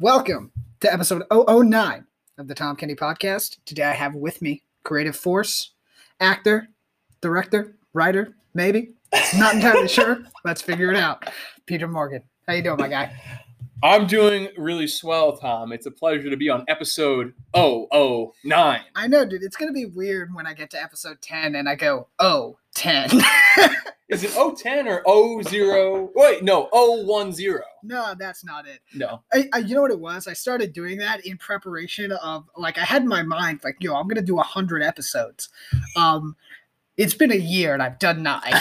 Welcome to episode 009 of the Tom Kenny podcast. Today I have with me creative force, actor, director, writer, maybe. Not entirely sure. Let's figure it out. Peter Morgan. How you doing, my guy? I'm doing really swell, Tom. It's a pleasure to be on episode 009. I know, dude. It's gonna be weird when I get to episode 10 and I go, oh, 10. Is it 010 or 00? Wait, no, 010. no, that's not it. No. I, I, you know what it was? I started doing that in preparation of like I had in my mind like, yo, I'm gonna do a hundred episodes. Um, it's been a year and I've done nine.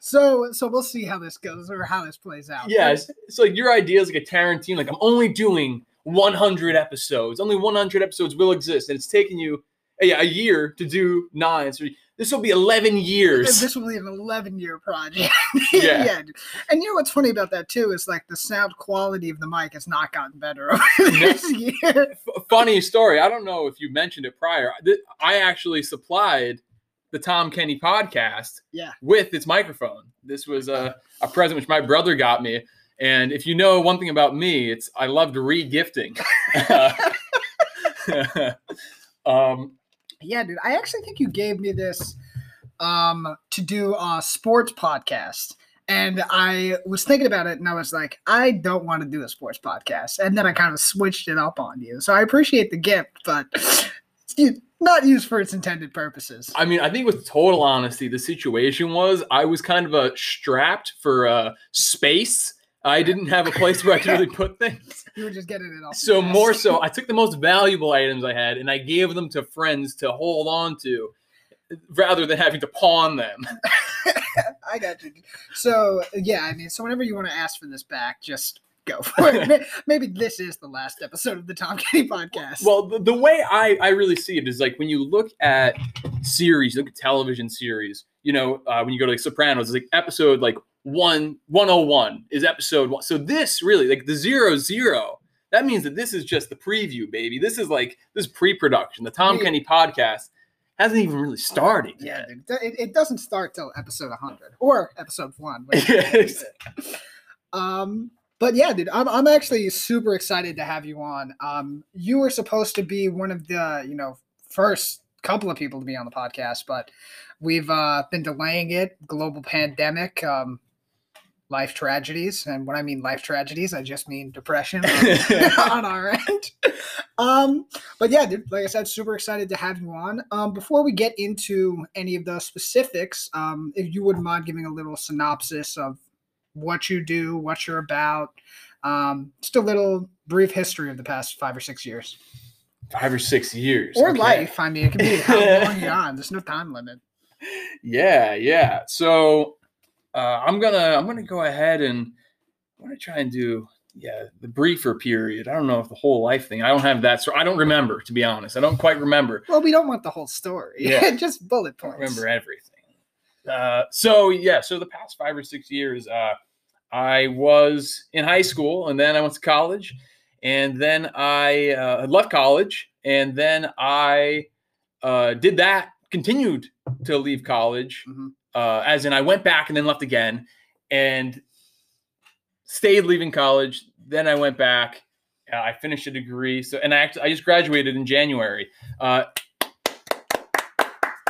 so so we'll see how this goes or how this plays out. Yeah, it's, it's like your idea is like a Tarantino. Like I'm only doing 100 episodes. Only 100 episodes will exist, and it's taking you yeah, a year to do nine. So this will be 11 years. This will be an 11 year project. Yeah. yeah. And you know what's funny about that too is like the sound quality of the mic has not gotten better over this year. F- funny story. I don't know if you mentioned it prior. I actually supplied the Tom Kenny podcast Yeah. with its microphone. This was a, a present which my brother got me. And if you know one thing about me, it's I loved re-gifting. um, Yeah, dude. I actually think you gave me this um to do a sports podcast. And I was thinking about it and I was like, I don't want to do a sports podcast. And then I kind of switched it up on you. So I appreciate the gift, but it's not used for its intended purposes. I mean, I think with total honesty, the situation was I was kind of a strapped for uh, space. I didn't have a place where I could really put things. You were just getting it off. So more so, I took the most valuable items I had and I gave them to friends to hold on to, rather than having to pawn them. I got you. So yeah, I mean, so whenever you want to ask for this back, just go for it. Maybe this is the last episode of the Tom Kenny podcast. Well, the, the way I, I really see it is like when you look at series, look at television series, you know, uh, when you go to like Sopranos, it's like episode like one, 101 is episode one. So this really, like the zero zero, that means that this is just the preview, baby. This is like, this pre production. The Tom Yeah. Kenny podcast hasn't even really started yeah, yet. dude, it, it doesn't start till episode 100 or episode one. Yes. um, but yeah, dude, I'm, I'm actually super excited to have you on. Um, you were supposed to be one of the, you know, first couple of people to be on the podcast, but we've uh, been delaying it. Global pandemic, um, life tragedies, and when I mean life tragedies, I just mean depression on, our end. Um, but yeah, dude, like I said, super excited to have you on. Um, before we get into any of the specifics, um, if you wouldn't mind giving a little synopsis of what you do, what you're about, um, just a little brief history of the past five or six years, Five or six years. or okay. life. I mean, it can be how long you're on. There's no time limit. Yeah, yeah. So uh, I'm gonna I'm gonna go ahead and I'm gonna try and do yeah the briefer period. I don't know if the whole life thing. I don't have that. So I don't remember to be honest. I don't quite remember. Well, we don't want the whole story. Yeah. just bullet points. remember everything. Uh, so yeah, so the past five or six years, uh, I was in high school, and then I went to college, and then I uh, left college, and then I uh, did that, continued to leave college, Mhm. Uh, as in I went back and then left again, and stayed leaving college. Then I went back. Uh, I finished a degree. So, and I actually, I just graduated in January. Uh,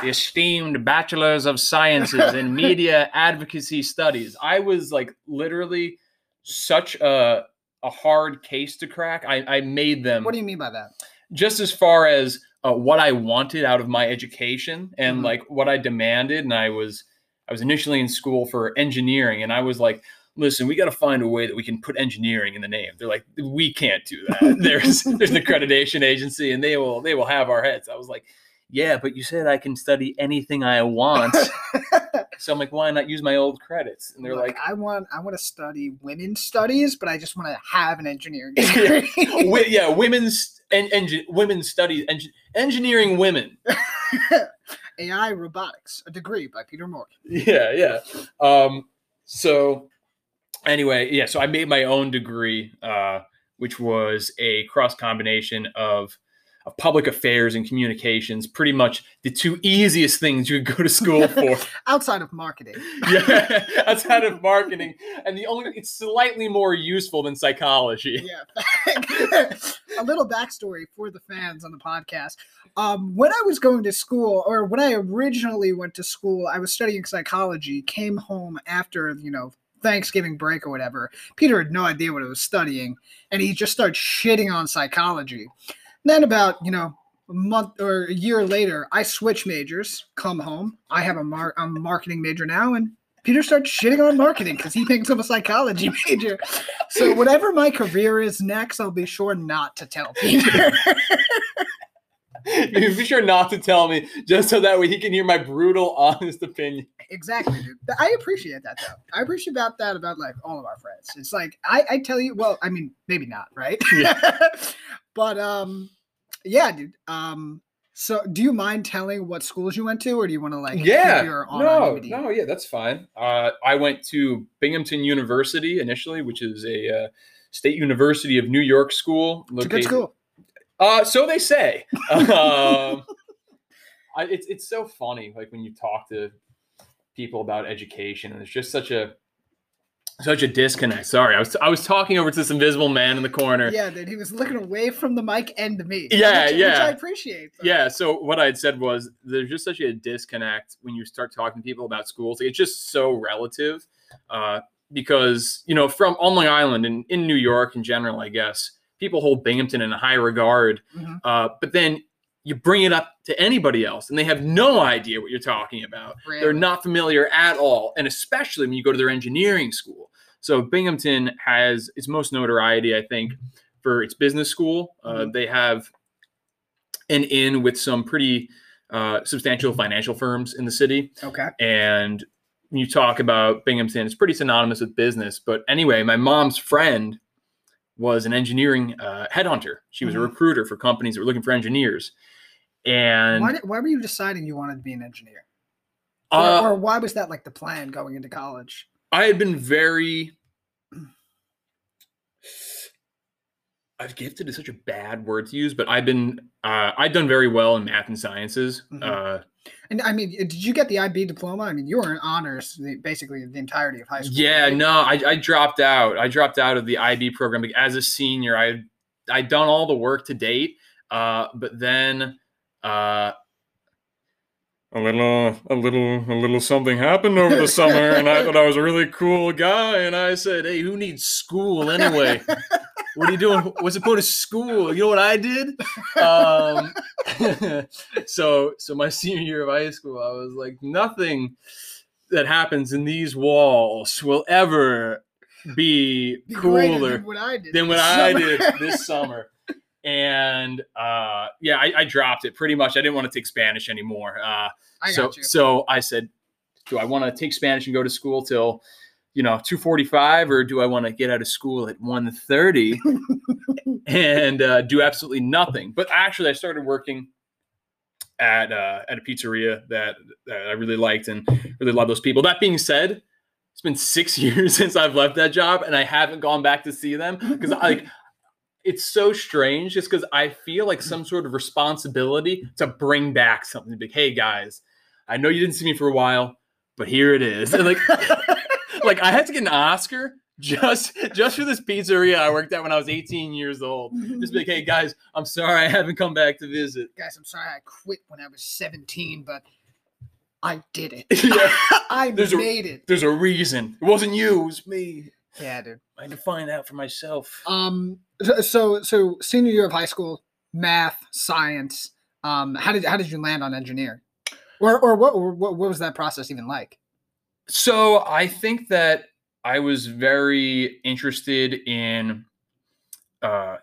the esteemed bachelor's of sciences in media advocacy studies. I was like literally such a a hard case to crack. I, I made them What do you mean by that? just as far as uh, what I wanted out of my education and Mhm. like what I demanded. And I was I was initially in school for engineering, and I was like, listen, we got to find a way that we can put engineering in the name. They're like, we can't do that. there's there's an accreditation agency, and they will they will have our heads. I was like, yeah, but you said I can study anything I want. so I'm like, why not use my old credits? And they're Look, like, I want I want to study women's studies, but I just want to have an engineering degree. Yeah, women's and engi- women's studies, engi- engineering women. AI robotics, a degree by Peter Morgan. yeah yeah um so anyway yeah so i made my own degree uh which was a cross combination of of public affairs and communications, pretty much the two easiest things you could go to school for. Outside of marketing. yeah, outside of marketing, and the only it's slightly more useful than psychology. Yeah. a little backstory for the fans on the podcast. Um, when I was going to school, or when I originally went to school, I was studying psychology. Came home after you know Thanksgiving break or whatever. Peter had no idea what I was studying, and he just started shitting on psychology. Then about you know a month or a year later, I switch majors, come home. I have a mar- I'm a marketing major now, and Peter starts shitting on marketing because he thinks I'm a psychology major. So whatever my career is next, I'll be sure not to tell Peter. you be sure not to tell me, just so that way he can hear my brutal, honest opinion. exactly, dude. I appreciate that though. I appreciate about that about like all of our friends. It's like I, I tell you, well, I mean, maybe not, right? Yeah. but um, yeah, dude. Um, so do you mind telling what schools you went to, or do you want to like yeah, your no, no, yeah, that's fine. Uh, I went to Binghamton University initially, which is a uh, state university of New York school. It's a good school. Uh, so they say. um, I, it's it's so funny, like when you talk to people about education, and it's just such a such a disconnect. Sorry, I was I was talking over to this invisible man in the corner. Yeah, dude. He was looking away from the mic and to me. Yeah, which, Which yeah. I appreciate. but- Yeah. So what I had said was there's just such a disconnect when you start talking to people about schools. Like, it's just so relative, uh, because you know from on Long Island and in New York in general, I guess people hold Binghamton in high regard. Mhm. Uh, but then you bring it up to anybody else, and they have no idea what you're talking about. They're not familiar at all, and especially when you go to their engineering school. So Binghamton has its most notoriety, I think, for its business school. Uh, Mhm. they have an in with some pretty uh, substantial financial firms in the city, Okay. and you talk about Binghamton, it's pretty synonymous with business. But anyway, my mom's friend was an engineering uh, headhunter. She was a Mhm. recruiter for companies that were looking for engineers, and Why, did, why were you deciding you wanted to be an engineer? Or, uh, or why was that like the plan going into college? I had been very. I've gifted is such a bad word to use, but I've been uh, I've done very well in math and sciences. Mhm. Uh, And I mean, did you get the IB diploma? I mean, you were in honors the, basically the entirety of high school. yeah, right? no, I, I dropped out. I dropped out of the IB program as a senior. I I'd done all the work to date, uh, but then uh, a little a little a little something happened over the summer, and I thought I was a really cool guy, and I said, "Hey, who needs school anyway?" what are you doing? What's the point of school? You know what I did? Um, so, so my senior year of high school, I was like, nothing that happens in these walls will ever be cooler than what I did. than what I did this summer. And uh, yeah, I, I dropped it pretty much. I didn't want to take Spanish anymore. Uh, so, you. so I said, do I want to take Spanish and go to school till, you know, 245 or do I want to get out of school at 130 and uh, do absolutely nothing? But actually I started working at, uh, at a pizzeria that, that I really liked and really loved those people. That being said, it's been six years since I've left that job and I haven't gone back to see them because like it's so strange just because I feel like some sort of responsibility to bring back something like, Hey guys, I know you didn't see me for a while, but here it is. And like, like I had to get an Oscar just just for this pizzeria I worked at when I was 18 years old. Just be like, hey guys, I'm sorry I haven't come back to visit. Guys, I'm sorry I quit when I was 17, but I did it. Yeah. I There's a- made it. There's a reason. It wasn't you, it was me. Yeah, dude. I had to find out for myself. Um. So- So, senior year of high school, math, science. Um. How did how did you land on engineering? Or or what or what, what was that process even like? So I think that I was very interested in uh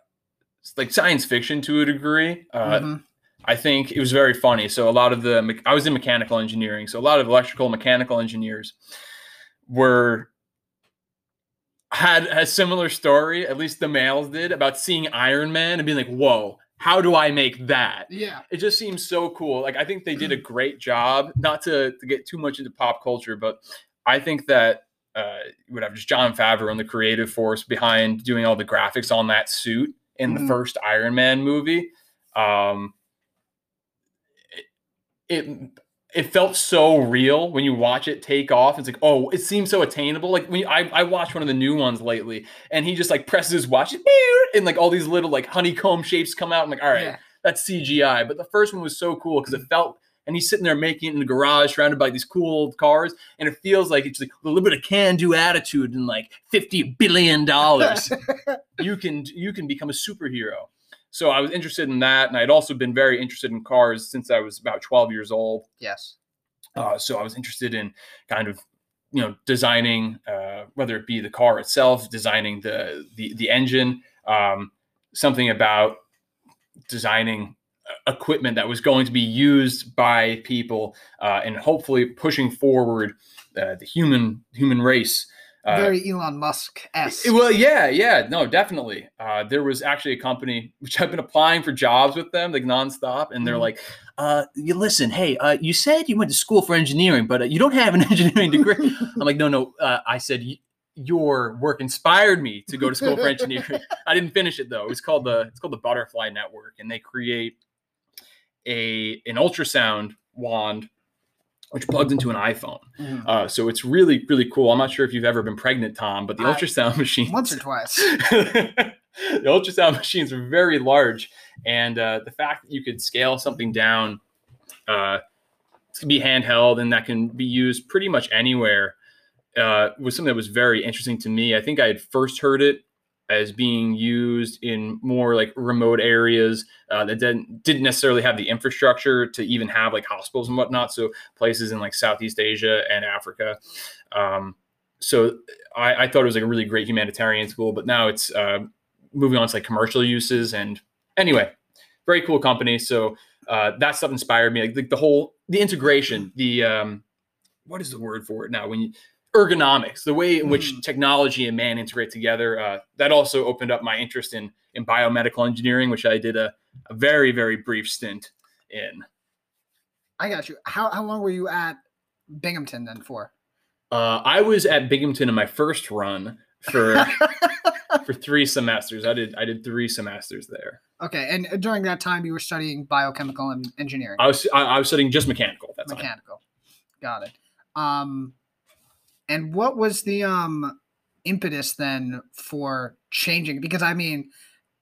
like science fiction to a degree. Uh, Mhm. I think it was very funny. So a lot of the I was in mechanical engineering, so a lot of electrical mechanical engineers were had a similar story, at least the males did, about seeing Iron Man and being like, "Whoa, how do I make that?" Yeah. it just seems so cool. Like I think they did a great job. Not to, to get too much into pop culture, but I think that uh, whatever, just Jon Favreau and the creative force behind doing all the graphics on that suit in the Mhm. first Iron Man movie. Um, it, it it felt so real when you watch it take off. It's like, oh, it seems so attainable. Like when you, I I watched one of the new ones lately, and he just like presses his watch, and like all these little like honeycomb shapes come out. I'm like, all right, Yeah. that's CGI. But the first one was so cool because it felt, and he's sitting there making it in the garage, surrounded by these cool old cars, and it feels like it's like a little bit of can-do attitude and like fifty billion dollars. you can you can become a superhero. So I was interested in that, and I had also been very interested in cars since I was about 12 years old. Yes. Uh, so I was interested in kind of you know designing uh, whether it be the car itself, designing the the the engine, um, something about designing equipment that was going to be used by people, uh, and hopefully pushing forward uh, the human human race. Uh, Very Elon Musk s. Well, yeah, yeah, no, definitely. Uh, there was actually a company which I've been applying for jobs with them like nonstop, and they're Mhm. like, uh, "You listen, hey, uh, you said you went to school for engineering, but uh, you don't have an engineering degree." I'm like, "No, no." Uh, I said, "Your work inspired me to go to school for engineering." I didn't finish it though. It was called the it's called the Butterfly Network, and they create a an ultrasound wand which plugs into an iPhone. Mhm. Uh, so it's really, really cool. I'm not sure if you've ever been pregnant, Tom, but the I- ultrasound machine. Once or twice. the ultrasound machines are very large, and uh, the fact that you could scale something down uh, to be handheld and that can be used pretty much anywhere uh, was something that was very interesting to me. I think I had first heard it as being used in more like remote areas uh, that didn't didn't necessarily have the infrastructure to even have like hospitals and whatnot. So places in like Southeast Asia and Africa. Um, so I, I thought it was like a really great humanitarian tool, but now it's uh, moving on to like commercial uses. And anyway, very cool company. So uh, that stuff inspired me. Like, the- the whole the integration, the um, what is the word for it now? When you ergonomics, the way in which Mhm. technology and man integrate together. Uh, that also opened up my interest in in biomedical engineering, which I did a, a very very brief stint in. I got you. How how long were you at Binghamton then for? Uh, I was at Binghamton in my first run for for three semesters. I did I did three semesters there. okay, and during that time you were studying biochemical and engineering, I was I, I was studying just mechanical at that time. mechanical. Got it. Um, and what was the um impetus then for changing? Because I mean,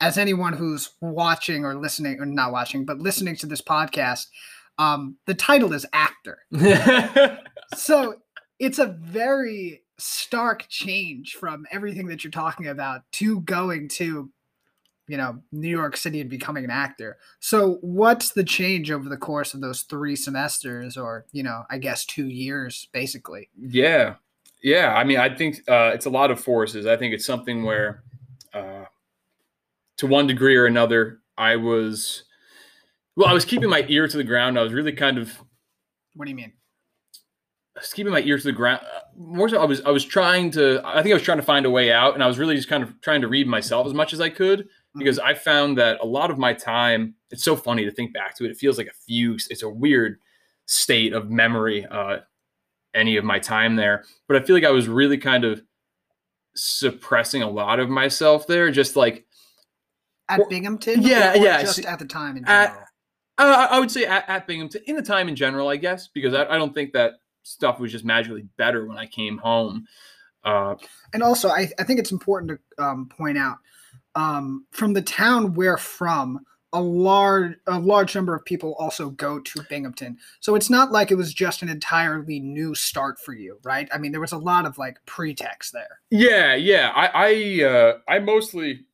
as anyone who's watching or listening or not watching, but listening to this podcast, um, the title is actor. so it's a very stark change from everything that you're talking about to going to you know new york city and becoming an actor so what's the change over the course of those three semesters or you know i guess two years basically Yeah, yeah. I mean, I think uh, it's a lot of forces. I think it's something where, uh, to one degree or another, I was, well, I was keeping my ear to the ground. I was really kind of what do you mean I was keeping my ear to the ground. uh, More so, I was I was trying to. I think I was trying to find a way out, and I was really just kind of trying to read myself as much as I could because I found that a lot of my time. It's so funny to think back to it. It feels like a few. It's a weird state of memory. Uh, any of my time there, but I feel like I was really kind of suppressing a lot of myself there. Just like at Well, binghamton yeah, or yeah, just at the time in at- uh, I would say at, at Binghamton in the time in general, I guess, because I, I don't think that stuff was just magically better when I came home. Uh, and also I, I think it's important to um, point out um, from the town we're from a large a large number of people also go to binghamton so it's not like it was just an entirely new start for you right i mean there was a lot of like pretext there Yeah, yeah. I I uh I mostly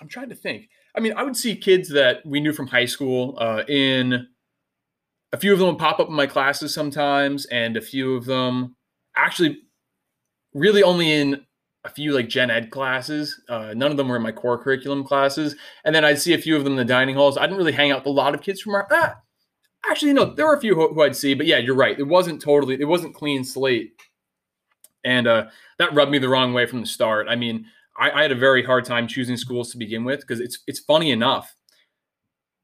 I'm trying to think. I mean, I would see kids that we knew from high school uh in a few of them would pop up in my classes sometimes and a few of them actually really only in a few like gen ed classes. Uh, none of them were in my core curriculum classes. And then I'd see a few of them in the dining halls. I didn't really hang out with a lot of kids from our ah, actually no, there were a few who, who I'd see, but yeah, you're right. It wasn't totally it wasn't clean slate. And uh that rubbed me the wrong way from the start. I mean, I, I had a very hard time choosing schools to begin with because it's it's funny enough.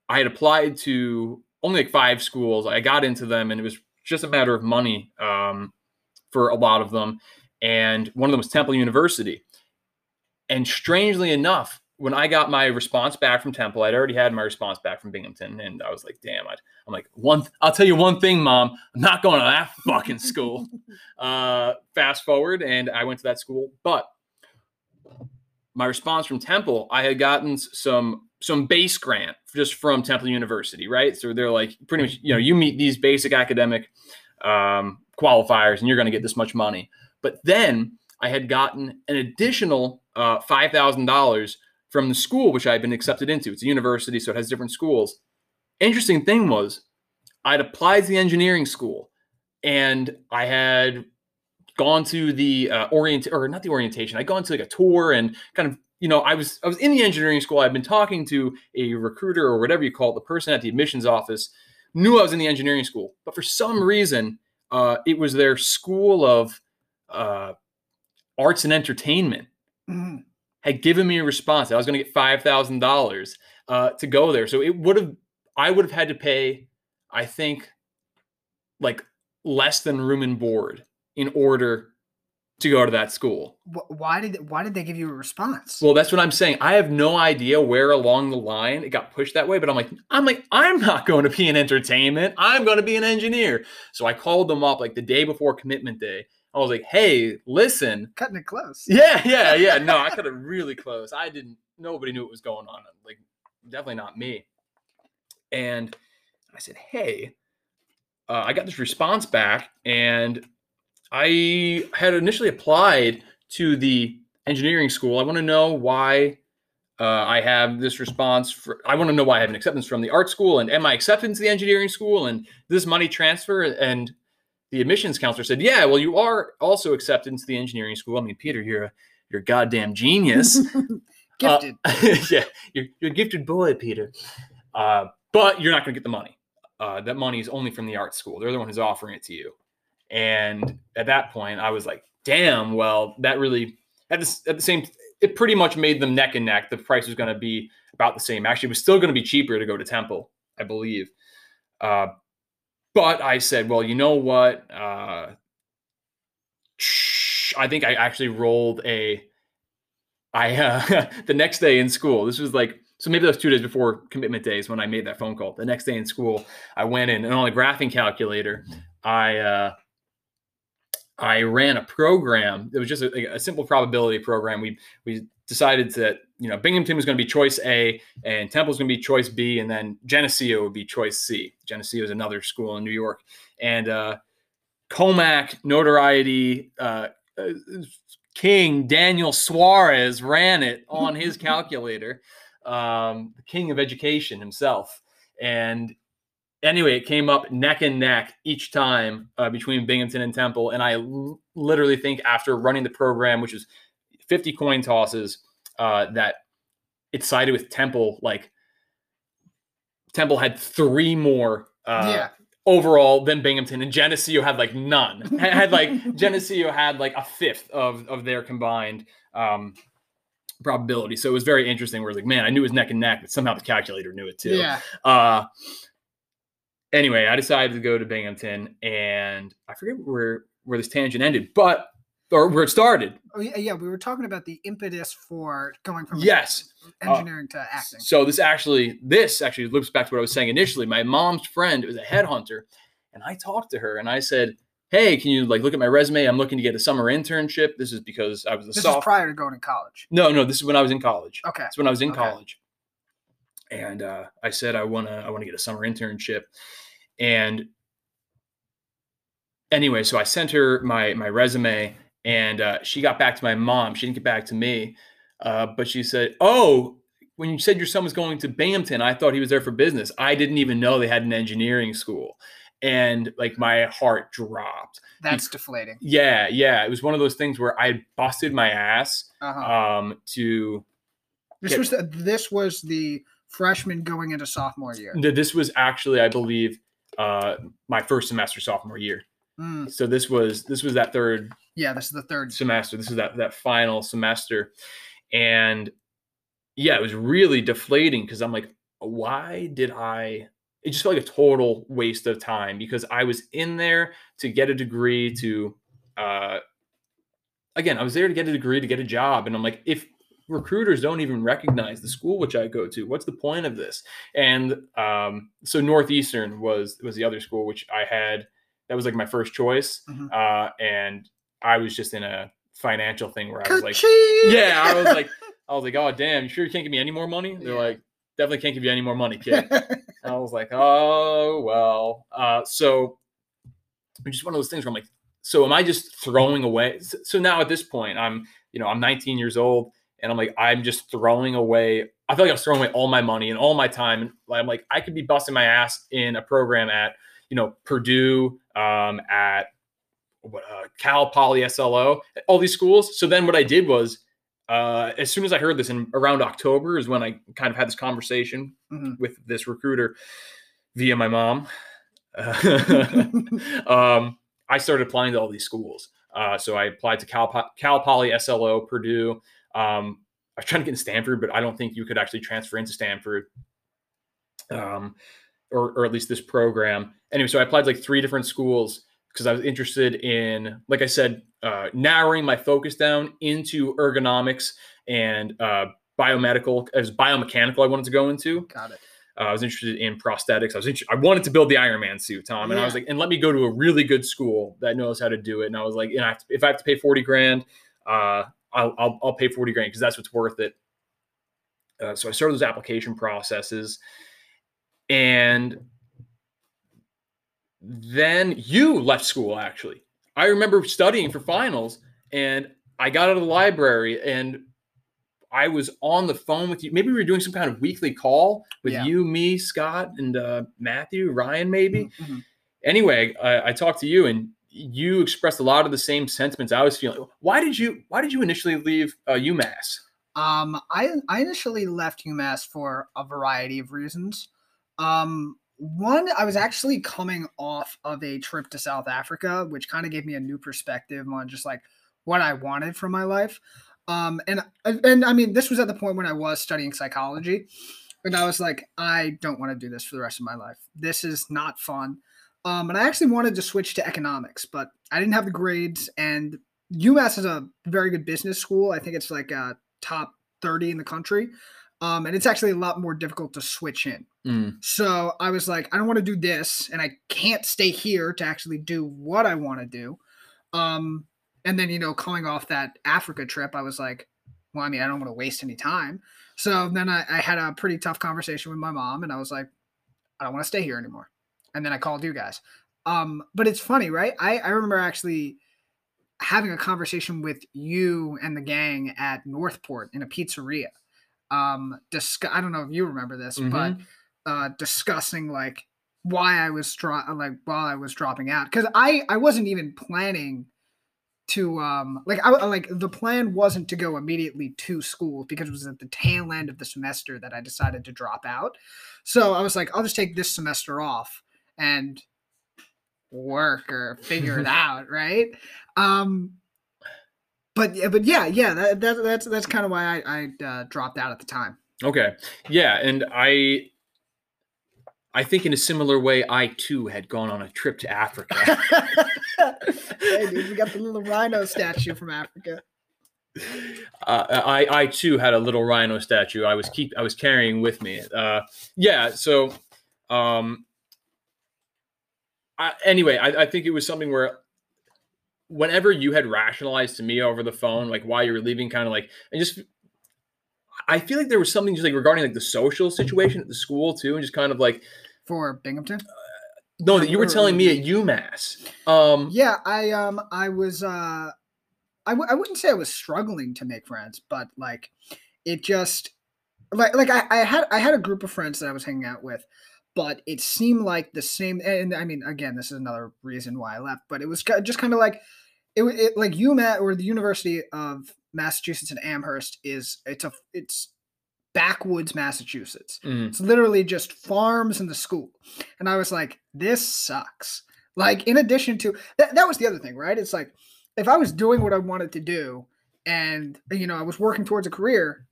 I had applied to only like five schools. I got into them, and it was just a matter of money um, for a lot of them. And one of them was Temple University. And strangely enough, when I got my response back from Temple, I'd already had my response back from Binghamton, and I was like, "Damn!" i am like, "One, I'll tell you one thing, Mom. I'm not going to that fucking school." uh, fast forward, and I went to that school, but my response from Temple, I had gotten some some base grant just from Temple University, right? So they're like, pretty much, you know, you meet these basic academic um, qualifiers, and you're going to get this much money. But then I had gotten an additional uh, five thousand dollars from the school which I had been accepted into. It's a university, so it has different schools. Interesting thing was, I'd applied to the engineering school, and I had gone to the uh, orient or not the orientation. I'd gone to like a tour and kind of you know I was I was in the engineering school. I'd been talking to a recruiter or whatever you call it, the person at the admissions office knew I was in the engineering school, but for some reason, uh, it was their school of uh, arts and entertainment. Mm-hmm had given me a response. I was going to get five thousand uh, dollars to go there. So it would have, I would have had to pay, I think, like less than room and board in order to go to that school. Why did why did they give you a response? Well, that's what I'm saying. I have no idea where along the line it got pushed that way, but I'm like I'm like I'm not going to be in entertainment. I'm going to be an engineer. So I called them up like the day before commitment day I was like, hey, listen. Cutting it close. Yeah, yeah, yeah. No, I cut it really close. I didn't, nobody knew what was going on. Like, definitely not me. And I said, hey, uh, I got this response back, and I had initially applied to the engineering school. I want to know why uh, I have this response. For, I want to know why I have an acceptance from the art school, and am I accepted to the engineering school, and this money transfer, and the admissions counselor said, "Yeah, well, you are also accepted into the engineering school. I mean, Peter, you're a you're a goddamn genius, gifted. Uh, yeah, you're, you're a gifted boy, Peter. Uh, but you're not going to get the money. Uh, that money is only from the art school. They're the one who's offering it to you. And at that point, I was like, damn. Well, that really at the at the same. It pretty much made them neck and neck. The price was going to be about the same. Actually, it was still going to be cheaper to go to Temple, I believe. Uh, but I said, well, you know what? Uh, I think I actually rolled a. I uh, the next day in school. This was like so maybe was two days before commitment days when I made that phone call. The next day in school, I went in and on a graphing calculator, I uh, I ran a program. It was just a, a simple probability program. We we decided that you know Binghamton was going to be choice A and Temple was going to be choice B, and then Geneseo would be choice C. Geneseo is another school in New York, and uh, Commack notoriety uh, uh, King Daniel Suarez ran it on his calculator, um, the king of education himself, and anyway, it came up neck and neck each time uh, between Binghamton and Temple, and I l- literally think after running the program, which was 50 coin tosses uh, that it sided with Temple. Like Temple had three more uh, yeah. overall than Binghamton, and Geneseo had like none. had like Geneseo had like a fifth of of their combined um, probability. So it was very interesting. Where it's like, man, I knew it was neck and neck, but somehow the calculator knew it too. Yeah. Uh, anyway, I decided to go to Binghamton, and I forget where where this tangent ended, but or where it started. Oh yeah, yeah, we were talking about the impetus for going from yes engineering uh, to acting. So this actually this actually loops back to what I was saying initially. My mom's friend was a headhunter, and I talked to her and I said, "Hey, can you like look at my resume? I'm looking to get a summer internship. This is because I was a this soft- is prior to going to college. No, no, this is when I was in college. Okay, it's when I was in okay. college, and uh, I said I wanna I wanna get a summer internship, and anyway, so I sent her my my resume and uh, she got back to my mom. She didn't get back to me, uh, but she said, "Oh, when you said your son was going to Binghamton, I thought he was there for business. I didn't even know they had an engineering school." And like my heart dropped. That's deflating. Yeah, yeah. It was one of those things where I busted my ass uh-huh. um, to. This get, was the, this was the freshman going into sophomore year. This was actually, I believe, uh, my first semester sophomore year. Mm. So this was this was that third yeah, this is the third semester. This is that that final semester, and yeah, it was really deflating because I'm like, why did I? It just felt like a total waste of time because I was in there to get a degree to, uh, again, I was there to get a degree to get a job, and I'm like, if recruiters don't even recognize the school which I go to. What's the point of this? And um, so Northeastern was was the other school which I had. That was like my first choice, Mhm. uh, and I was just in a financial thing where I was like, yeah, I was like, I was like, oh damn, you sure you can't give me any more money? They're Yeah. like, definitely can't give you any more money, kid. I was like, oh well. Uh, so it's just one of those things where I'm like, so am I just throwing away? So now at this point, I'm, you know, I'm 19 years old, and I'm like, I'm just throwing away. I feel like I'm throwing away all my money and all my time. And I'm like, I could be busting my ass in a program at, you know, Purdue, um, at uh, Cal Poly SLO, all these schools. So then what I did was, uh, as soon as I heard this in around October is when I kind of had this conversation Mhm. with this recruiter via my mom. um, I started applying to all these schools. Uh, so I applied to Cal, Po- Cal Poly, SLO, Purdue. Um, I was trying to get in Stanford, but I don't think you could actually transfer into Stanford, um, or, or at least this program. Anyway, so I applied to like three different schools because I was interested in, like I said, uh, narrowing my focus down into ergonomics and uh, biomedical. As biomechanical, I wanted to go into. Got it. Uh, I was interested in prosthetics. I was inter- I wanted to build the Iron Man suit, Tom, and I was like, and let me go to a really good school that knows how to do it. And I was like, and I to, if I have to pay forty grand, uh, I'll, I'll I'll pay forty grand because that's what's worth it. Uh, so I started those application processes, and then you left school. Actually, I remember studying for finals, and I got out of the library and I was on the phone with you. Maybe we were doing some kind of weekly call with Yeah. you, me, Scott, and uh, Matthew, Ryan, maybe. Mhm. Anyway, I, I talked to you, and you expressed a lot of the same sentiments I was feeling. Why did you Why did you initially leave uh, UMass? Um, I I initially left UMass for a variety of reasons. Um, one, I was actually coming off of a trip to South Africa, which kind of gave me a new perspective on just like what I wanted from my life. Um, and and I mean, this was at the point when I was studying psychology, and I was like, I don't want to do this for the rest of my life. This is not fun. Um, and I actually wanted to switch to economics, but I didn't have the grades. And UMass is a very good business school. I think it's like a top 30 in the country. Um, and it's actually a lot more difficult to switch in. Mm, So I was like, I don't want to do this, and I can't stay here to actually do what I want to do. Um, and then, you know, coming off that Africa trip, I was like, well, I mean, I don't want to waste any time. So then I, I had a pretty tough conversation with my mom, and I was like, I don't want to stay here anymore. And then I called you guys. Um, but it's funny, right? I, I remember actually having a conversation with you and the gang at Northport in a pizzeria. Um, discuss, I don't know if you remember this, but uh, discussing like why I was dro- like while I was dropping out because I I wasn't even planning to um like I like the plan wasn't to go immediately to school because it was at the tail end of the semester that I decided to drop out. So I was like, I'll just take this semester off and work or figure it out, right? Um, but yeah, but yeah, yeah, that, that that's that's kind of why I, I uh, dropped out at the time. okay, yeah, and I. I think in a similar way, I too had gone on a trip to Africa. hey, dude, we got the little rhino statue from Africa. uh, I I too had a little rhino statue. I was keep I was carrying with me. Uh, yeah. So, um, I, anyway, I, I think it was something where whenever you had rationalized to me over the phone, like why you were leaving, kind of like, and just. I feel like there was something just like regarding like the social situation at the school too, and just kind of like For Binghamton? no that you were telling me at UMass. Um, Yeah, I um I was uh I w- I wouldn't say I was struggling to make friends, but like it just like like I, I had I had a group of friends that I was hanging out with, but it seemed like the same and I mean again this is another reason why I left, but it was just kind of like it, it like UMass or the University of Massachusetts in Amherst is it's a it's backwoods Massachusetts. mm, It's literally just farms and the school. And I was like, this sucks. Like, in addition to that, that was the other thing, right? It's like, if I was doing what I wanted to do and, you know, I was working towards a career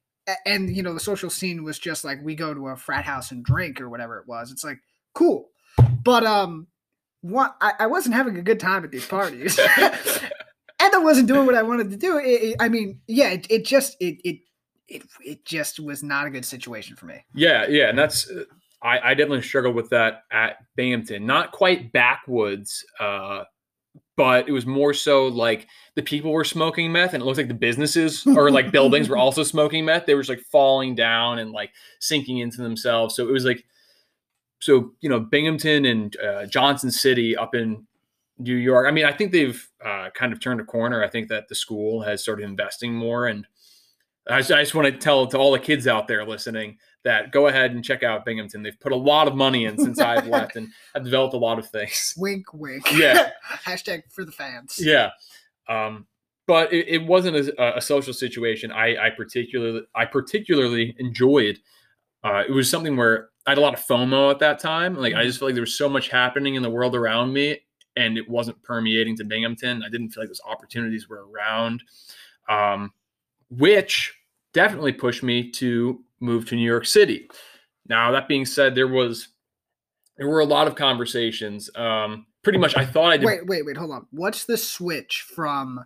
and, you know, the social scene was just like, we go to a frat house and drink or whatever it was. It's like, cool. But, um, what I, I wasn't having a good time at these parties. and I wasn't doing what I wanted to do. It, it- I mean, yeah, it, it just, it, it, it it just was not a good situation for me. Yeah, yeah, and that's I, I definitely struggled with that at Binghamton. Not quite backwoods, uh, but it was more so like the people were smoking meth, and it looked like the businesses or like buildings were also smoking meth. They were just like falling down and like sinking into themselves. So it was like, so you know, Binghamton and uh, Johnson City up in New York. I mean, I think they've uh, kind of turned a corner. I think that the school has started investing more and I just, I just want to tell to all the kids out there listening that go ahead and check out Binghamton. They've put a lot of money in since I've left and have developed a lot of things. Wink, wink. Yeah. Hashtag for the fans. Yeah. Um, but it, it wasn't a, a, social situation I, I particularly I particularly enjoyed. Uh, it was something where I had a lot of FOMO at that time. Like I just felt like there was so much happening in the world around me, and it wasn't permeating to Binghamton. I didn't feel like those opportunities were around. Um, which definitely pushed me to move to New York City. Now, that being said, there was there were a lot of conversations. Um, pretty much, I thought I did. Wait, wait, wait, hold on. What's the switch from?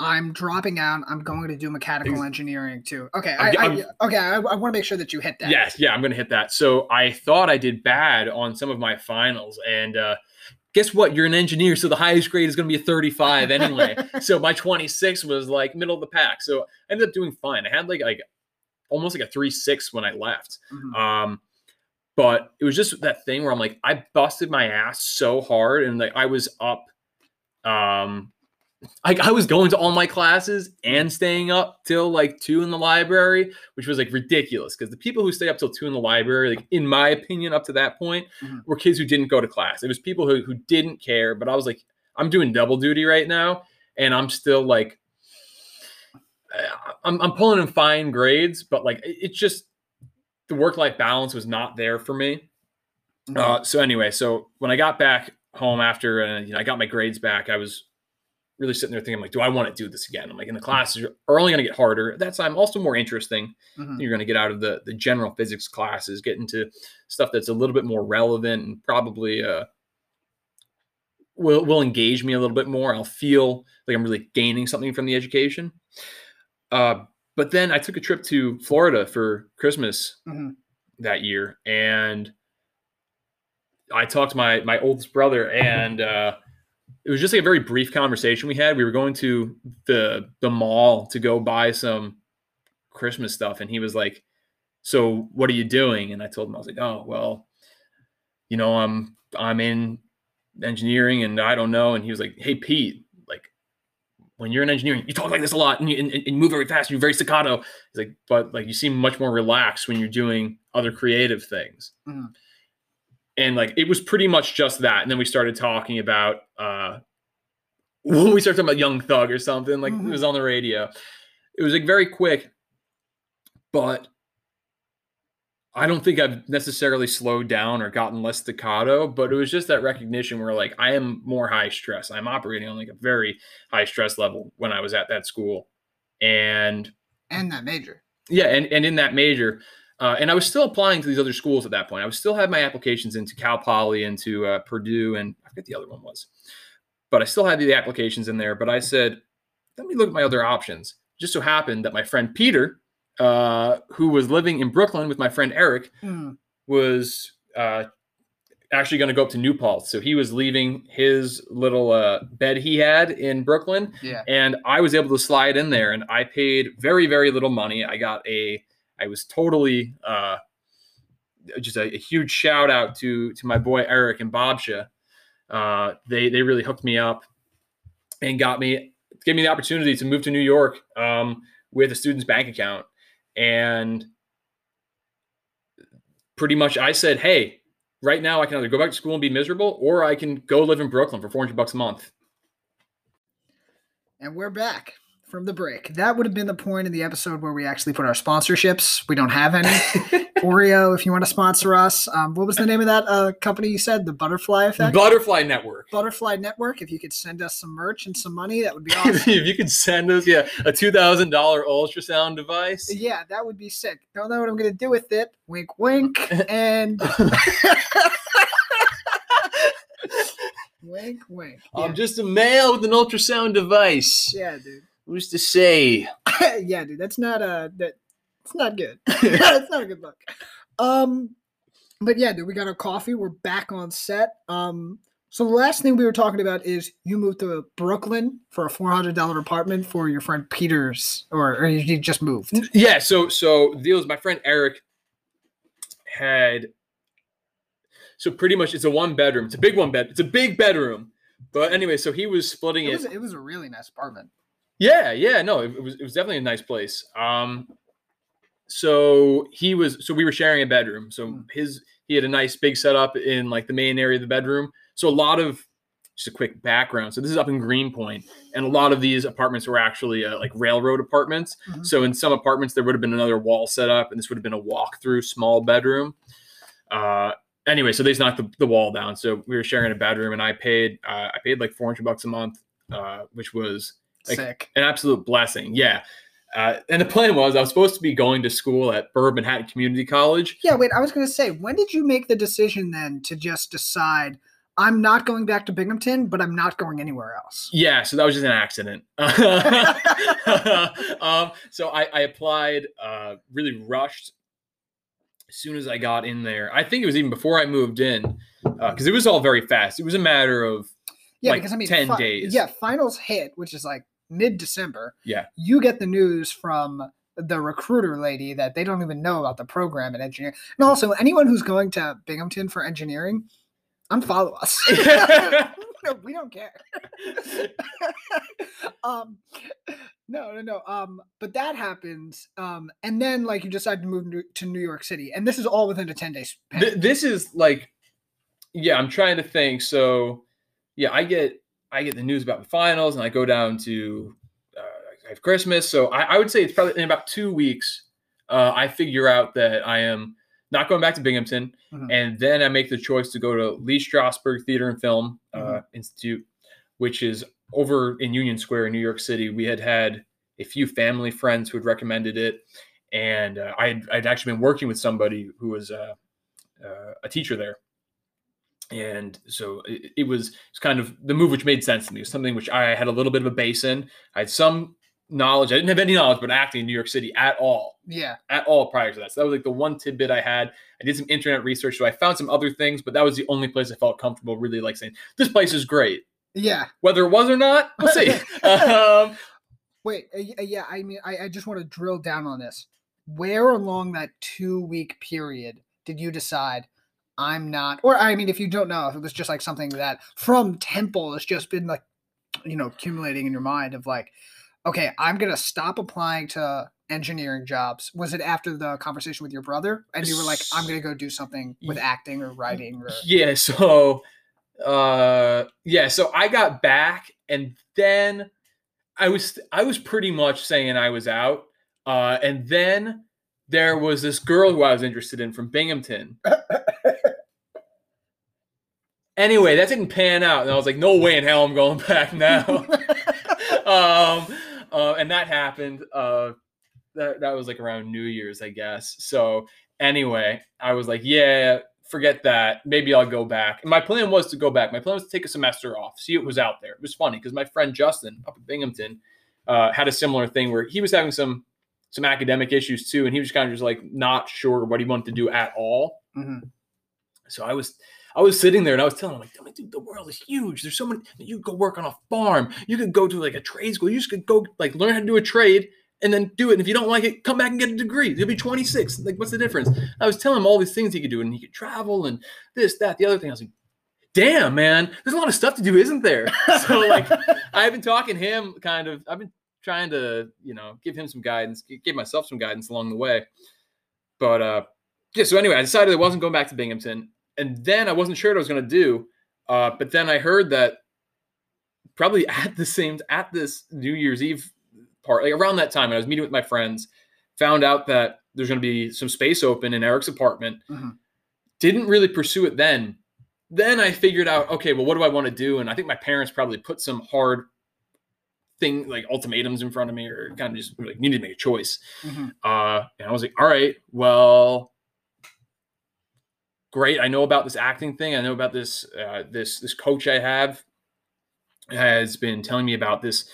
I'm dropping out. I'm going to do mechanical engineering too. Okay, I, I, okay. I, I want to make sure that you hit that. Yes, yeah, I'm going to hit that. So I thought I did bad on some of my finals, and uh, guess what? You're an engineer, so the highest grade is going to be a 35 anyway. so my 26 was like middle of the pack. So I ended up doing fine. I had like like almost like a three six when I left. Mm-hmm. Um, but it was just that thing where I'm like, I busted my ass so hard, and like I was up um like I was going to all my classes and staying up till like two in the library, which was like ridiculous because the people who stay up till two in the library, like in my opinion, up to that point, mm-hmm. were kids who didn't go to class. It was people who, who didn't care, but I was like, I'm doing double duty right now, and I'm still like, I'm, I'm pulling in fine grades, but like it's just the work life balance was not there for me. Mm-hmm. Uh, so anyway, so when I got back home after uh, you know I got my grades back, I was really sitting there thinking, like, do I want to do this again? I'm like, in the classes are only going to get harder. At that time, also more interesting. Mm-hmm. You're going to get out of the the general physics classes, get into stuff that's a little bit more relevant and probably uh, will will engage me a little bit more. I'll feel like I'm really gaining something from the education. Uh, but then I took a trip to Florida for Christmas mm-hmm. that year, and I talked to my my oldest brother and. Uh, it was just like a very brief conversation we had. We were going to the the mall to go buy some Christmas stuff, and he was like, "So what are you doing?" And I told him I was like, "Oh well, you know, I'm I'm in engineering, and I don't know." And he was like, "Hey Pete, like when you're in engineering, you talk like this a lot, and you, and, and move very fast, and you're very staccato." He's like, "But like you seem much more relaxed when you're doing other creative things." Mm-hmm and like it was pretty much just that and then we started talking about uh when we started talking about young thug or something like mm-hmm. it was on the radio. It was like very quick but i don't think i've necessarily slowed down or gotten less staccato but it was just that recognition where like i am more high stress. I'm operating on like a very high stress level when i was at that school. And and that major. Yeah and, and in that major uh, and I was still applying to these other schools at that point. I was still had my applications into Cal Poly, into uh, Purdue, and I forget the other one was. But I still had the applications in there. But I said, let me look at my other options. Just so happened that my friend Peter, uh, who was living in Brooklyn with my friend Eric, mm. was uh, actually going to go up to New Paltz. So he was leaving his little uh, bed he had in Brooklyn. Yeah. And I was able to slide in there and I paid very, very little money. I got a I was totally uh, just a, a, huge shout out to to my boy Eric and Bobsha. Uh, they they really hooked me up and got me gave me the opportunity to move to New York um, with a student's bank account and pretty much I said, hey, right now I can either go back to school and be miserable or I can go live in Brooklyn for 400 bucks a month. And we're back from the break. That would have been the point in the episode where we actually put our sponsorships. We don't have any. Oreo, if you want to sponsor us. Um, what was the name of that uh, company you said? The Butterfly Effect? Butterfly Network. Butterfly Network. If you could send us some merch and some money, that would be awesome. if you could send us, yeah, a $2,000 ultrasound device. Yeah, that would be sick. Don't know what I'm going to do with it. Wink, wink. And. wink, wink. I'm just a male with an ultrasound device. Yeah, dude. Who's to say? yeah, dude, that's not a that it's not good. it's not a good look. Um, but yeah, dude, we got our coffee. We're back on set. Um, so the last thing we were talking about is you moved to Brooklyn for a four hundred dollar apartment for your friend Peter's, or, or you just moved. Yeah, so so the deal is my friend Eric had so pretty much it's a one bedroom. It's a big one bed. It's a big bedroom. But anyway, so he was splitting It it. was, it was a really nice apartment. Yeah, yeah, no, it, it was it was definitely a nice place. Um, so he was so we were sharing a bedroom. So Mm. his he had a nice big setup in like the main area of the bedroom. So a lot of just a quick background. So this is up in Greenpoint, and a lot of these apartments were actually uh, like railroad apartments. Mhm. So in some apartments there would have been another wall set up, and this would have been a walk-through small bedroom. Uh, anyway, so they just knocked the, the wall down. So we were sharing a bedroom, and I paid uh, I paid like four hundred bucks a month, uh, which was Like- Sick. an absolute blessing. Yeah. Uh, and the plan was I was supposed to be going to school at Borough Manhattan Community College. Yeah, wait. I was gonna say, when did you make the decision then to just decide I'm not going back to Binghamton, but I'm not going anywhere else? Yeah, so that was just an accident. um, so I, I applied, uh, really rushed as soon as I got in there. I think it was even before I moved in because it was all very fast. It was a matter of Yeah, Like because I mean, 10 days. Yeah, finals hit, which is like mid December. Yeah. you get the news from the recruiter lady that they don't even know about the program in engineering. And also, anyone who's going to Binghamton for engineering, unfollow us. no, we don't care. um, no, no, no. Um, but that happens. Um, and then like you decide to move to- to New York City, and this is all within a ten days. span. Th- this is like yeah i'm trying to think so yeah i get i get the news about the finals and i go down to uh, I have christmas so I, I would say it's probably in about two weeks uh, i figure out that i am not going back to binghamton Mhm. and then i make the choice to go to lee strasberg theater and film uh, Mhm. institute which is over in union square in new york city we had had a few family friends who had recommended it and uh, I'd, I'd actually been working with somebody who was uh, uh, a teacher there. And so it, it was it's kind of the move which made sense to me. It was something which I had a little bit of a base in. I had some knowledge. I didn't have any knowledge about acting in New York City at all, yeah, at all prior to that. So that was like the one tidbit I had. I did some internet research, so I found some other things, but that was the only place I felt comfortable really like saying this place is great. yeah. Whether it was or not, we'll see. um, Wait, uh, uh, yeah. I mean, I, I just want to drill down on this. Where along that two week period did you decide I'm not? Or I mean, if you don't know, if it was just like something that from Temple has just been like, you know, accumulating in your mind of like, okay, I'm gonna stop applying to engineering jobs. Was it after the conversation with your brother, and you were like, I'm gonna go do something with acting or writing or? yeah so uh yeah so i got back and then i was i was pretty much saying i was out uh and then there was this girl who i was interested in from binghamton anyway that didn't pan out and i was like no way in hell i'm going back now. Um uh, and that happened uh that, that was like around new year's i guess. So anyway i was like yeah forget that. Maybe i'll go back. And my plan was to go back. My plan was to take a semester off see what was out there. It was funny because my friend justin up in binghamton uh, had a similar thing where he was having some some academic issues too and he was kind of just like not sure what he wanted to do at all. Mhm. so I was I was sitting there and I was telling him like, dude, the world is huge. There's so many. You could go work on a farm. You could go to like a trade school. You just could go like learn how to do a trade and then do it. And if you don't like it, come back and get a degree. You'll be 26. Like, what's the difference? I was telling him all these things he could do, and he could travel and this, that, the other thing. I was like, damn, man, there's a lot of stuff to do, isn't there? So like, I've been talking to him kind of. I've been trying to, you know, give him some guidance, give myself some guidance along the way. But uh, yeah. So anyway, I decided I wasn't going back to Binghamton, and then I wasn't sure what I was going to do. Uh, but then I heard that probably at the same at this New Year's Eve part, like around that time, I was meeting with my friends, found out that there's going to be some space open in Eric's apartment. Mhm. Didn't really pursue it then. Then I figured out, okay, well, what do I want to do? And I think my parents probably put some hard thing like ultimatums in front of me, or kind of just like needed to make a choice. Mhm. Uh, and I was like, all right, well, great. I know about this acting thing. I know about this uh, this this coach I have has been telling me about this,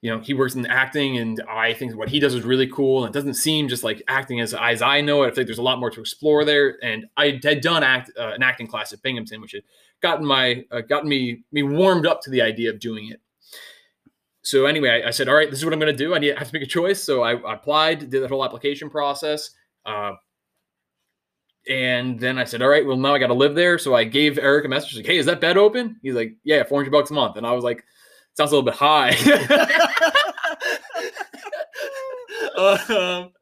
you know, he works in acting, and I think what he does is really cool. And it doesn't seem just like acting as as I know it. I think there's a lot more to explore there. And I had done act uh, an acting class at Binghamton, which had gotten my uh, gotten me me warmed up to the idea of doing it. So anyway, I, I said, all right, this is what I'm going to do. I need I have to make a choice. So I, I applied, did that whole application process. Uh, and then I said, all right, well, now I got to live there. So I gave Eric a message like, hey, is that bed open? He's like, yeah, 400 bucks a month. And I was like, sounds a little bit high. um,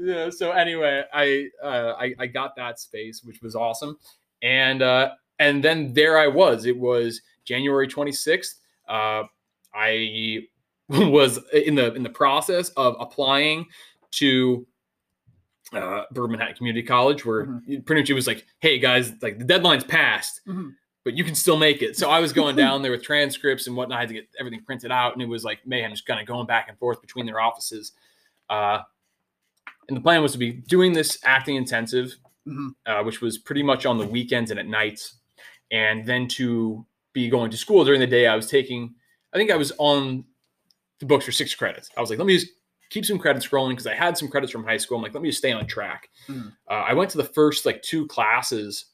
yeah, so anyway, I, uh, I, I got that space, which was awesome. And, uh, and then there I was. It was January 26th. Uh, I was in the in the process of applying to uh, Borough Manhattan Community College, where Mhm. pretty much it was like, "Hey guys, like the deadline's passed, Mhm. but you can still make it." So I was going down there with transcripts and whatnot. I had to get everything printed out, and it was like mayhem, just kind of going back and forth between their offices. Uh, and the plan was to be doing this acting intensive, Mhm. uh, which was pretty much on the weekends and at nights, and then to be going to school during the day. I was taking, I think I was on the books for six credits. I was like, let me just keep some credits rolling because I had some credits from high school. I'm like, let me just stay on track. Mhm. Uh, I went to the first like two classes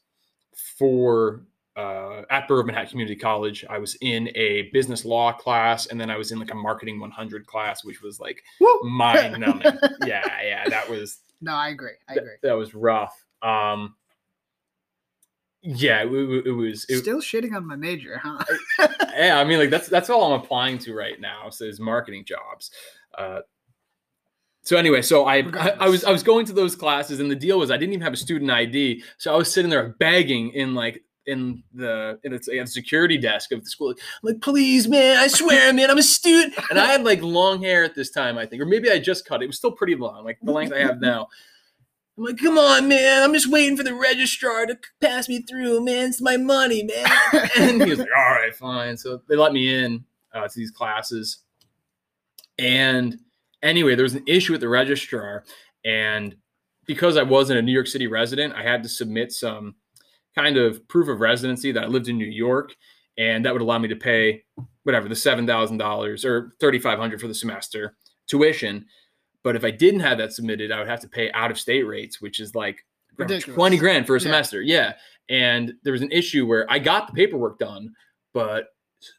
for uh, at Borough Manhattan Community College. I was in a business law class, and then I was in like a marketing 100 class, which was like mind numbing. yeah, yeah, that was No, I agree. I that, agree. that was rough. Um, yeah, it, it- it was. It, Still shitting on my major, huh? yeah, I mean, like that's that's all I'm applying to right now. So is marketing jobs. Uh, so anyway, so I, I I was I was going to those classes, and the deal was I didn't even have a student ID, so I was sitting there begging in like in the in the, security desk of the school. I'm like, please, man, I swear, man, I'm a student. And I had like long hair at this time, I think, or maybe I just cut it. It was still pretty long, like the length I have now. I'm like, come on, man. I'm just waiting for the registrar to pass me through, man. It's my money, man. and he was like, all right, fine. So they let me in uh, to these classes. And anyway, there was an issue with the registrar. And because I wasn't a New York City resident, I had to submit some kind of proof of residency that I lived in New York. And that would allow me to pay whatever, the $7,000 or 3500 for the semester tuition. But if I didn't have that submitted, I would have to pay out of state rates, which is like Ridiculous. 20 grand for a Yeah. semester. Yeah. And there was an issue where I got the paperwork done, but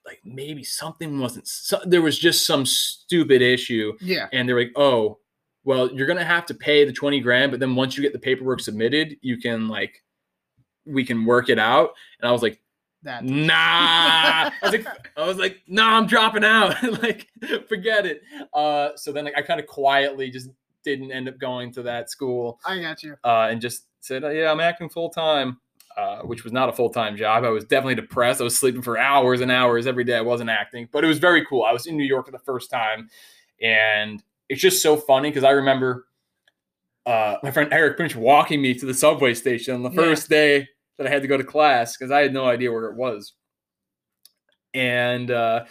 like maybe something wasn't, so, there was just some stupid issue. yeah. And they're like, oh, well, you're to have to pay the 20 grand, but then once you get the paperwork submitted, you can like, we can work it out. And I was like, That. nah. I was like, I was like, nah, I'm dropping out. like, forget it. Uh, so then like, I kind of quietly just didn't end up going to that school I got you. uh, and just said, oh, yeah, I'm acting full time, uh, which was not a full time job. I was definitely depressed. I was sleeping for hours and hours every day. I wasn't acting, but it was very cool. I was in New York for the first time, and it's just so funny because I remember uh, my friend Eric Prince walking me to the subway station on the Yeah. first day that I had to go to class because I had no idea where it was, and uh,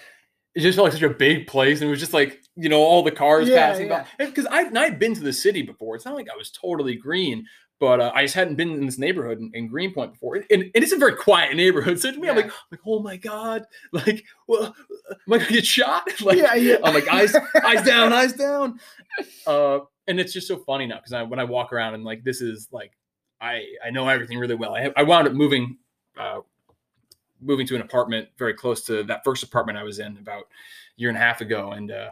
it just felt like such a big place, and it was just like you know all the cars Yeah, passing yeah. by. Because I I'd been to the city before. It's not like I was totally green, but uh, I just hadn't been in this neighborhood in, in Greenpoint before, and, and it's a very quiet neighborhood. So to me, I'm Yeah. like, like oh my god, like, well, am I gonna get shot? like, yeah, yeah. I'm like eyes eyes down, eyes down. Uh, and it's just so funny now because I, when I walk around and like this is like I I know everything really well. I I wound up moving uh, moving to an apartment very close to that first apartment I was in about a year and a half ago, and uh,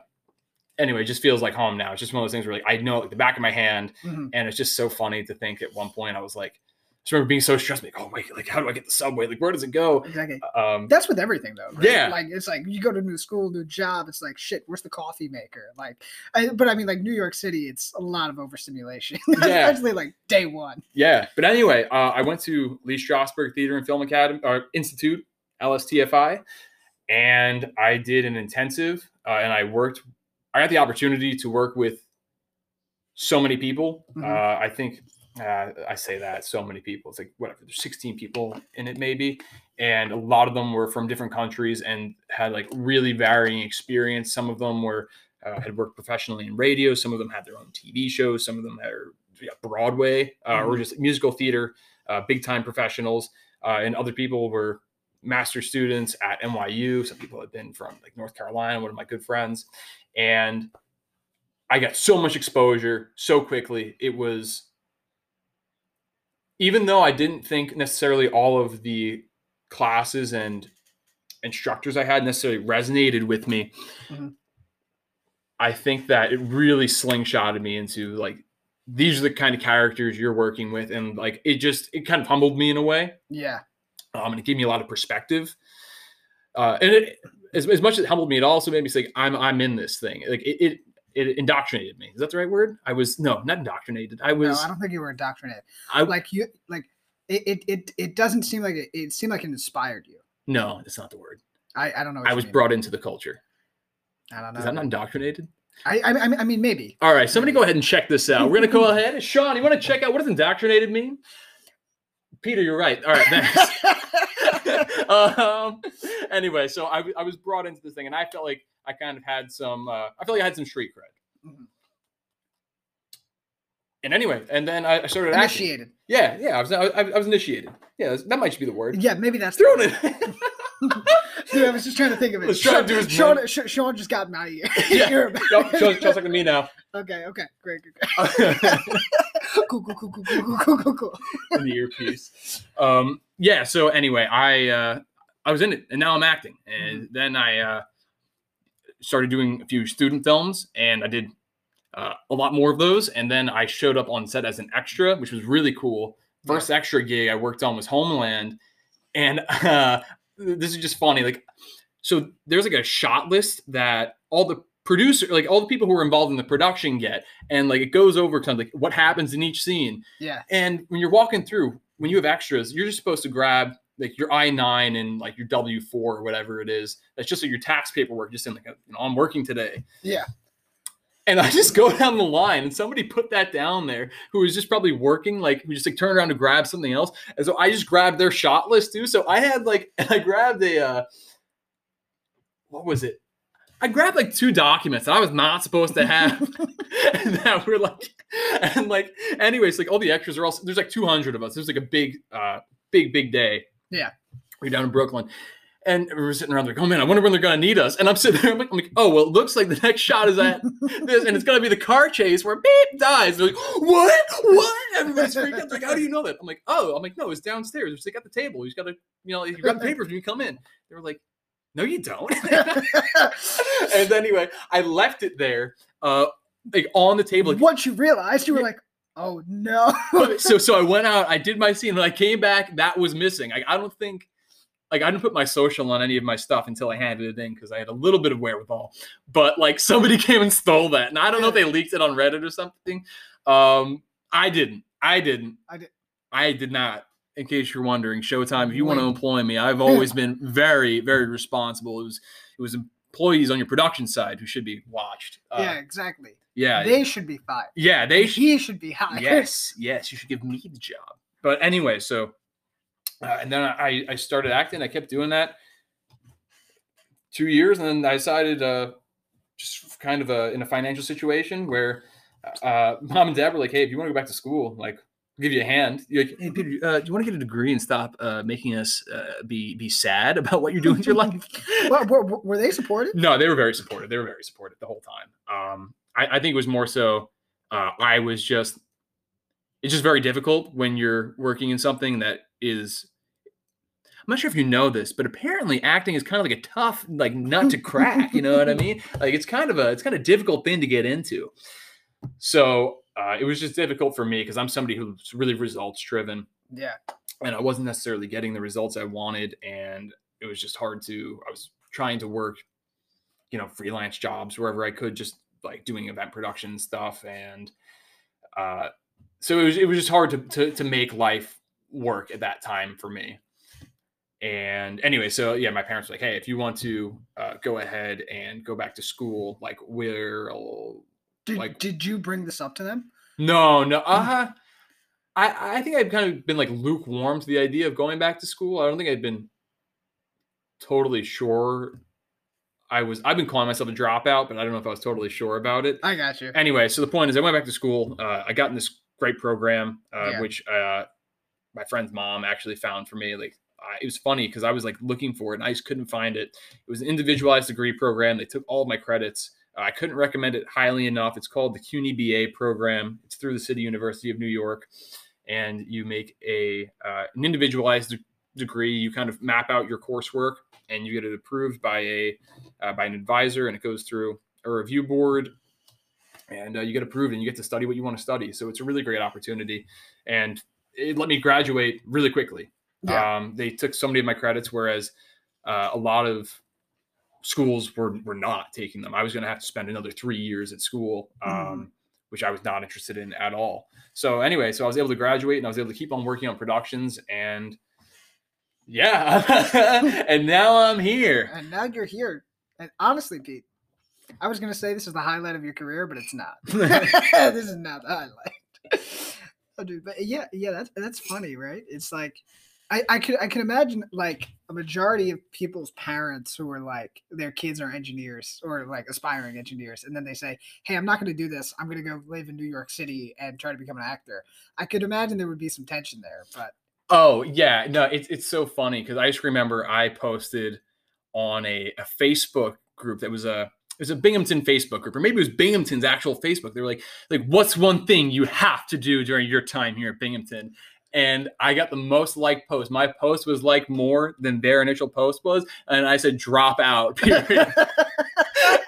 anyway, it just feels like home now. It's just one of those things where like I know like the back of my hand, Mhm. and it's just so funny to think at one point I was like. I just remember being so stressed, like, oh wait, like how do I get the subway? Like, where does it go? Exactly. Um, That's with everything though. Right? Yeah. Like it's like you go to a new school, new job. It's like shit. Where's the coffee maker? Like, I, but I mean, like New York City, it's a lot of overstimulation, Yeah. especially like day one. Yeah, but anyway, uh, I went to Lee Strasberg Theater and Film Academy or Institute, LSTFI, and I did an intensive, uh, and I worked. I got the opportunity to work with so many people. Mhm. Uh, I think uh, I say that so many people. It's like whatever. There's 16 people in it, maybe, and a lot of them were from different countries and had like really varying experience. Some of them were uh, had worked professionally in radio. Some of them had their own TV shows. Some of them had yeah, Broadway uh, or Mhm. just musical theater, uh, big time professionals, uh, and other people were master students at NYU. Some people had been from like North Carolina, one of my good friends. And I got so much exposure so quickly. It was, even though I didn't think necessarily all of the classes and instructors I had necessarily resonated with me, Mhm. I think that it really slingshotted me into like, these are the kind of characters you're working with. And like, it just, it kind of humbled me in a way Yeah. Um, and it gave me a lot of perspective. Uh, and it, as, as much as it humbled me, it also made me say, "I'm I'm in this thing." Like it, it, it indoctrinated me. Is that the right word? I was no, not indoctrinated. I No, was. I don't think you were indoctrinated. I, Like you, like it, it, it, it doesn't seem like it. It seemed like it inspired you. no, it's not the word. I, I don't know. I was mean. brought into the culture. I don't know. Is that not indoctrinated? I, I, I mean- I mean, maybe. All right, somebody go ahead and check this out. We're gonna go ahead. Sean, you want to check out what does indoctrinated mean? Peter, you're right. All right, thanks. um, anyway, so I, w- I was brought into this thing, and I felt like I kind of had some. Uh, I felt like I had some street cred. Mhm. And anyway, and then I I started acting. Initiated. Yeah, yeah, I was I, I was initiated. Yeah, that might just be the word. Yeah, maybe that's Thrown it. Dude, I was just trying to think of it. Let's try Sean, to do his Sean. Sean, Sean just got mad at you. Yeah. You're. Sean's talking to me now. Okay, okay. Great, great, great. cool, cool, cool, cool, cool, cool, cool, cool. In the earpiece. Um, yeah, so anyway, I uh, I was in it and now I'm acting. And mm-hmm. then I uh, started doing a few student films and I did uh, a lot more of those. And then I showed up on set as an extra, which was really cool. First yeah. extra gig I worked on was Homeland and uh, this is just funny. Like, so there's like a shot list that all the producer, like all the people who were involved in the production get, and like it goes over kind of like what happens in each scene. Yeah, And when you're walking through, when you have extras, you're just supposed to grab like your I nine and like your W four or whatever it is. That's just like your tax paperwork, just in like, you know, I'm working today. yeah. And I just go down the line, and somebody put that down there who was just probably working, like who just like turned around to grab something else. And so I just grabbed their shot list too. So I had like I grabbed a uh, what was it? I grabbed like two documents that I was not supposed to have. and that were like and like anyways, like all the extras are all there's like 200 of us. There's like a big uh big big day. Yeah. We're down in Brooklyn. And we were sitting around like, oh man, I wonder when they're gonna need us. And I'm sitting there, I'm like, I'm like, oh well, it looks like the next shot is at this, and it's gonna be the car chase where beep dies. They're like, what? What? Everybody's freaking out. Like, how do you know that? I'm like, oh, I'm like, no, it's downstairs. It's like at the table. You just gotta, you know, you grab the papers when you come in. They were like, no, you don't. and anyway, I left it there, uh, like on the table. Like, Once you realized, you were like, "Oh no!" so so I went out, I did my scene, when I came back, that was missing. Like I don't think like I didn't put my social on any of my stuff until I handed it in because I had a little bit of wherewithal. But like somebody came and stole that. And I don't know if they leaked it on Reddit or something. Um I didn't. I didn't. I did- I did not. In case you're wondering, Showtime, if you want to employ me, I've always been very, very responsible. It was it was employees on your production side who should be watched. Uh, yeah, exactly. yeah. They should be fired. yeah, they should he should be hired. yes, yes, you should give me the job. But anyway, so uh, and then I I started acting. I kept doing that two years, and then I decided uh, just kind of a, in a financial situation where uh, mom and dad were like, "Hey, if you want to go back to school, like." I'll Give you a hand. You're like, hey Peter, uh, do you want to get a degree and stop uh, making us uh, be be sad about what you're doing with your life? Well, were, were- were they supported? No, they were very supportive. They were very supportive the whole time. Um, I, I think it was more so uh, I was just it's just very difficult when you're working in something that is I'm not sure if you know this, but apparently acting is kind of like a tough like nut to crack. You know what I mean? Like it's kind of a it's kind of difficult thing to get into. So uh, it was just difficult for me because I'm somebody who's really results driven Yeah. and I wasn't necessarily getting the results I wanted, and it was just hard to. I was trying to work, you know, freelance jobs wherever I could, just like doing event production stuff, and uh, so it was it was just hard to to to make life work at that time for me. And anyway, so yeah, my parents were like, "Hey, if you want to uh, go ahead and go back to school, like we'll Did, Like- did you bring this up to them? no, no. Uh, huh. I I think I've kind of been like lukewarm to the idea of going back to school. I don't think I've been totally sure. I was I've been calling myself a dropout, but I don't know if I was totally sure about it. I got you. Anyway, so the point is, I went back to school. Uh, I got in this great program, uh, Yeah. which uh, my friend's mom actually found for me. Like I, it was funny because I was like looking for it and I just couldn't find it. It was an individualized degree program. They took all of my credits. Uh, I couldn't recommend it highly enough. It's called the CUNY BA program. It's through the City University of New York, and you make a uh, an individualized de- degree. You kind of map out your coursework, and you get it approved by a uh, by an advisor, and it goes through a review board, and uh, you get approved, and you get to study what you want to study. So it's a really great opportunity, and it let me graduate really quickly. Yeah. Um, they took so many of my credits, whereas uh, a lot of schools were were not taking them. I was going to have to spend another three years at school, um, Mhm. which I was not interested in at all. So anyway, so I was able to graduate, and I was able to keep on working on productions, and yeah, and now I'm here. And now you're here. And honestly, Pete, I was gonna say this is the highlight of your career, but it's not. this is not the highlight. Oh, dude, but yeah, yeah, that's that's funny, right? It's like I, I could I can imagine like a majority of people's parents who are like their kids are engineers or like aspiring engineers, and then they say, "Hey, I'm not going to do this. I'm going to go live in New York City and try to become an actor." I could imagine there would be some tension there, but Oh yeah, no, it's it's so funny because I just remember I posted on a, a Facebook group that was a it was a Binghamton Facebook group, or maybe it was Binghamton's actual Facebook. They were like, like, what's one thing you have to do during your time here at Binghamton? And I got the most liked post. My post was like more than their initial post was, and I said drop out. Period.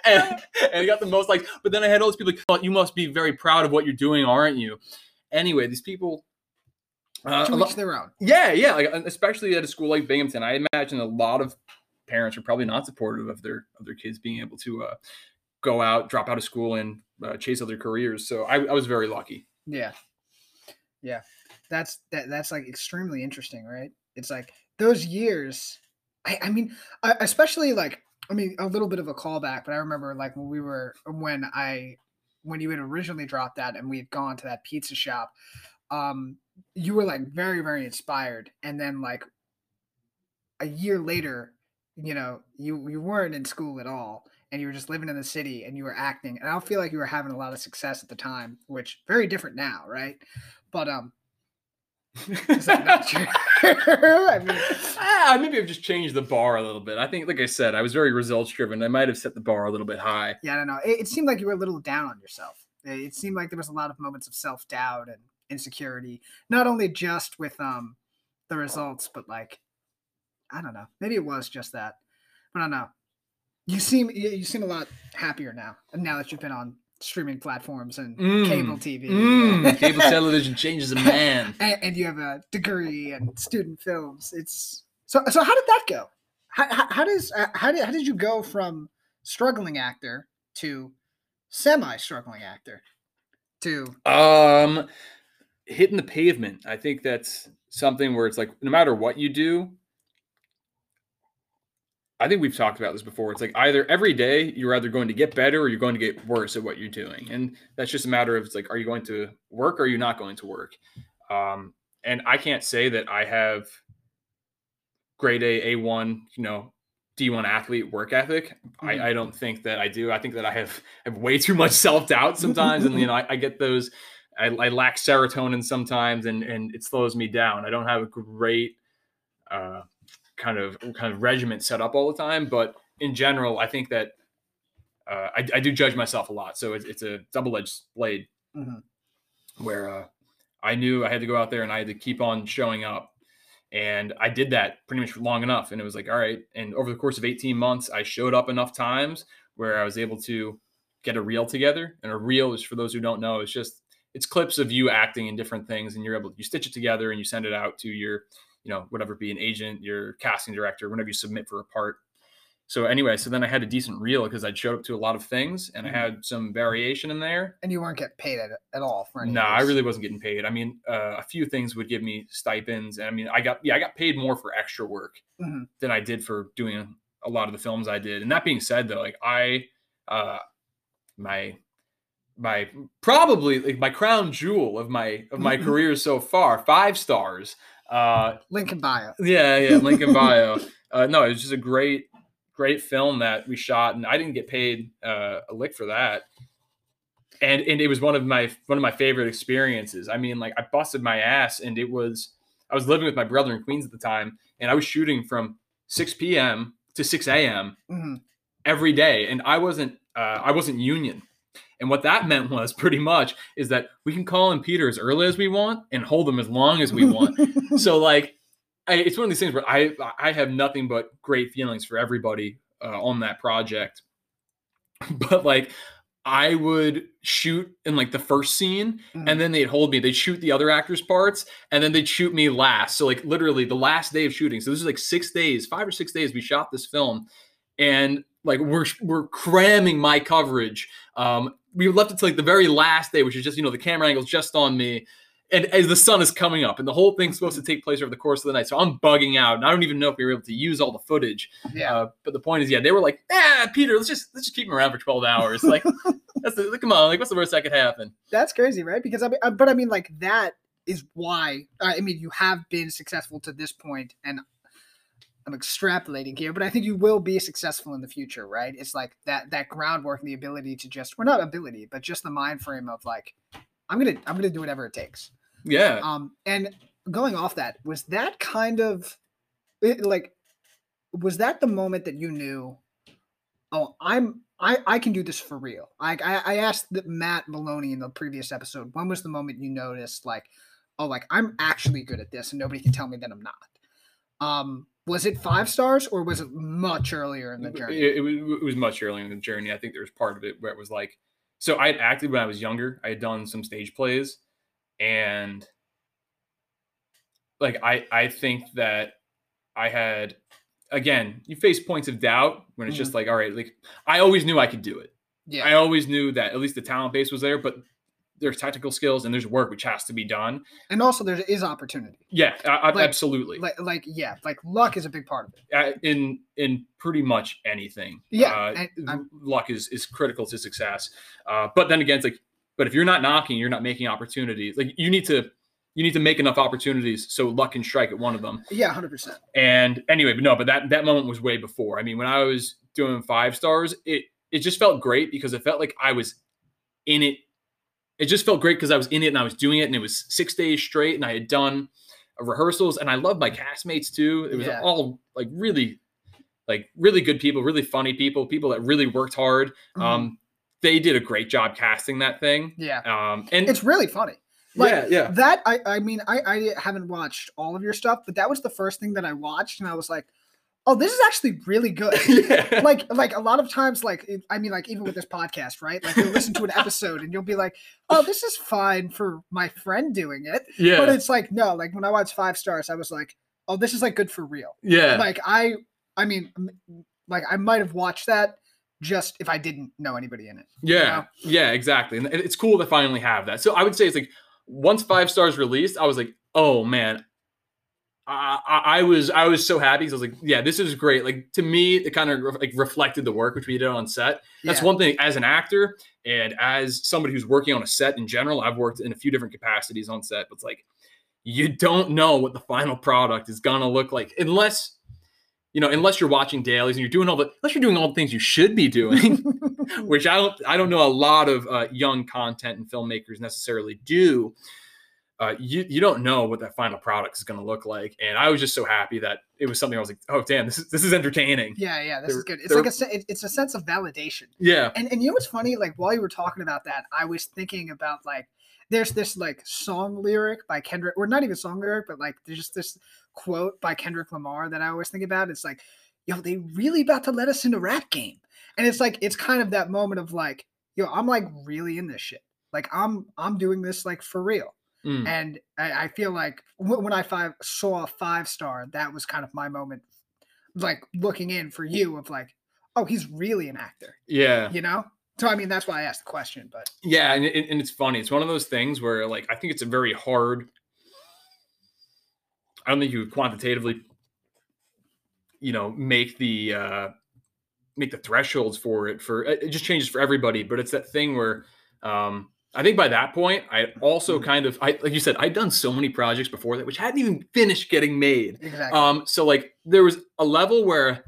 and, and I got the most likes. But then I had all these people like, oh, you must be very proud of what you're doing, aren't you? Anyway, these people. Uh, to each their own. yeah, yeah, like especially at a school like Binghamton, I imagine a lot of parents are probably not supportive of their of their kids being able to uh, go out, drop out of school, and uh, chase other careers. So I, I was very lucky. Yeah. Yeah. That's that that's like extremely interesting, right? It's like those years I, I mean, especially like I mean a little bit of a callback, but I remember like when we were when I when you had originally dropped that and we had gone to that pizza shop, um, you were like very, very inspired. And then like a year later, you know, you you weren't in school at all and you were just living in the city and you were acting. And I don't feel like you were having a lot of success at the time, which very different now, right? But um is that not true? I mean ah, maybe I've just changed the bar a little bit. I think, like I said, I was very results driven. I might have set the bar a little bit high. yeah, I don't know. It, it seemed like you were a little down on yourself. It, it seemed like there was a lot of moments of self doubt and insecurity, not only just with um the results, but like I don't know. Maybe it was just that, I don't know. You seem you, you seem a lot happier now, now that you've been on streaming platforms and cable Mm, TV. Mm, cable television changes a man. and, and you have a degree in student films. It's so. So how did that go? How, how, how does uh, how did how did you go from struggling actor to semi struggling actor to Um, hitting the pavement. I think that's something where it's like no matter what you do. I think we've talked about this before. It's like either every day you're either going to get better or you're going to get worse at what you're doing, and that's just a matter of it's like, are you going to work or are you not going to work? Um, and I can't say that I have grade A, A one, you know, D one athlete work ethic. Mhm. I, I don't think that I do. I think that I have have way too much self doubt sometimes, and you know, I, I get those. I, I lack serotonin sometimes, and and it slows me down. I don't have a great uh, kind of kind of regiment set up all the time, but in general, I think that uh, I, I do judge myself a lot. So it's, it's a double edged blade Mhm. where uh, I knew I had to go out there and I had to keep on showing up. And I did that pretty much long enough. And it was like, all right. And over the course of 18 months, I showed up enough times where I was able to get a reel together. And a reel is for those who don't know, it's just it's clips of you acting in different things and you're able you stitch it together and you send it out to your, you know, whatever it be an agent, your casting director, whenever you submit for a part. So anyway, so then I had a decent reel because I'd showed up to a lot of things and Mhm. I had some variation in there. and you weren't getting paid at, at all for any. No, of I really wasn't getting paid. I mean, uh, a few things would give me stipends, and I mean, I got yeah, I got paid more for extra work Mhm. than I did for doing a lot of the films I did. And that being said, though, like I, uh, my my probably like my crown jewel of my of my Mhm. career so far, five stars. Uh, link in bio. yeah, yeah, Lincoln Bio. Uh, no, it was just a great, great film that we shot, and I didn't get paid uh, a lick for that. And and it was one of my one of my favorite experiences. I mean, like I busted my ass, and it was I was living with my brother in Queens at the time, and I was shooting from 6 p.m. to 6 a.m. Mhm. every day, and I wasn't uh, I wasn't union. And what that meant was pretty much is that we can call in Peter as early as we want and hold him as long as we want. so like, I, it's one of these things where I I have nothing but great feelings for everybody uh, on that project. But like, I would shoot in like the first scene, and then they'd hold me. They'd shoot the other actors' parts, and then they'd shoot me last. So like literally the last day of shooting. So this is like six days, five or six days. We shot this film, and like we're we're cramming my coverage. Um, we left it to like the very last day, which is just you know the camera angle's just on me, and as the sun is coming up, and the whole thing's supposed to take place over the course of the night. So I'm bugging out, and I don't even know if we were able to use all the footage. yeah. Uh, but the point is, yeah, they were like, "Ah, Peter, let's just let's just keep him around for 12 hours." Like, that's the, come on, like, what's the worst that could happen? That's crazy, right? Because I mean, uh, but I mean, like that is why uh, I mean you have been successful to this point, and I'm extrapolating here, but I think you will be successful in the future, right? It's like that that groundwork and the ability to just, well, not ability, but just the mind frame of like, I'm gonna I'm gonna do whatever it takes. Yeah, Um, and going off that, was that kind of it, like, was that the moment that you knew, oh, I'm I I can do this for real? Like I I asked Matt Maloney in the previous episode, when was the moment you noticed like, oh, like I'm actually good at this and nobody can tell me that I'm not. Um, was it five stars or was it much earlier in the journey? It, it, was, it was much earlier in the journey. I think there was part of it where it was like, so I had acted when I was younger. I had done some stage plays, and like I I think that I had again you face points of doubt when it's mm-hmm. just like all right like I always knew I could do it. Yeah, I always knew that at least the talent base was there, but there's technical skills and there's work which has to be done. and also there is opportunity. Yeah, I, I, Like- absolutely. Like like yeah, like luck is a big part of it. Uh, in in pretty much anything. Yeah, uh, luck is is critical to success. Uh, but then again, it's like, but if you're not knocking, you're not making opportunities. Like you need to you need to make enough opportunities so luck can strike at one of them. Yeah, hundred percent. And anyway, but no, but that that moment was way before. I mean, when I was doing five stars, it it just felt great because it felt like I was in it. It just felt great because I was in it and I was doing it, and it was six days straight, and I had done rehearsals, and I loved my castmates too. It was Yeah. all like really, like really good people, really funny people, people that really worked hard. Mm-hmm. Um, they did a great job casting that thing. yeah, Um, and it's really funny. like, yeah, yeah, That I I mean I I haven't watched all of your stuff, but that was the first thing that I watched, and I was like, oh, this is actually really good. yeah. like like a lot of times like i mean like even with this podcast right like you'll listen to an episode and you'll be like oh this is fine for my friend doing it yeah, but it's like no like when i watched five stars i was like oh this is like good for real yeah. like i i mean like i might have watched that just if i didn't know anybody in it Yeah, yeah, exactly. And it's cool to finally have that. So I would say it's like once five stars released, I was like, oh man, I, I, I was I was so happy because I was like, yeah, this is great. Like to me, it kind of like reflected the work which we did on set. That's Yeah. one thing as an actor and as somebody who's working on a set in general. I've worked in a few different capacities on set, but it's like you don't know what the final product is gonna look like unless you know unless you're watching dailies and you're doing all the unless you're doing all the things you should be doing which I don't I don't know a lot of uh, young content and filmmakers necessarily do. Uh, you you don't know what that final product is going to look like, and I was just so happy that it was something I was like, oh damn, this is this is entertaining. yeah yeah this They're- is good it's like a it's a sense of validation Yeah, And and you know what's funny? Like while you were talking about that, I was thinking about like there's this like song lyric by Kendrick, or not even song lyric, but like there's just this quote by Kendrick Lamar that I always think about. It's like, yo, they really about to let us in the rap game. And it's like it's kind of that moment of like, yo, I'm like really in this shit. Like I'm I'm doing this like for real. Mm. And I, I feel like when I five saw a five star, that was kind of my moment, like looking in for you of like, oh, he's really an actor yeah, you know so i mean that's why i asked the question but yeah, and, it- and it's funny. It's one of those things where like I think it's a very hard. I don't think you would quantitatively, you know, make the uh, make the thresholds for it. For it it just changes for everybody. But it's that thing where um, I think by that point, I also kind of, I like you said, I'd done so many projects before that which hadn't even finished getting made. exactly Um, so like there was a level where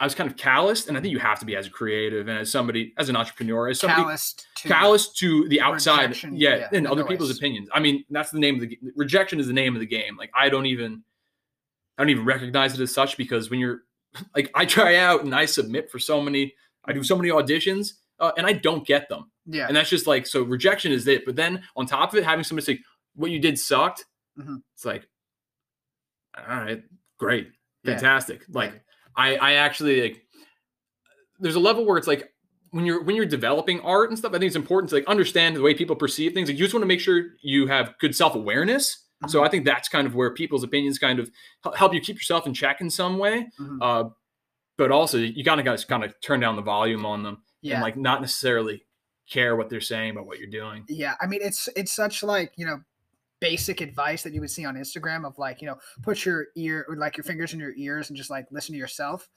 I was kind of calloused, and I think you have to be as a creative and as somebody, as an entrepreneur, as somebody Calloused to callous to the outside, yeah, yeah, and the other people's opinions. I mean, that's the name of the rejection is the name of the game. Like I don't even, I don't even recognize it as such because when you're like, I try out and I submit for so many, I do so many auditions, uh, and I don't get them, yeah. and that's just like so. Rejection is it, but then on top of it, having somebody say what you did sucked, Mhm. it's like, all right, great, Yeah. fantastic. Like I, I actually like. There's a level where it's like when you're when you're developing art and stuff, I think it's important to like understand the way people perceive things. Like you just want to make sure you have good self awareness. So Mm-hmm. I think that's kind of where people's opinions kind of help you keep yourself in check in some way. Mhm. Uh, but also you kind of gotta kind of turn down the volume on them yeah. and like not necessarily care what they're saying about what you're doing. yeah i mean it's it's such like you know basic advice that you would see on instagram of like you know put your ear or like your fingers in your ears and just like listen to yourself.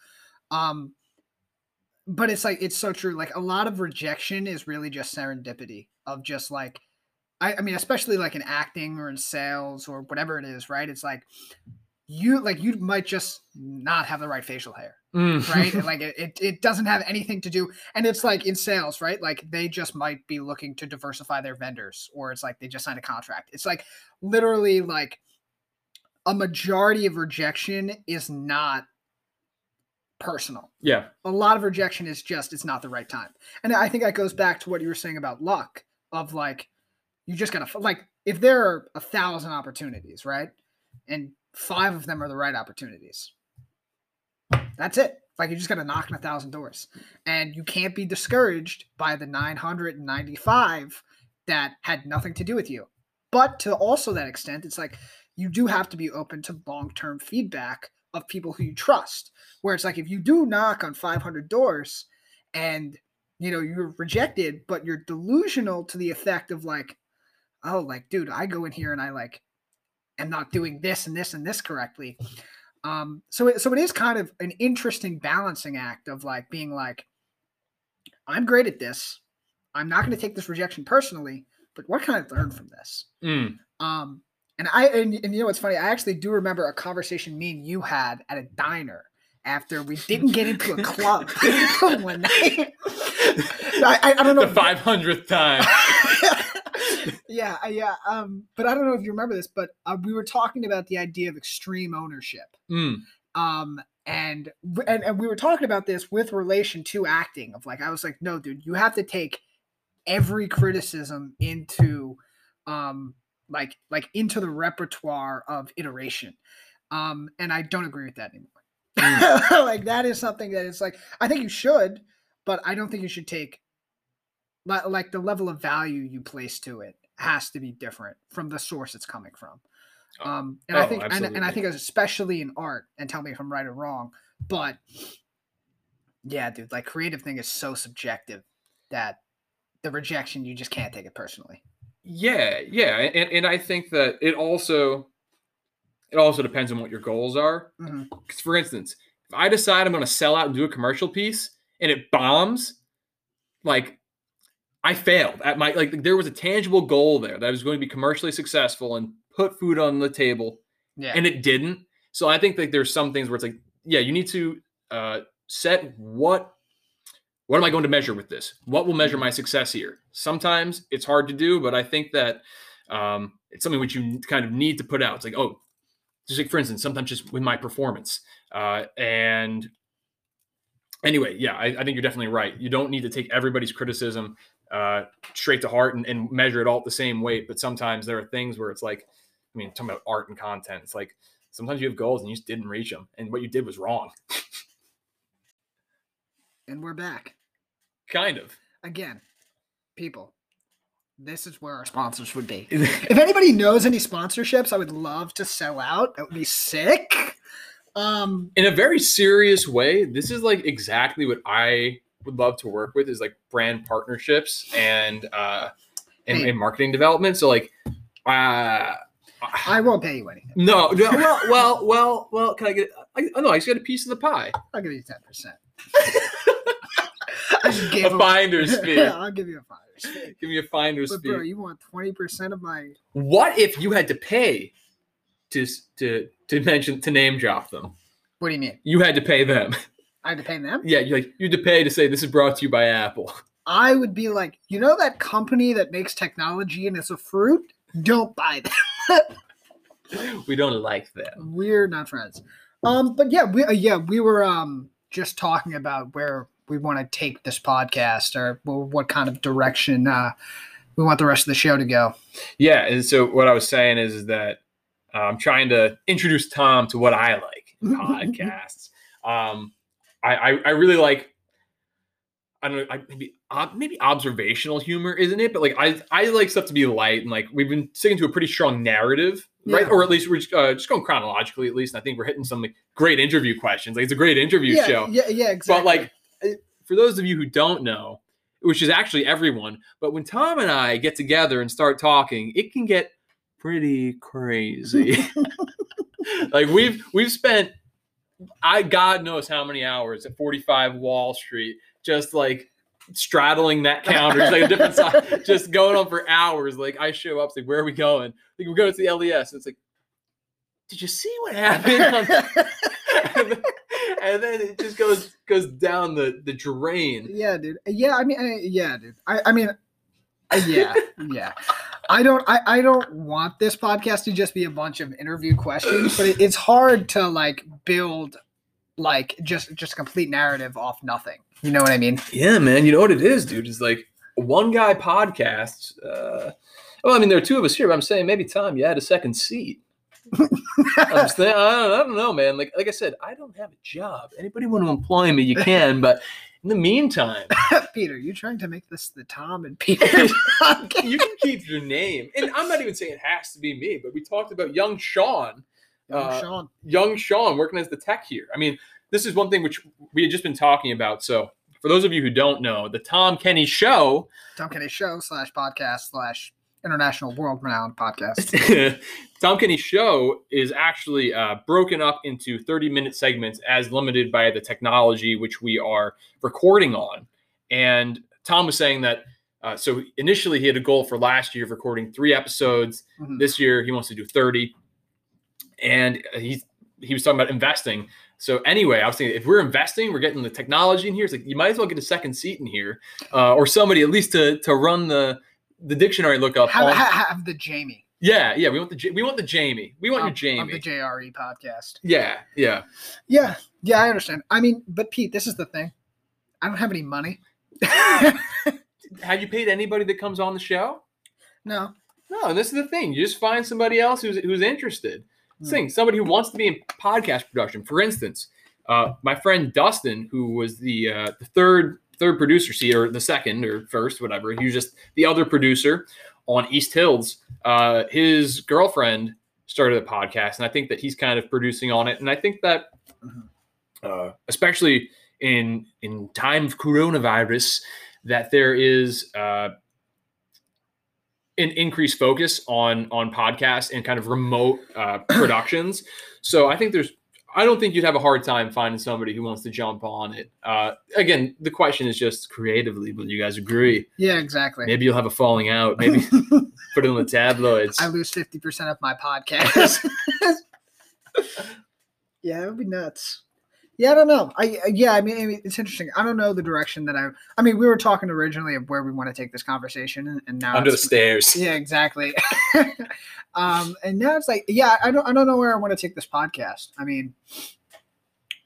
Um but it's like it's so true like a lot of rejection is really just serendipity of just like I, I mean especially like in acting or in sales or whatever it is right? It's like you like you might just not have the right facial hair Mm. right? Like it, it, it doesn't have anything to do, and it's like in sales, right? Like they just might be looking to diversify their vendors, or it's like they just signed a contract. It's like literally like a majority of rejection is not personal. yeah. A lot of rejection is just it's not the right time, and I think that goes back to what you were saying about luck of like you just gotta like if there are a thousand opportunities, right, and five of them are the right opportunities that's it. Like you just got to knock on a thousand doors, and you can't be discouraged by the 995 that had nothing to do with you. But to also that extent, it's like you do have to be open to long term feedback of people who you trust. Where it's like if you do knock on 500 doors and you know you're rejected, but you're delusional to the effect of like, oh, like dude, I go in here and I like am not doing this and this and this correctly. Um, so it, so it is kind of an interesting balancing act of like being like, I'm great at this. I'm not going to take this rejection personally, but what can I learn from this? Mm. Um, and I and, and you know what's funny? I actually do remember a conversation me and you had at a diner after we didn't get into a club one night. I, I, I don't know. The five hundredth time. yeah, yeah. Um, but I don't know if you remember this, but uh, we were talking about the idea of extreme ownership. Mm. um and, and and we were talking about this with relation to acting of like i was like no dude you have to take every criticism into um like like into the repertoire of iteration um and i don't agree with that anymore like that is something that is like i think you should but i don't think you should take like the level of value you place to it has to be different from the source it's coming from Oh. um and i Oh, think and, and i think especially in art and tell me if i'm right or wrong but yeah dude like creative thing is so subjective that the rejection you just can't take it personally Yeah, yeah, and and I think that it also it also depends on what your goals are. Mhm. Because for instance, if I decide I'm going to sell out and do a commercial piece and it bombs, like I failed at my like there was a tangible goal there that I was going to be commercially successful and put food on the table, yeah and it didn't. So I think like there's some things where it's like, yeah, you need to uh, set what what am I going to measure with this? What will measure my success here? Sometimes it's hard to do, but I think that um, it's something which you kind of need to put out. It's like, oh, just like for instance, sometimes just with my performance. Uh, and anyway, yeah, I, I think you're definitely right. You don't need to take everybody's criticism uh, straight to heart and, and measure it all at the same weight. But sometimes there are things where it's like, I mean, talking about art and content, it's like sometimes you have goals and you just didn't reach them, and what you did was wrong. and we're back kind of. again people this is where our sponsors would be if anybody knows any sponsorships i would love to sell out that would be sick um in a very serious way, this is like exactly what I would love to work with is like brand partnerships and uh and, and marketing development. So like uh i won't pay you anything no, no well well well well can I get I, I know I just got a piece of the pie. i'll give you 10% I just gave A away- finder's fee. yeah, i'll give you a finder's fee Give me a finder's but fee. bro you want 20% of my what if you had to pay to to to mention to name drop them? what do you mean You had to pay them. I had to pay them. Yeah, you like you had to pay to say this is brought to you by Apple. I would be like, you know, that company that makes technology and it's a fruit. Don't buy them. we don't like them. We're not friends. Um, but yeah, we uh, yeah we were um just talking about where we want to take this podcast or what kind of direction uh, we want the rest of the show to go. Yeah, and so what I was saying is, is that uh, I'm trying to introduce Tom to what I like in podcasts. Um, I, I I really like. I don't know, I, maybe ob- maybe observational humor, isn't it? But like I I like stuff to be light and like we've been sticking to a pretty strong narrative, right? Or at least we're just, uh, just going chronologically. At least and I think we're hitting some like, great interview questions. Like it's a great interview yeah, show. yeah, yeah, exactly. But like, for those of you who don't know, which is actually everyone, but when Tom and I get together and start talking, it can get pretty crazy. like we've we've spent, I God knows how many hours at 45 Wall Street, just like straddling that counter, just like a different side, just going on for hours. Like I show up, it's like, where are we going? Like we're going to the LES. And It's like, did you see what happened? and then, and then it just goes goes down the the drain. yeah, dude. Yeah, I mean, I, yeah, dude. I, I mean, uh, yeah, yeah. I don't, I, I don't want this podcast to just be a bunch of interview questions, but it, it's hard to like build like just just complete narrative off nothing. You know what I mean? Yeah, man. You know what it is, dude? Is like one guy podcast. Uh, well, I mean, there are two of us here, but I'm saying maybe Tom, you had a second seat. I'm saying, I, don't, I don't know, man. Like like I said, I don't have a job. Anybody want to employ me, you can. But in the meantime, Peter, you trying to make this the Tom and Peter you can keep your name. And I'm not even saying it has to be me, but we talked about young Sean. Young Uh, Sean. young Sean working as the tech here. I mean, this is one thing which we had just been talking about. So, for those of you who don't know, the Tom Kenny Show, Tom Kenny Show slash podcast slash international world renowned podcast. Tom Kenny Show is actually uh, broken up into 30 minute segments as limited by the technology which we are recording on. And Tom was saying that. Uh, so initially, he had a goal for last year of recording three episodes. Mhm. This year, he wants to do 30. And he he was talking about investing. So anyway, I was thinking if we're investing, we're getting the technology in here. It's like you might as well get a second seat in here, uh, or somebody at least to to run the the dictionary lookup. Have, on- have, the Jamie. yeah, yeah. We want the we want the Jamie. We want of- your Jamie. The JRE podcast. yeah, yeah. Yeah, yeah, I understand. I mean, but Pete, this is the thing. I don't have any money. Have you paid anybody that comes on the show? no. No, this is the thing. You just find somebody else who's who's interested. Hmm. Thing, somebody who wants to be in podcast production. For instance, uh, my friend Dustin, who was the uh, the third third producer seat or the second or first, whatever. He was just the other producer on East Hills. Uh, his girlfriend started a podcast, and I think that he's kind of producing on it. And I think that, Mhm. uh, especially in in time of coronavirus, that there is uh, an increased focus on on podcasts and kind of remote uh, productions. So I think there's. I don't think you'd have a hard time finding somebody who wants to jump on it. Uh, again, the question is just creatively, will you guys agree? Yeah, exactly. Maybe you'll have a falling out. Maybe put it in the tabloids. I lose fifty percent of my podcast. yeah, it would be nuts. Yeah, I don't know. I yeah, I mean, I mean, it's interesting. I don't know the direction that I. I mean, we were talking originally of where we want to take this conversation, and- and now Under the stairs. Yeah, exactly. um, and now it's like, yeah, I don't, I don't know where I want to take this podcast. I mean,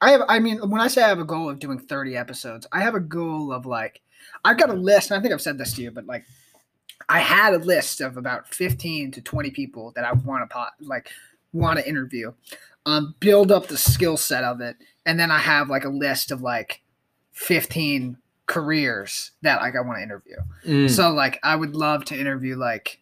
I have, I mean, when I say I have a goal of doing 30 episodes, I have a goal of like, I've got a list, and I think I've said this to you, but like, I had a list of about 15 to 20 people that I want to pot, like, want to interview, um, build up the skill set of it, and then I have like a list of like 15 careers that like I want to interview. Mm. So like I would love to interview like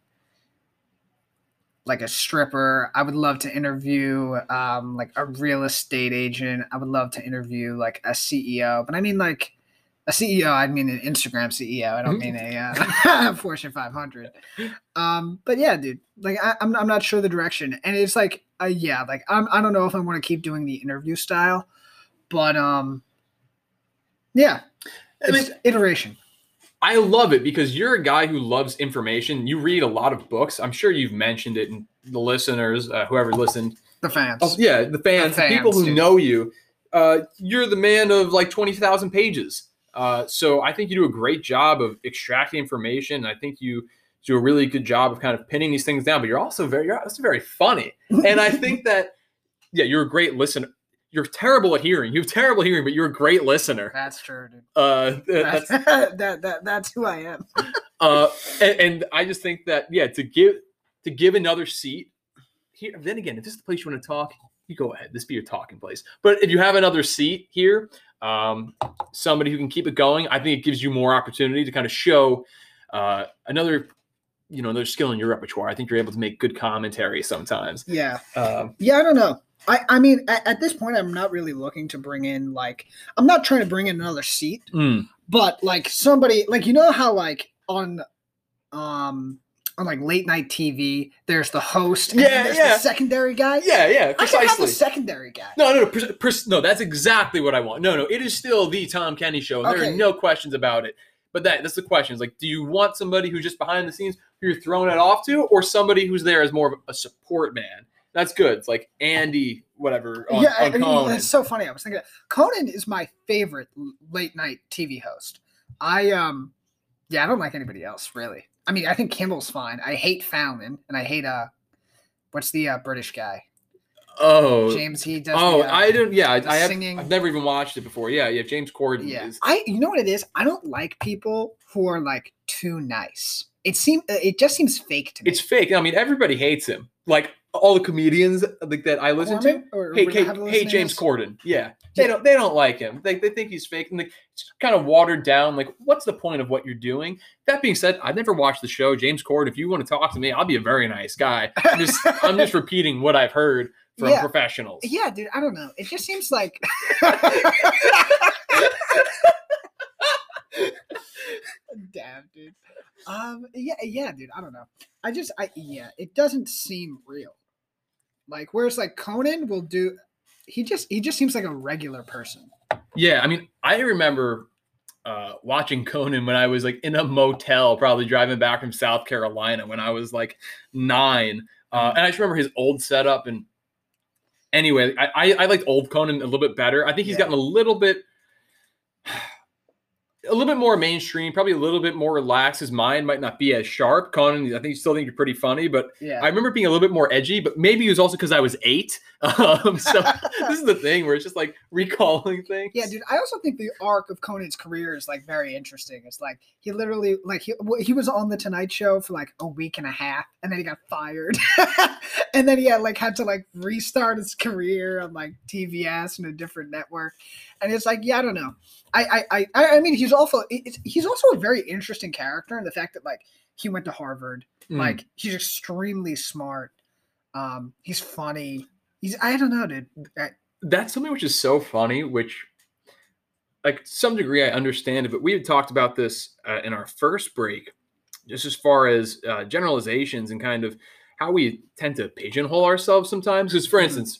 like a stripper. I would love to interview um like a real estate agent. I would love to interview like a CEO. But I mean like a CEO, I mean an Instagram CEO. I don't mean a uh, Fortune 500. Um, but yeah, dude, like I, I'm, I'm not sure the direction, and it's like, uh, yeah, like I'm, I don't know if I want to keep doing the interview style, but um, yeah, I mean, it's iteration. I love it because you're a guy who loves information. You read a lot of books. I'm sure you've mentioned it, and the listeners, uh, whoever listened, The fans. Oh, yeah, the fans, The the people who dude. know you, uh, you're the man of like twenty thousand pages. Uh, so I think you do a great job of extracting information. I think you do a really good job of kind of pinning these things down. But you're also very you're also very funny, and I think that yeah, you're a great listener. You're terrible at hearing. You have terrible hearing, but you're a great listener. That's true, dude. Uh, that's That's, that, that, that's who I am. uh, and, and I just think that yeah, to give to give another seat here. Then again, if this is the place you want to talk, you go ahead. This be your talking place. But if you have another seat here, um, somebody who can keep it going, I think it gives you more opportunity to kind of show uh, another, you know, another skill in your repertoire. I think you're able to make good commentary sometimes. Yeah. Um, Yeah, I don't know. I, I mean, at, at this point, I'm not really looking to bring in, like, I'm not trying to bring in another seat, mm, but, like, somebody, like, you know how, like, on, um, on like late night TV, there's the host, Yeah, there's yeah. the secondary guy. yeah, yeah, I can have precisely. the secondary guy. No, no, no, no. That's exactly what I want. No, no, it is still the Tom Kenny show. and There are no questions about it. But that that's the question. Is like, do you want somebody who's just behind the scenes who you're throwing it off to, or somebody who's there as more of a support man? That's good. It's like Andy, whatever. On, yeah, I on mean, that's so funny. I was thinking Conan is my favorite late night TV host. I um, yeah, I don't like anybody else really. I mean, I think Kimmel's fine. I hate Fallon, and I hate uh, what's the uh, British guy? oh, James. He does. oh, the, uh, I don't. Yeah, I, have. singing. I've never even watched it before. Yeah, yeah. James Corden Yeah, is. I. You know what it is? I don't like people who are like too nice. It seems. It just seems fake to me. It's fake. I mean, everybody hates him. Like all the comedians like that I listen to. Corman? Or- or Hey, hey, hey, James? Corden. Yeah, they don't they don't like him. They, they think he's fake, and like, it's kind of watered down. Like, what's the point of what you're doing? That being said, I've never watched the show. James Corden. If you want to talk to me, I'll be a very nice guy. I'm just I'm just repeating what I've heard from Yeah. professionals. Yeah, dude. I don't know. It just seems like. Damn, dude. Um. Yeah. Yeah, dude. I don't know. I just. I. Yeah. It doesn't seem real. Like, whereas like Conan will do. He just. He just seems like a regular person. Yeah, I mean, I remember uh, watching Conan when I was like in a motel, probably driving back from South Carolina when I was like nine, uh, and I just remember his old setup. And anyway, I, I, I liked old Conan a little bit better. I think he's Yeah. gotten a little bit. A little bit more mainstream, probably a little bit more relaxed. His mind might not be as sharp. Conan, I think, you still think you're pretty funny, but Yeah. I remember being a little bit more edgy. But maybe it was also because I was eight. Um, so this is the thing where it's just like recalling things. Yeah, dude. I also think the arc of Conan's career is like very interesting. It's like he literally like he he was on the Tonight Show for like a week and a half, and then he got fired, and then he had like had to like restart his career on like TBS and a different network, and it's like yeah, I don't know. I I I, I mean he's also it's, he's also a very interesting character in the fact that like he went to Harvard, Mm. like he's extremely smart, um, he's funny. He's I don't know, dude. I, that's something which is so funny which like to some degree i understand it but we had talked about this uh, in our first break just as far as uh, generalizations and kind of how we tend to pigeonhole ourselves sometimes because for Mhm. instance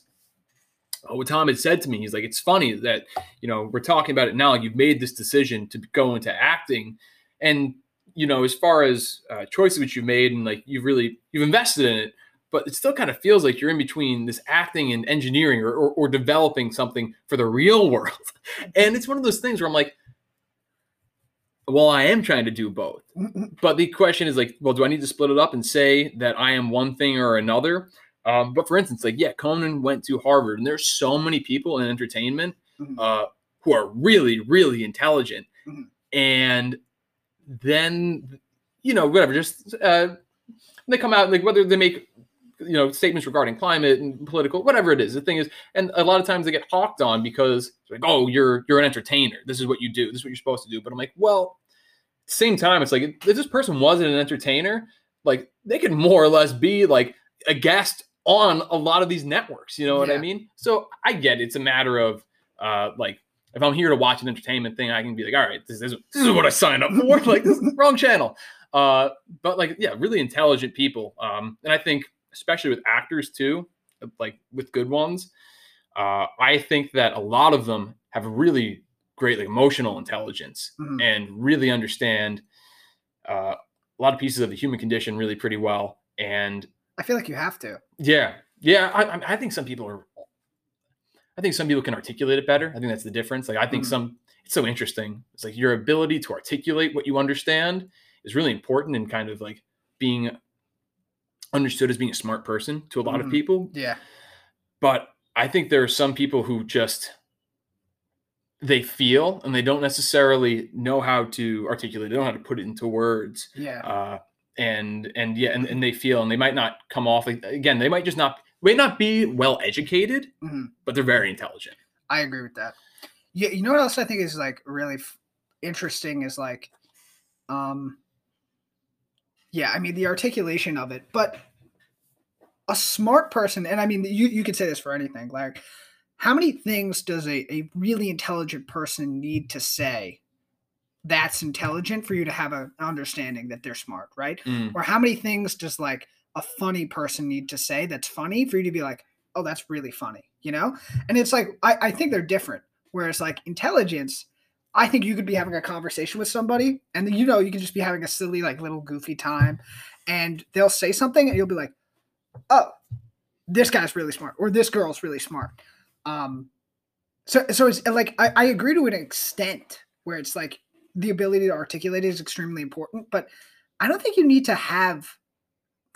uh, what tom had said to me he's like it's funny that you know we're talking about it now you've made this decision to go into acting and you know as far as uh, choices which you've made and like you've really you've invested in it but it still kind of feels like you're in between this acting and engineering or, or, or developing something for the real world. And it's one of those things where I'm like, well, I am trying to do both. But the question is like, well, do I need to split it up and say that I am one thing or another? Um, but for instance, like, yeah, Conan went to Harvard, and there's so many people in entertainment Mhm. uh, who are really, really intelligent. Mhm. And then, you know, whatever, just uh, they come out like whether they make you know statements regarding climate and political whatever it is the thing is and a lot of times they get hawked on because it's like oh you're you're an entertainer. This is what you do. This is what you're supposed to do. But i'm like well same time it's like if this person wasn't an entertainer like they could more or less be like a guest on a lot of these networks. You know what i mean? So i get it. it's a matter of uh like if i'm here to watch an entertainment thing i can be like all right this is this is what i signed up for. Like this is the wrong channel. Uh but like yeah really intelligent people. Um and i think especially with actors too like with good ones uh i think that a lot of them have really great like emotional intelligence Mhm. and really understand uh a lot of pieces of the human condition really pretty well and I feel like you have to. yeah yeah i, I- think some people are I think some people can articulate it better. I think that's the difference. Like I think Mhm. some it's so interesting. It's like your ability to articulate what you understand is really important in kind of like being understood as being a smart person to a lot Mhm. of people. Yeah. But I think there are some people who just they feel and they don't necessarily know how to articulate. They don't know how to put it into words. Yeah. Uh, and and yeah, and, and they feel and they might not come off like again, they might just not may not be well educated, Mhm. but they're very intelligent. I agree with that. Yeah, you know what else I think is like really f- interesting is like, um, yeah, I mean the articulation of it, but a smart person, and I mean you you could say this for anything. Like, how many things does a a really intelligent person need to say? That's intelligent for you to have an understanding that they're smart, right? Mm. Or how many things does like a funny person need to say that's funny for you to be like, oh, that's really funny, you know? And it's like, I, I think they're different. Whereas like intelligence, I think you could be having a conversation with somebody and you know, you can just be having a silly, like little goofy time and they'll say something and you'll be like, oh, this guy's really smart or this girl's really smart. Um, so, so it's like, I, I agree to an extent where it's like the ability to articulate is extremely important, but I don't think you need to have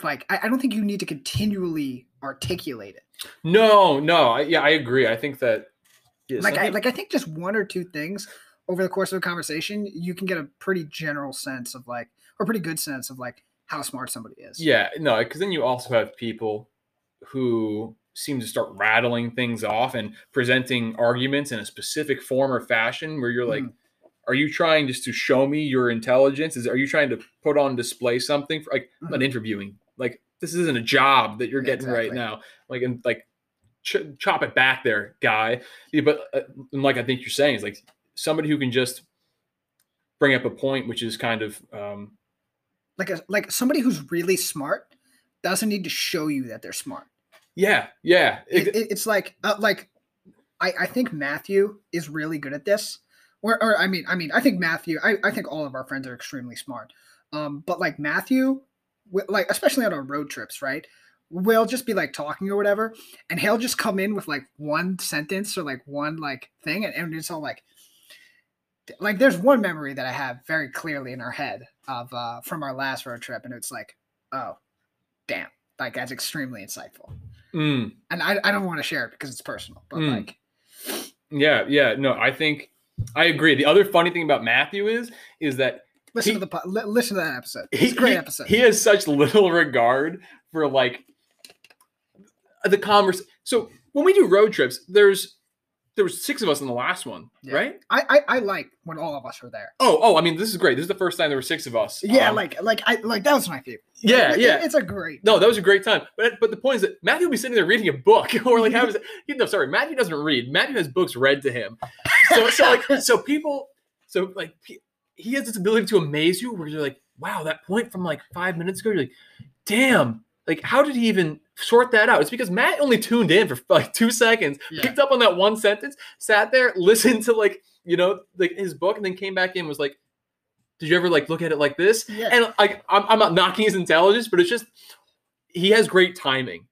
like I, I don't think you need to continually articulate it. No, no, I, yeah, I agree. I think that yeah, like I peop- like I think just one or two things over the course of a conversation, you can get a pretty general sense of like or pretty good sense of like how smart somebody is. yeah, no, because then you also have people who seem to start rattling things off and presenting arguments in a specific form or fashion where you're like Mhm. are you trying just to show me your intelligence is are you trying to put on display something for, like I'm not Mhm. interviewing like this isn't a job that you're Yeah, getting right now like and like ch- chop it back there guy Yeah, but uh, and like i think you're saying is like somebody who can just bring up a point which is kind of um Like a like somebody who's really smart doesn't need to show you that they're smart. yeah yeah It, it- it's like uh, like I, I think Matthew is really good at this. Or, or I mean I mean I think Matthew I, I think all of our friends are extremely smart. Um, but like Matthew, like especially on our road trips, right? We'll just be like talking or whatever, and he'll just come in with like one sentence or like one like thing, and, and it's all like like there's one memory that I have very clearly in our head of uh from our last road trip, and it's like, oh, damn, like that's extremely insightful mm, and I, I don't want to share it because it's personal, but Mm. like, yeah yeah no i think i agree the other funny thing about matthew is is that listen He- to the listen to that episode. It's a great he- episode. He has such little regard for like the converse. So when we do road trips, there's there was six of us in the last one, Yeah. right? I, I I like when all of us are there. Oh, oh, I mean, this is great. This is the first time there were six of us. Yeah, Um, like like I like that was my favorite. yeah, Like, yeah. it's a great. No, that was a great time. But but the point is that Matthew would be sitting there reading a book, or like having. you know, sorry, Matthew doesn't read. Matthew has books read to him. So so like so people so like he has this ability to amaze you, where you're like, wow, that point from like five minutes ago, you're like, damn, like how did he even sort that out? It's because Matt only tuned in for like two seconds, Yeah. picked up on that one sentence, sat there, listened to like you know like his book, and then came back in and was like, did you ever like look at it like this? Yeah. And like I'm, I'm not knocking his intelligence, but it's just he has great timing.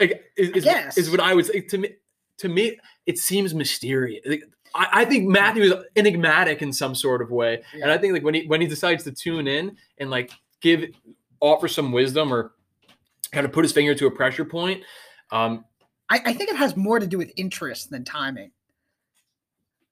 Like, is, is, is what I would say to me. To me, it seems mysterious. Like, I, I think Matthew is enigmatic in some sort of way, and I think like when he when he decides to tune in and like give offer some wisdom or kind of put his finger to a pressure point, um, I, I think it has more to do with interest than timing.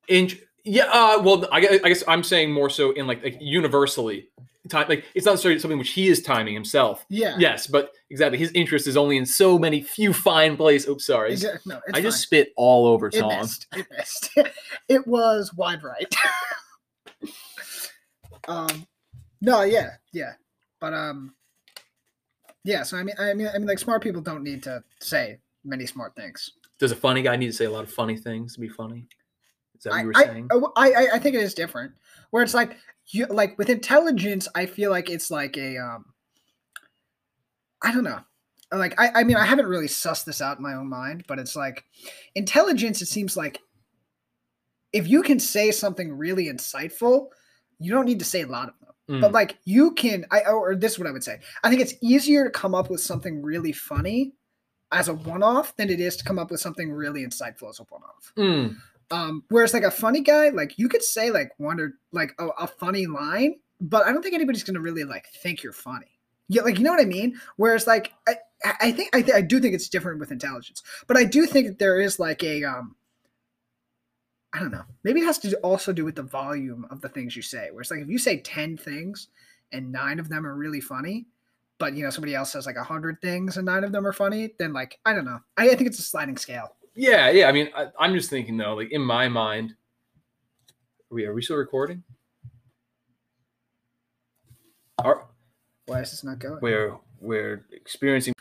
in yeah, uh, well, I guess, I guess I'm saying more so in like like universally time. Like it's not necessarily something which he is timing himself. Yeah. Yes, but exactly. His interest is only in so many few fine places. Oops, sorry. Exa- No, I just spit all over it Tom. missed. It missed. it was wide right. um, no, yeah, yeah, but um, yeah. So I mean, I mean, I mean, like smart people don't need to say many smart things. Does a funny guy need to say a lot of funny things to be funny? Is that what I, you were saying? I, I, I think it is different. Where it's like you like with intelligence, I feel like it's like a um I don't know. Like I, I mean I haven't really sussed this out in my own mind, but it's like intelligence, it seems like if you can say something really insightful, you don't need to say a lot of them. But Mm, like you can I or this is what I would say. I think it's easier to come up with something really funny as a one-off than it is to come up with something really insightful as a one-off. Mm. Um, whereas like a funny guy, like you could say like one or like a, a funny line, but I don't think anybody's gonna really like think you're funny. Yeah, like you know what I mean. Whereas like I, I think I, th- I do think it's different with intelligence, but I do think that there is like a um, I don't know. Maybe it has to also do with the volume of the things you say. Where it's like if you say ten things and nine of them are really funny, but you know somebody else says like a hundred things and nine of them are funny, then like I don't know. I, I think it's a sliding scale. Yeah, yeah. I mean, I, I'm just thinking though, like in my mind, are we are we still recording? Are Why is this not going? we're we're experiencing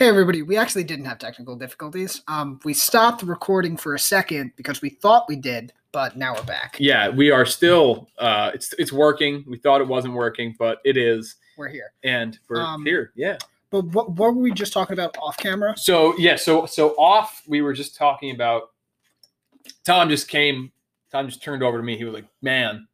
Hey everybody, we actually didn't have technical difficulties. Um, we stopped recording for a second because we thought we did, but now we're back. yeah we are still uh it's it's working we thought it wasn't working but it is We're here. and we're Um, here yeah But what, what were we just talking about off camera? so yeah so so off we were just talking about tom just came tom just turned over to me he was like man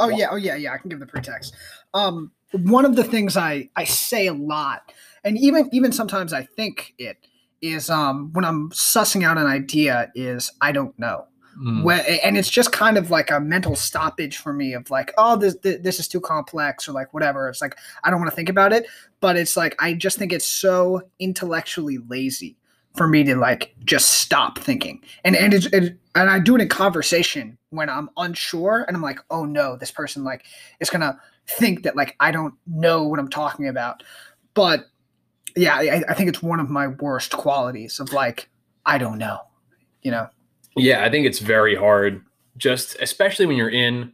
Oh Wha- yeah, oh yeah, yeah. I can give the pretext. Um, one of the things I I say a lot, and even even sometimes I think it is um when I'm sussing out an idea is I don't know. mm, Where, and it's just kind of like a mental stoppage for me of like, oh, this this this is too complex or like whatever. It's like I don't want to think about it, but it's like I just think it's so intellectually lazy for me to like just stop thinking. And and it's, it, and I do it in conversation when I'm unsure and I'm like, oh no, this person like is gonna think that like I don't know what I'm talking about. But yeah, I, I think it's one of my worst qualities of like I don't know, you know. yeah i think it's very hard just especially when you're in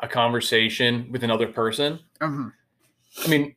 a conversation with another person Mhm. I mean,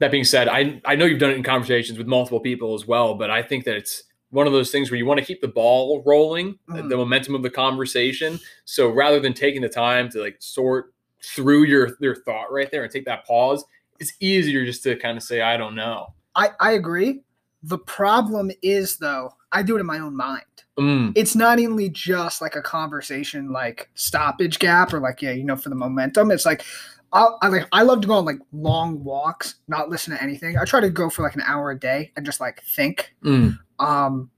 that being said, I I know you've done it in conversations with multiple people as well, but I think that it's one of those things where you want to keep the ball rolling, the- Mhm. the momentum of the conversation. So rather than taking the time to like sort through your your thought right there and take that pause, it's easier just to kind of say I don't know. I, I agree. The problem is though, I do it in my own mind. Mm, It's not only just like a conversation like stoppage gap or like, yeah, you know, for the momentum. It's like I'll, I like I love to go on like long walks, not listen to anything. I try to go for like an hour a day and just like think. mm, Um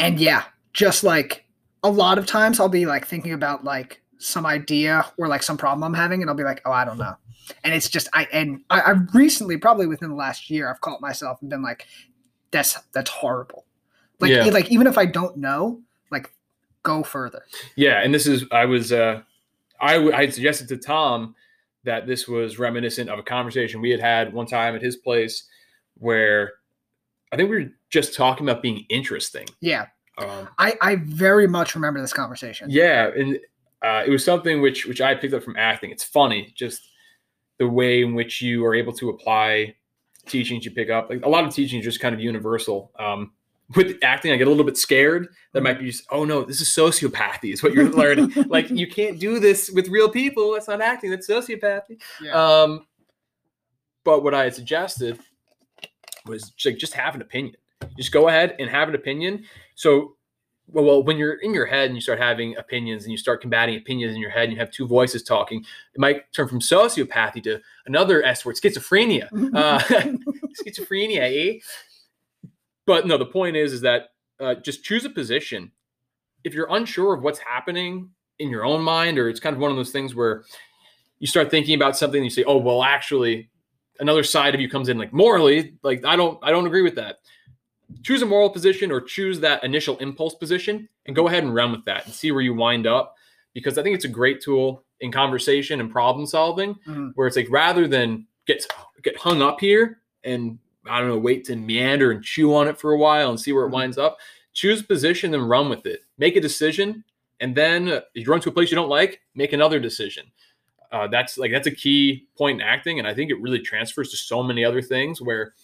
and yeah, just like a lot of times I'll be like thinking about like some idea or like some problem I'm having and I'll be like, oh, I don't know. And it's just I and I, I recently, probably within the last year, I've caught myself and been like, that's that's horrible. Like Yeah. like even if I don't know, like go further. yeah, and this is I was uh I w- I suggested to Tom that this was reminiscent of a conversation we had had one time at his place where I think we were just talking about being interesting. Yeah. Um, I, I very much remember this conversation. yeah, and uh, it was something which which I picked up from acting. It's funny, just the way in which you are able to apply teachings you pick up. Like a lot of teaching is just kind of universal. Um, with acting, I get a little bit scared. That might be just, oh no, this is sociopathy, is what you're learning. like you can't do this with real people. That's not acting. That's sociopathy. Yeah. Um, but what I had suggested was just, like just have an opinion. Just go ahead and have an opinion. So, well, well, when you're in your head and you start having opinions and you start combating opinions in your head and you have two voices talking, it might turn from sociopathy to another S word, schizophrenia. Uh, schizophrenia, eh? But no, the point is, is that uh, just choose a position. If you're unsure of what's happening in your own mind, or it's kind of one of those things where you start thinking about something and you say, "Oh, well, actually, another side of you comes in like morally, like I don't, I don't agree with that." Choose a moral position or choose that initial impulse position and go ahead and run with that and see where you wind up. Because I think it's a great tool in conversation and problem solving, Mhm. where it's like rather than get get hung up here and I don't know, wait to meander and chew on it for a while and see where it Mhm. winds up. Choose a position and run with it. Make a decision, and then uh, if you run to a place you don't like, make another decision. Uh, that's like that's a key point in acting, and I think it really transfers to so many other things. Where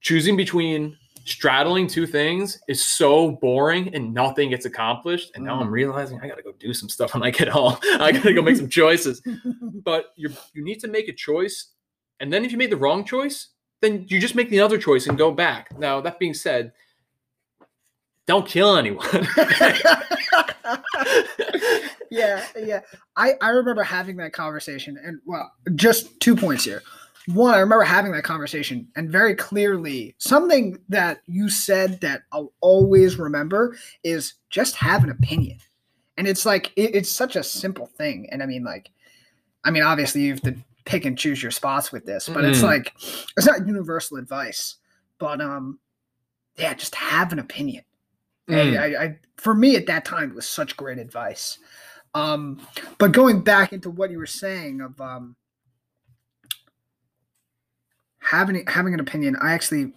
choosing between straddling two things is so boring and nothing gets accomplished. And now I'm mm. realizing I got to go do some stuff when I get home. I got to go make some choices but you you need to make a choice and then if you made the wrong choice then you just make the other choice and go back now that being said don't kill anyone yeah, yeah. I I remember having that conversation, and well, just two points here. One, I remember having that conversation and very clearly something that you said that I'll always remember is just have an opinion. And it's like, it, it's such a simple thing. And I mean, like, I mean, obviously you have to pick and choose your spots with this, but it's Mhm. like, it's not universal advice, but, um, yeah, just have an opinion. And Mm. I, I, for me at that time, it was such great advice. Um, but going back into what you were saying of, um, having having an opinion. I actually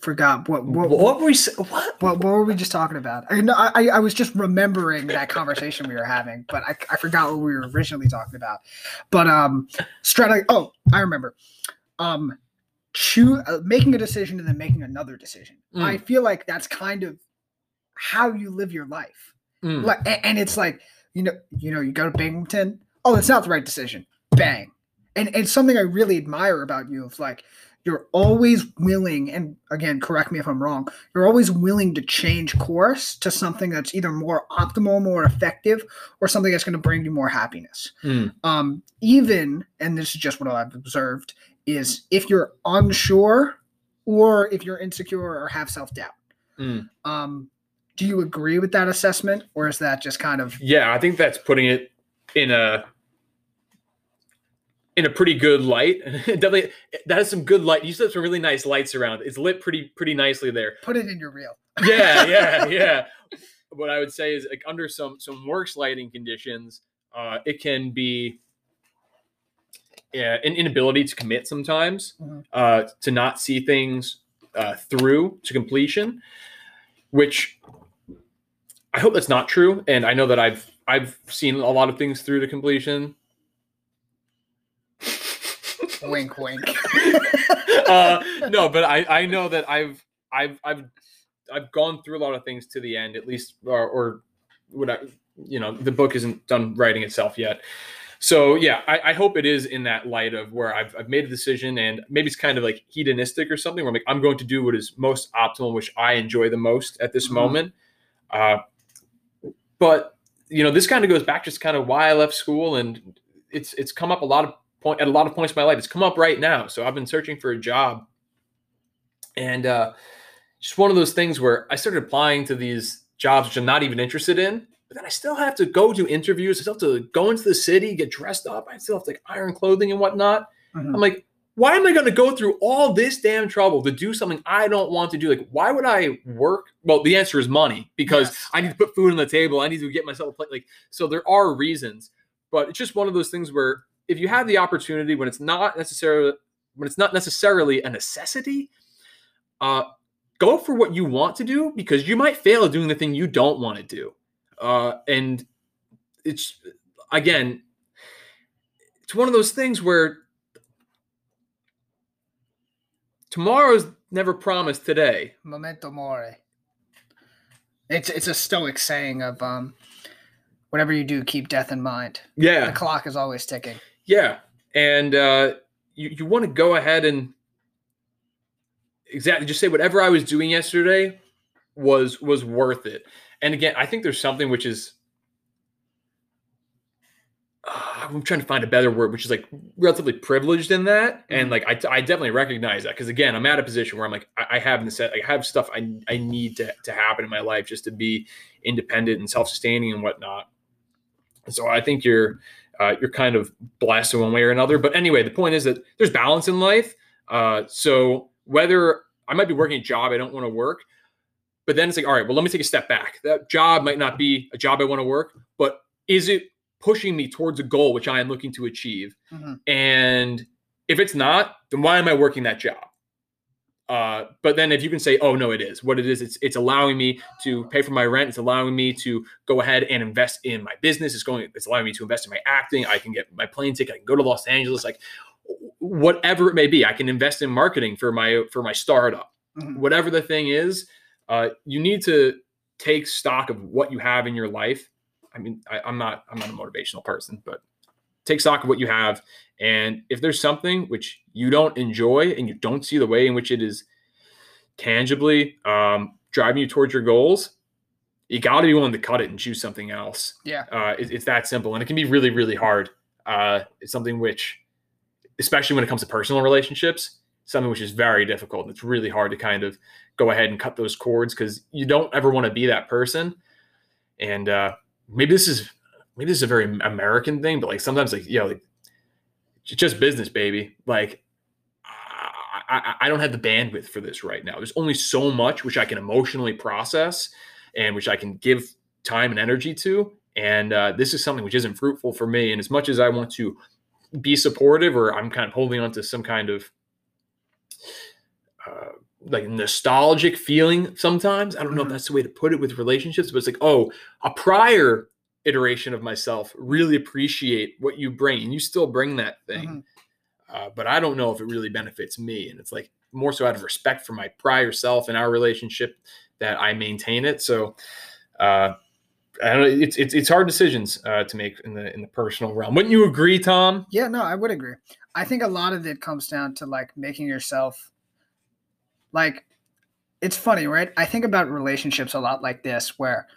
forgot what what What, what were we? What? what, what were we just talking about? I know I, I was just remembering that conversation we were having, but I, I forgot what we were originally talking about. But um, strategy. Oh, I remember. Um, choose uh, making a decision and then making another decision. Mm. I feel like that's kind of how you live your life. Mm. Like, a- and it's like you know, you know, you go to Binghamton. Oh, that's not the right decision. Bang. And and something I really admire about you is like you're always willing. And again, correct me if I'm wrong. You're always willing to change course to something that's either more optimal, more effective, or something that's going to bring you more happiness. Mm. Um, even, and this is just what I've observed, is if you're unsure or if you're insecure or have self doubt. Mm. Um, do you agree with that assessment, or is that just kind of Yeah, I think that's putting it in a in a pretty good light. Definitely, that has some good light. You said some really nice lights around. It's lit pretty pretty nicely there. put it in your reel? Yeah, yeah, yeah. What I would say is like under some some worse lighting conditions, uh, it can be yeah, an inability to commit sometimes, Mhm. uh, to not see things uh, through to completion, which I hope that's not true. And I know that I've I've seen a lot of things through to completion. Wink, wink. uh, no, but I, I know that I've I've I've I've gone through a lot of things to the end, at least, or, or what I, you know, the book isn't done writing itself yet. So yeah, I, I hope it is in that light of where I've, I've made a decision and maybe it's kind of like hedonistic or something where I'm like, I'm going to do what is most optimal, which I enjoy the most at this Mhm. moment. Uh, but you know, this kind of goes back just kind of why I left school and it's, it's come up a lot of point at a lot of points in my life. It's come up right now. So I've been searching for a job and, uh, just one of those things where I started applying to these jobs which I'm not even interested in, but then I still have to go to interviews. I still have to go into the city, get dressed up. I still have to like iron clothing and whatnot. Mhm. I'm like, why am I going to go through all this damn trouble to do something I don't want to do? Like, why would I work? Well, the answer is money because Yes. I need to put food on the table. I need to get myself a plate. Like, so there are reasons, but it's just one of those things where if you have the opportunity when it's not necessarily when it's not necessarily a necessity, uh, go for what you want to do because you might fail at doing the thing you don't want to do. Uh, and it's again, it's one of those things where tomorrow's never promised today. Memento mori. It's it's a stoic saying of um, whatever you do, keep death in mind. Yeah, the clock is always ticking. Yeah, and uh, you you want to go ahead and exactly just say whatever I was doing yesterday was was worth it. And again, I think there's something which is uh, I'm trying to find a better word, which is like relatively privileged in that, and Mhm. like I, I definitely recognize that because again, I'm at a position where I'm like I, I have the set, I have stuff I I need to to happen in my life just to be independent and self sustaining and whatnot. So I think you're uh, you're kind of blasted one way or another. But anyway, the point is that there's balance in life. Uh, so whether I might be working a job I don't want to work, but then it's like, all right, well, let me take a step back. That job might not be a job I want to work, but is it pushing me towards a goal which I am looking to achieve? Mhm. And if it's not, then why am I working that job? Uh, but then if you can say, oh no, it is what it is. It's it's allowing me to pay for my rent. It's allowing me to go ahead and invest in my business. It's going. It's allowing me to invest in my acting. I can get my plane ticket. I can go to Los Angeles. Like whatever it may be, I can invest in marketing for my for my startup. Mhm. Whatever the thing is, uh, you need to take stock of what you have in your life. I mean, I, I'm not I'm not a motivational person, but take stock of what you have and if there's something which you don't enjoy and you don't see the way in which it is tangibly um, driving you towards your goals, you got to be willing to cut it and choose something else. Yeah. Uh, it- it's that simple. And it can be really, really hard. Uh, it's something which especially when it comes to personal relationships, something which is very difficult. And it's really hard to kind of go ahead and cut those cords because you don't ever want to be that person. And uh, maybe this is maybe this is a very American thing, but like sometimes like you know like just business, baby. Like I, I don't have the bandwidth for this right now. There's only so much which I can emotionally process and which I can give time and energy to. And uh, this is something which isn't fruitful for me. And as much as I want to be supportive, or I'm kind of holding on to some kind of uh, like nostalgic feeling sometimes. I don't know if mm-hmm. that's the way to put it with relationships, but it's like, oh, a prior iteration of myself really appreciate what you bring, and you still bring that thing. Mm-hmm uh, but I don't know if it really benefits me. And it's like more so out of respect for my prior self and our relationship that I maintain it. So, uh, I don't know. It's it's it's hard decisions uh, to make in the in the personal realm. Wouldn't you agree, Tom? Yeah, no, I would agree. I think a lot of it comes down to like making yourself like it's funny, right? I think about relationships a lot like this, where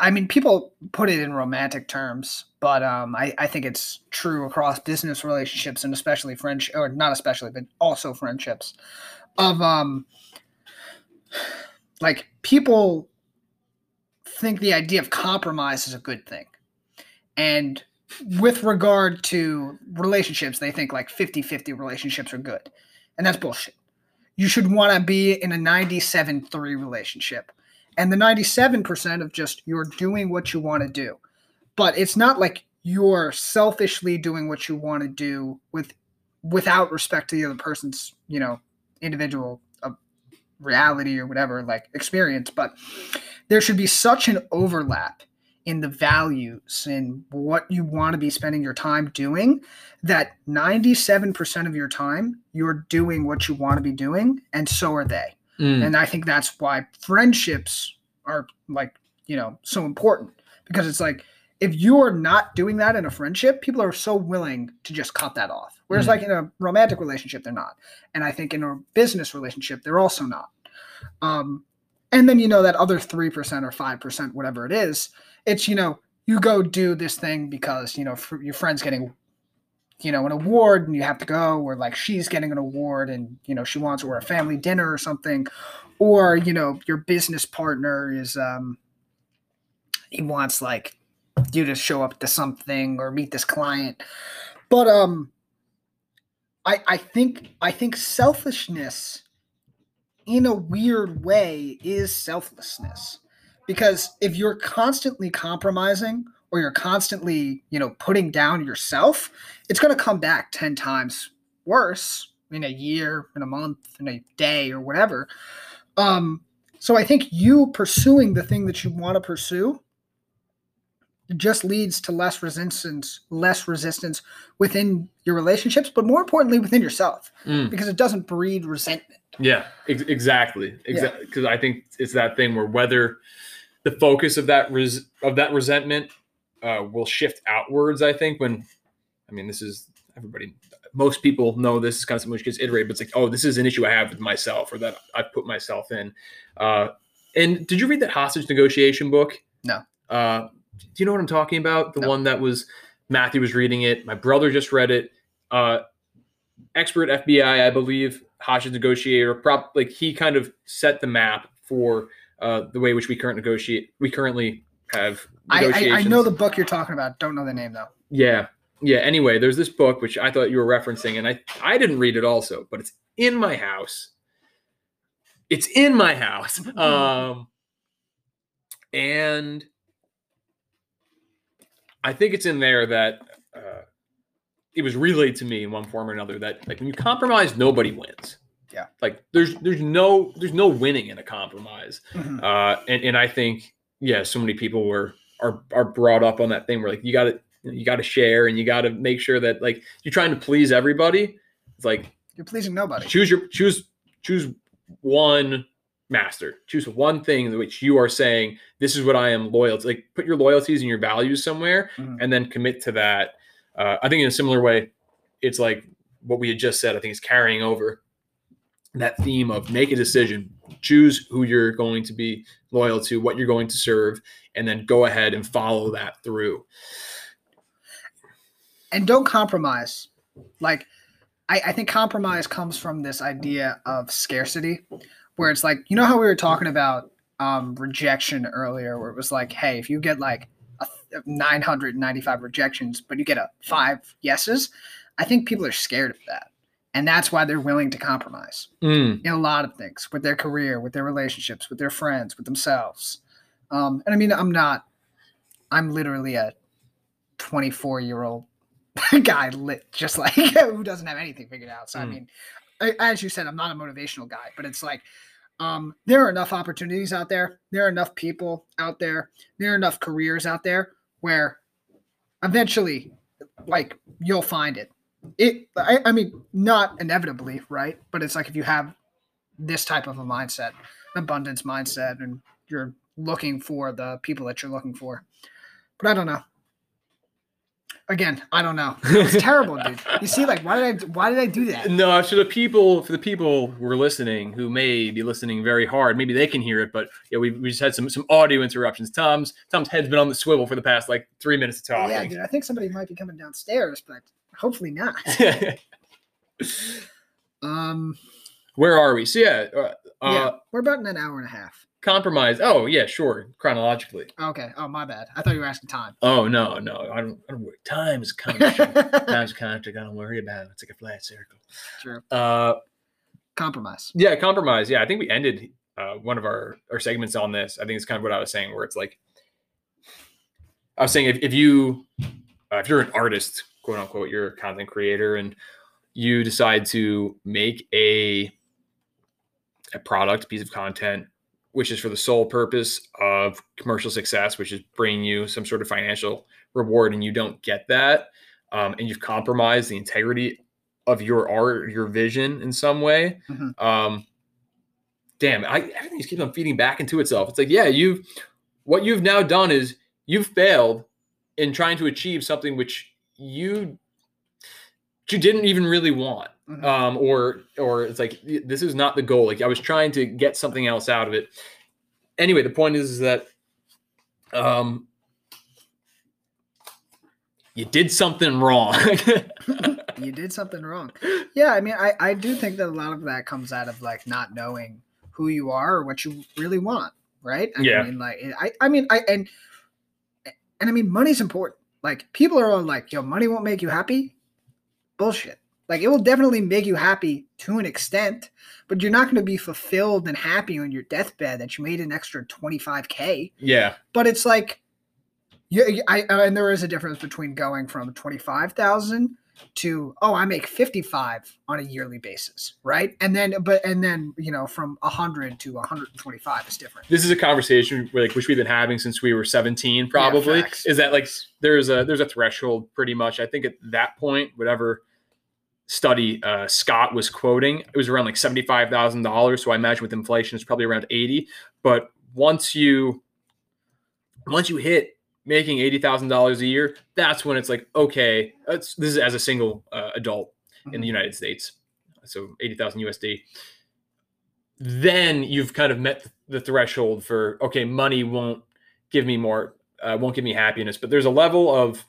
I mean, people put it in romantic terms, but um, I, I think it's true across business relationships and especially French, or not especially, but also friendships. Of um, like people think the idea of compromise is a good thing, and with regard to relationships, they think like 50-50 relationships are good, and that's bullshit. You should want to be in a 97-3 relationship and the 97% of just you're doing what you want to do. But it's not like you're selfishly doing what you want to do with without respect to the other person's, you know, individual uh, reality or whatever like experience, but there should be such an overlap in the values and what you want to be spending your time doing that 97% of your time you're doing what you want to be doing and so are they Mm. And I think that's why friendships are like, you know, so important because it's like if you're not doing that in a friendship, people are so willing to just cut that off. Whereas mm. like in a romantic relationship, they're not. And I think in a business relationship, they're also not. Um, and then you know that other 3% or 5%, whatever it is, it's, you know, you go do this thing because, you know, your friend's getting you know, an award and you have to go, or like she's getting an award and, you know, she wants, or a family dinner or something, or, you know, your business partner is, um, he wants like you to show up to something or meet this client. But, um, I, I think, I think selfishness in a weird way is selflessness because if you're constantly compromising or you're constantly, you know, putting down yourself, it's going to come back 10 times worse in a year, in a month, in a day or whatever. Um, so I think you pursuing the thing that you want to pursue just leads to less resistance, less resistance within your relationships, but more importantly within yourself, mm. because it doesn't breed resentment. Yeah, ex- exactly. Exactly. Because yeah. I think it's that thing where whether the focus of that res- of that resentment uh, will shift outwards. I think when, I mean, this is everybody. Most people know this is kind of something which gets iterated, but it's like, oh, this is an issue I have with myself or that I've put myself in. Uh, and did you read that hostage negotiation book? No. Uh, do you know what I'm talking about? The no. one that was Matthew was reading it. My brother just read it. Uh, expert FBI, I believe, hostage negotiator. Prop like he kind of set the map for uh, the way which we current negotiate. We currently have I, I, I know the book you're talking about. Don't know the name though. Yeah, yeah. Anyway, there's this book which I thought you were referencing, and I I didn't read it also, but it's in my house. It's in my house, um, and I think it's in there that uh, it was relayed to me in one form or another that like when you compromise, nobody wins. Yeah, like there's there's no there's no winning in a compromise, mm-hmm. uh, and and I think yeah, so many people were are are brought up on that thing where like you got to you got to share and you got to make sure that like you're trying to please everybody. It's like you're pleasing nobody. Choose your choose choose one master. Choose one thing which you are saying this is what I am loyal to. Like put your loyalties and your values somewhere, mm-hmm. and then commit to that. Uh, I think in a similar way, it's like what we had just said. I think it's carrying over that theme of make a decision, choose who you're going to be loyal to, what you're going to serve, and then go ahead and follow that through. And don't compromise. Like I, I think compromise comes from this idea of scarcity, where it's like you know how we were talking about um, rejection earlier, where it was like, hey, if you get like a, 995 rejections, but you get a five yeses, I think people are scared of that. And that's why they're willing to compromise Mm. in a lot of things with their career, with their relationships, with their friends, with themselves. Um, and I mean, I'm not, I'm literally a 24 year old guy, lit just like who doesn't have anything figured out. So, I Mm. mean, I, as you said, I'm not a motivational guy, but it's like, um, there are enough opportunities out there. There are enough people out there. There are enough careers out there where eventually, like, you'll find it. It, I, I mean, not inevitably, right? But it's like if you have this type of a mindset, abundance mindset, and you're looking for the people that you're looking for. But I don't know. Again, I don't know. It's terrible, dude. You see, like, why did I? Why did I do that? No, for the people for the people who are listening who may be listening very hard, maybe they can hear it, but yeah, we, we just had some some audio interruptions. Tom's Tom's head's been on the swivel for the past like three minutes of Oh, yeah, dude. I think somebody might be coming downstairs, but hopefully not. Um, Where are we? So yeah, uh, uh, yeah, we're about in an hour and a half. compromise. Oh yeah, sure, chronologically. Okay. Oh, my bad. I thought you were asking time. Oh no, no, I don't. I don't worry. Time is constant. Time's constant. I don't worry about it. It's like a flat circle. True. Uh, Compromise. yeah, compromise. Yeah, I think we ended uh, one of our our segments on this. I think it's kind of what I was saying, where it's like, I was saying if if you uh, if you're an artist, quote unquote, you're a content creator, and you decide to make a a product, piece of content, which is for the sole purpose of commercial success, which is bringing you some sort of financial reward, and you don't get that, um, and you've compromised the integrity of your art, your vision in some way. Mhm. Um, damn, I everything just keeps on feeding back into itself. It's like, yeah, you've what you've now done is you've failed in trying to achieve something which you you didn't even really want Mhm. um, or or it's like this is not the goal. Like I was trying to get something else out of it. Anyway, the point is, is that um, you did something wrong. you did something wrong. Yeah, I mean, I, I do think that a lot of that comes out of like not knowing who you are or what you really want, right? I Yeah. mean, like, I, I mean, I, and, and I mean, money's important. Like, people are all like, yo, money won't make you happy. Bullshit. Like, it will definitely make you happy to an extent, but you're not going to be fulfilled and happy on your deathbed that you made an extra 25K yeah, but it's like yeah I, and there is a difference between going from 25,000 to oh I make 55 on a yearly basis right? And then but and then you know from 100 to 125 is different. This is a conversation like which we've been having since we were 17 probably. facts. is that like there's a there's a threshold pretty much. I think at that point whatever study uh, scott was quoting it was around like $75000 so i imagine with inflation it's probably around 80 but once you once you hit making $80000 a year that's when it's like okay this is as a single uh, adult in the united states. So 80000 usd then you've kind of met the threshold for okay money won't give me more uh, won't give me happiness. But there's a level of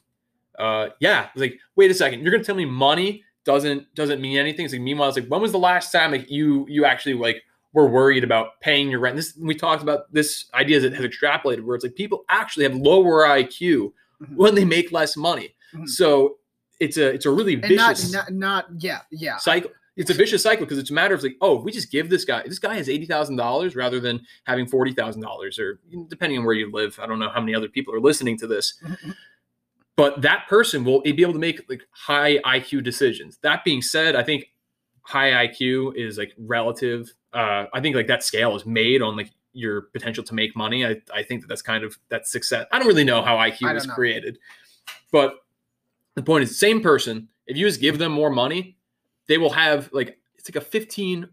uh yeah like wait a second you're gonna tell me money doesn't doesn't mean anything? It's like meanwhile it's like when was the last time like you you actually like were worried about paying your rent this we talked about this idea that has extrapolated where it's like people actually have lower iq Mhm. when they make less money Mhm. so it's a it's a really and not, vicious not not yeah yeah cycle. It's a vicious cycle because it's a matter of like, oh, if we just give this guy, this guy has eighty thousand dollars rather than having forty thousand dollars, or depending on where you live. I don't know how many other people are listening to this, Mhm. but that person will be able to make like high IQ decisions. That being said, I think high IQ is like relative. Uh, I think like that scale is made on like your potential to make money. I, I think that that's kind of that's success. I don't really know how IQ was know. created, but the point is, same person. If you just give them more money, they will have like it's like a 15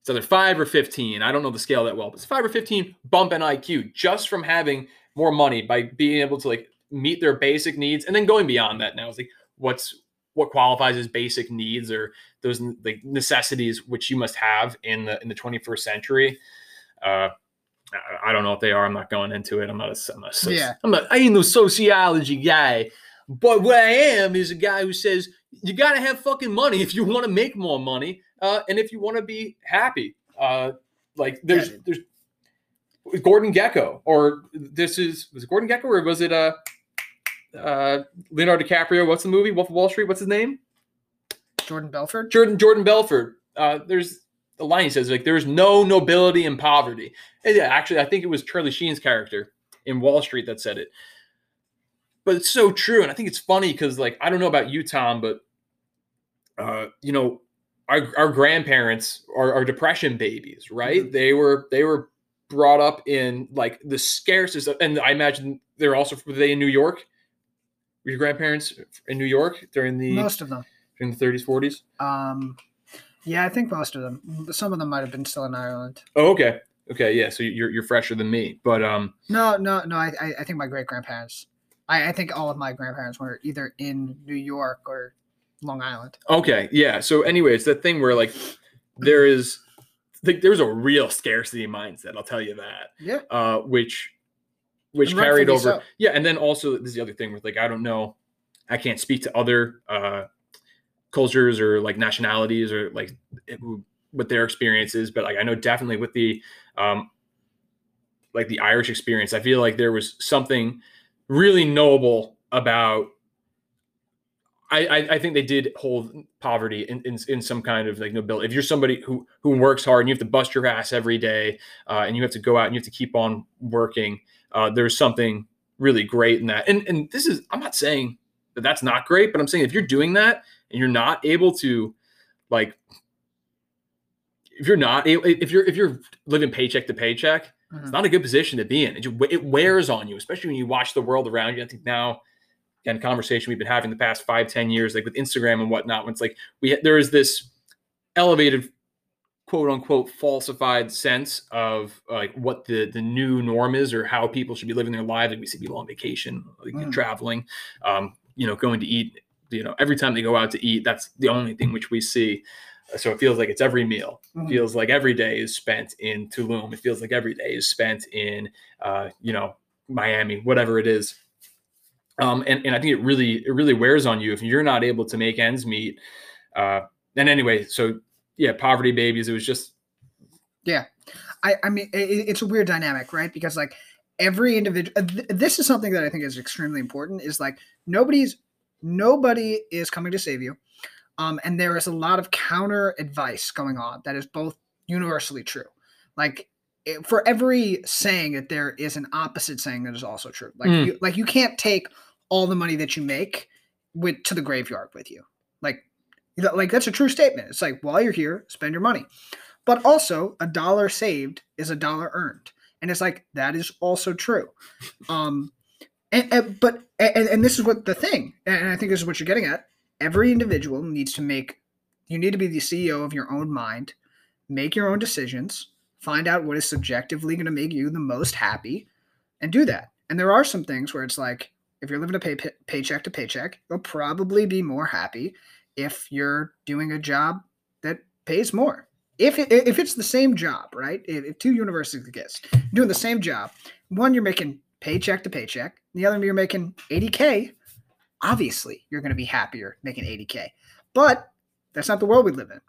it's either 5 or 15 i don't know the scale that well but it's 5 or 15 bump in iq just from having more money by being able to like meet their basic needs and then going beyond that now it's like what's what qualifies as basic needs or those like necessities which you must have in the in the 21st century uh I- I don't know what they are. I'm not going into it. I'm not a, I'm not a Yeah. I'm not. I ain't no sociology guy, But what I am is a guy who says you got to have fucking money if you want to make more money, uh, and if you want to be happy. Uh, like there's Yeah. there's Gordon Gekko, or this is was it Gordon Gekko, or was it uh, uh, Leonardo DiCaprio? What's the movie? Wolf of Wall Street. What's his name? Jordan Belfort. Jordan Jordan Belfort. Uh, there's the line he says like there is no nobility in poverty. And yeah, actually, I think it was Charlie Sheen's character in Wall Street that said it. But it's so true, and I think it's funny because like I don't know about you, Tom, but uh, you know, our our grandparents are, are depression babies, right? Mhm. They were they were brought up in like the scarcest, of- and I imagine they're also were they in New York. Were your grandparents in New York during the Most of them. During the 30s, 40s? Um, yeah, I think most of them. Some of them might have been still in Ireland. Oh, okay. Okay, yeah. So you're you're fresher than me, but um, No, no, no. I, I, I think my great grandparents. I, I think all of my grandparents were either in New York or Long Island. okay, yeah. So anyway, it's that thing where like there is like there's a real scarcity mindset. I'll tell you that. Yeah. Uh, which which carried over. so. Yeah, and then also this is the other thing with like I don't know, I can't speak to other uh cultures or like nationalities or like it- what their experience is, but like I know definitely with the um like the Irish experience, I feel like there was something really knowable about I, I, I think they did hold poverty in, in, in some kind of like nobility. If you're somebody who who works hard and you have to bust your ass every day, uh, and you have to go out and you have to keep on working, uh, there's something really great in that. And and this is I'm not saying that that's not great, but I'm saying if you're doing that and you're not able to like if you're not if you're if you're living paycheck to paycheck, it's Mhm. not a good position to be in. It, it wears on you, especially when you watch the world around you. I think now, again, conversation we've been having the past five, ten years, like with Instagram and whatnot, when it's like we there is this elevated, quote unquote, falsified sense of like what the the new norm is or how people should be living their lives. Like we see people on vacation, like Mm. traveling, um, you know, going to eat. You know, every time they go out to eat, that's the only thing which we see. So it feels like it's every meal Mhm. feels like every day is spent in Tulum. It feels like every day is spent in, uh, you know, Miami, whatever it is. Um, and, and I think it really, it really wears on you if you're not able to make ends meet. Uh, and anyway, so yeah, poverty babies, it was just, yeah I, I mean, it, it's a weird dynamic, right? Because like every individual, th- this is something that I think is extremely important. Is like nobody's nobody is coming to save you, um, and there is a lot of counter advice going on that is both universally true. Like it- for every saying that there is an opposite saying that is also true. Like Mm. you, like you can't take all the money that you make with to the graveyard with you. Like like that's a true statement. It's like while you're here, spend your money. But also, a dollar saved is a dollar earned, and it's like that is also true. Um, and, and but and, and this is what the thing, and I think this is what you're getting at. Every individual needs to make. You need to be the CEO of your own mind, make your own decisions, find out what is subjectively going to make you the most happy, and do that. And there are some things where it's like if you're living a pay, pay, paycheck to paycheck, you'll probably be more happy if you're doing a job that pays more. If it, if it's the same job, right? If, if two universities exist, doing the same job, one you're making paycheck to paycheck, the other you're making 80k. Obviously, you're going to be happier making 80k, but that's not the world we live in.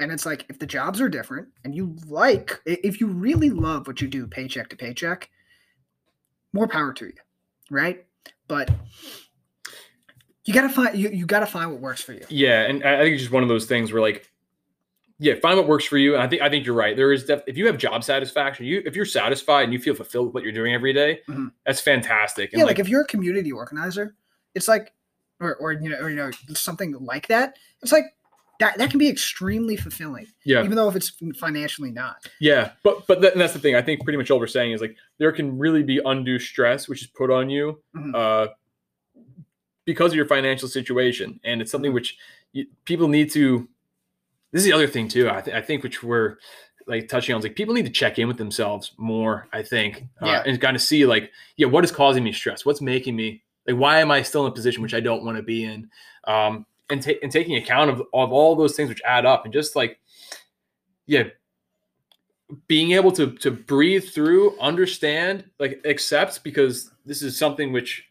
And it's like if the jobs are different and you like, if you really love what you do, paycheck to paycheck, more power to you, right? But you gotta find you, you gotta find what works for you. yeah. And I think it's just one of those things where like, yeah, find what works for you. And I think, I think you're right. There is, def- if you have job satisfaction, you, if you're satisfied and you feel fulfilled with what you're doing every day, Mhm. that's fantastic. And yeah, like, if you're a community organizer, it's like, or, or you know, or you know, something like that. It's like that that can be extremely fulfilling, yeah, even though if it's financially not. Yeah, but but that, that's the thing. I think pretty much all we're saying is like there can really be undue stress which is put on you Mhm. uh, because of your financial situation, and it's something Mhm. which you, people need to. This is the other thing too. I, th- I think which we're like touching on is like people need to check in with themselves more. I think uh, Yeah. and kind of see like yeah, what is causing me stress? What's making me like why am I still in a position which I don't want to be in? Um, and, ta- and taking account of, of all those things which add up and just like yeah being able to to breathe through understand like accept because this is something which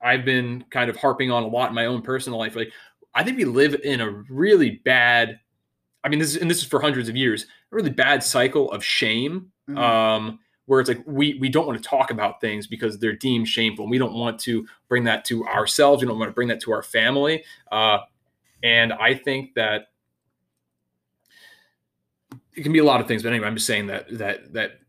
I've been kind of harping on a lot in my own personal life. Like, I think we live in a really bad, I mean, this is, and this is for hundreds of years, a really bad cycle of shame. Mhm. Um, where it's like we we don't want to talk about things because they're deemed shameful. And we don't want to bring that to ourselves. We don't want to bring that to our family. Uh, and I think that it can be a lot of things. But anyway, I'm just saying that that that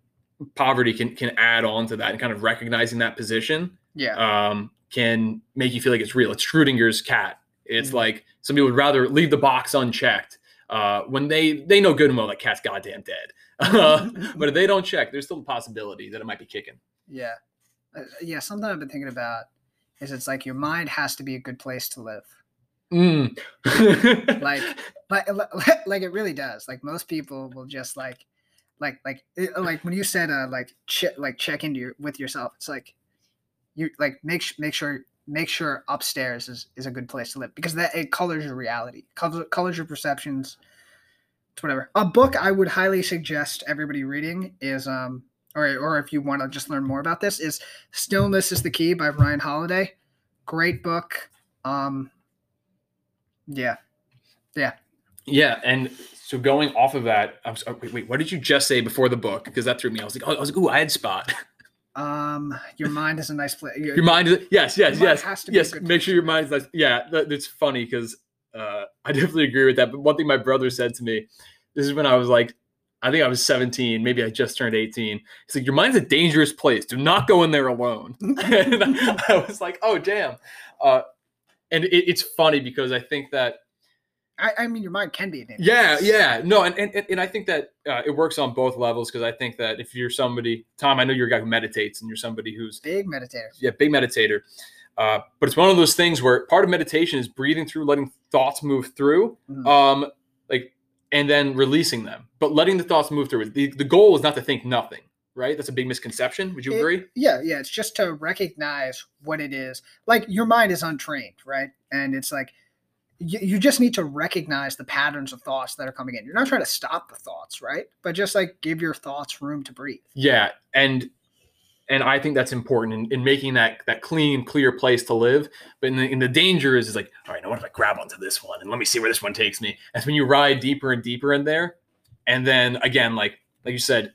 poverty can can add on to that and kind of recognizing that position yeah. um, can make you feel like it's real. It's Schrodinger's cat. It's Mhm. like some people would rather leave the box unchecked uh, when they they know good and well that cat's goddamn dead. but if they don't check, there's still a possibility that it might be kicking. Yeah. Uh, yeah. Something I've been thinking about is it's like your mind has to be a good place to live. Mm. Like, like, like it really does. Like most people will just like, like, like, it, like when you said, uh, like, che- like check into your with yourself. It's like, you like make make sure make sure upstairs is is a good place to live because that it colors your reality, colors, colors your perceptions. It's whatever. A book I would highly suggest everybody reading is um or or if you want to just learn more about this is Stillness is the Key by Ryan Holiday. Great book. Um yeah. yeah, Yeah, and so going off of that, I'm sorry, wait, wait, what did you just say before the book? Because that threw me. I was like, oh, I was like, ooh, I had spot. Um your mind is a nice place. Your mind is yes, yes, Your mind yes, has to yes. Make sure your mind's nice. Yeah, that, it's funny because uh, I definitely agree with that. But one thing my brother said to me, this is when I was like, I think I was 17, maybe I just turned 18. He's like, your mind's a dangerous place. Do not go in there alone. and I was like, oh damn. Uh, and it, it's funny because I think that I, I mean your mind can be a dangerous yeah, yeah, no, and and, and I think that uh, it works on both levels because I think that if you're somebody, Tom, I know you're a guy who meditates, and you're somebody who's Big meditator. yeah, big meditator. Uh, but it's one of those things where part of meditation is breathing through, letting thoughts move through, Mhm. um, like, and then releasing them. But letting the thoughts move through. The, the goal is not to think nothing, right? That's a big misconception. Would you It- agree? Yeah, yeah. It's just to recognize what it is. Like your mind is untrained, right? And it's like you, you just need to recognize the patterns of thoughts that are coming in. You're not trying to stop the thoughts, right? But just like give your thoughts room to breathe. Yeah, and and I think that's important in, in making that that clean, clear place to live. But in the, in the danger is is like, all right, now what if I grab onto this one and let me see where this one takes me? That's when you ride deeper and deeper in there, and then again, like like you said,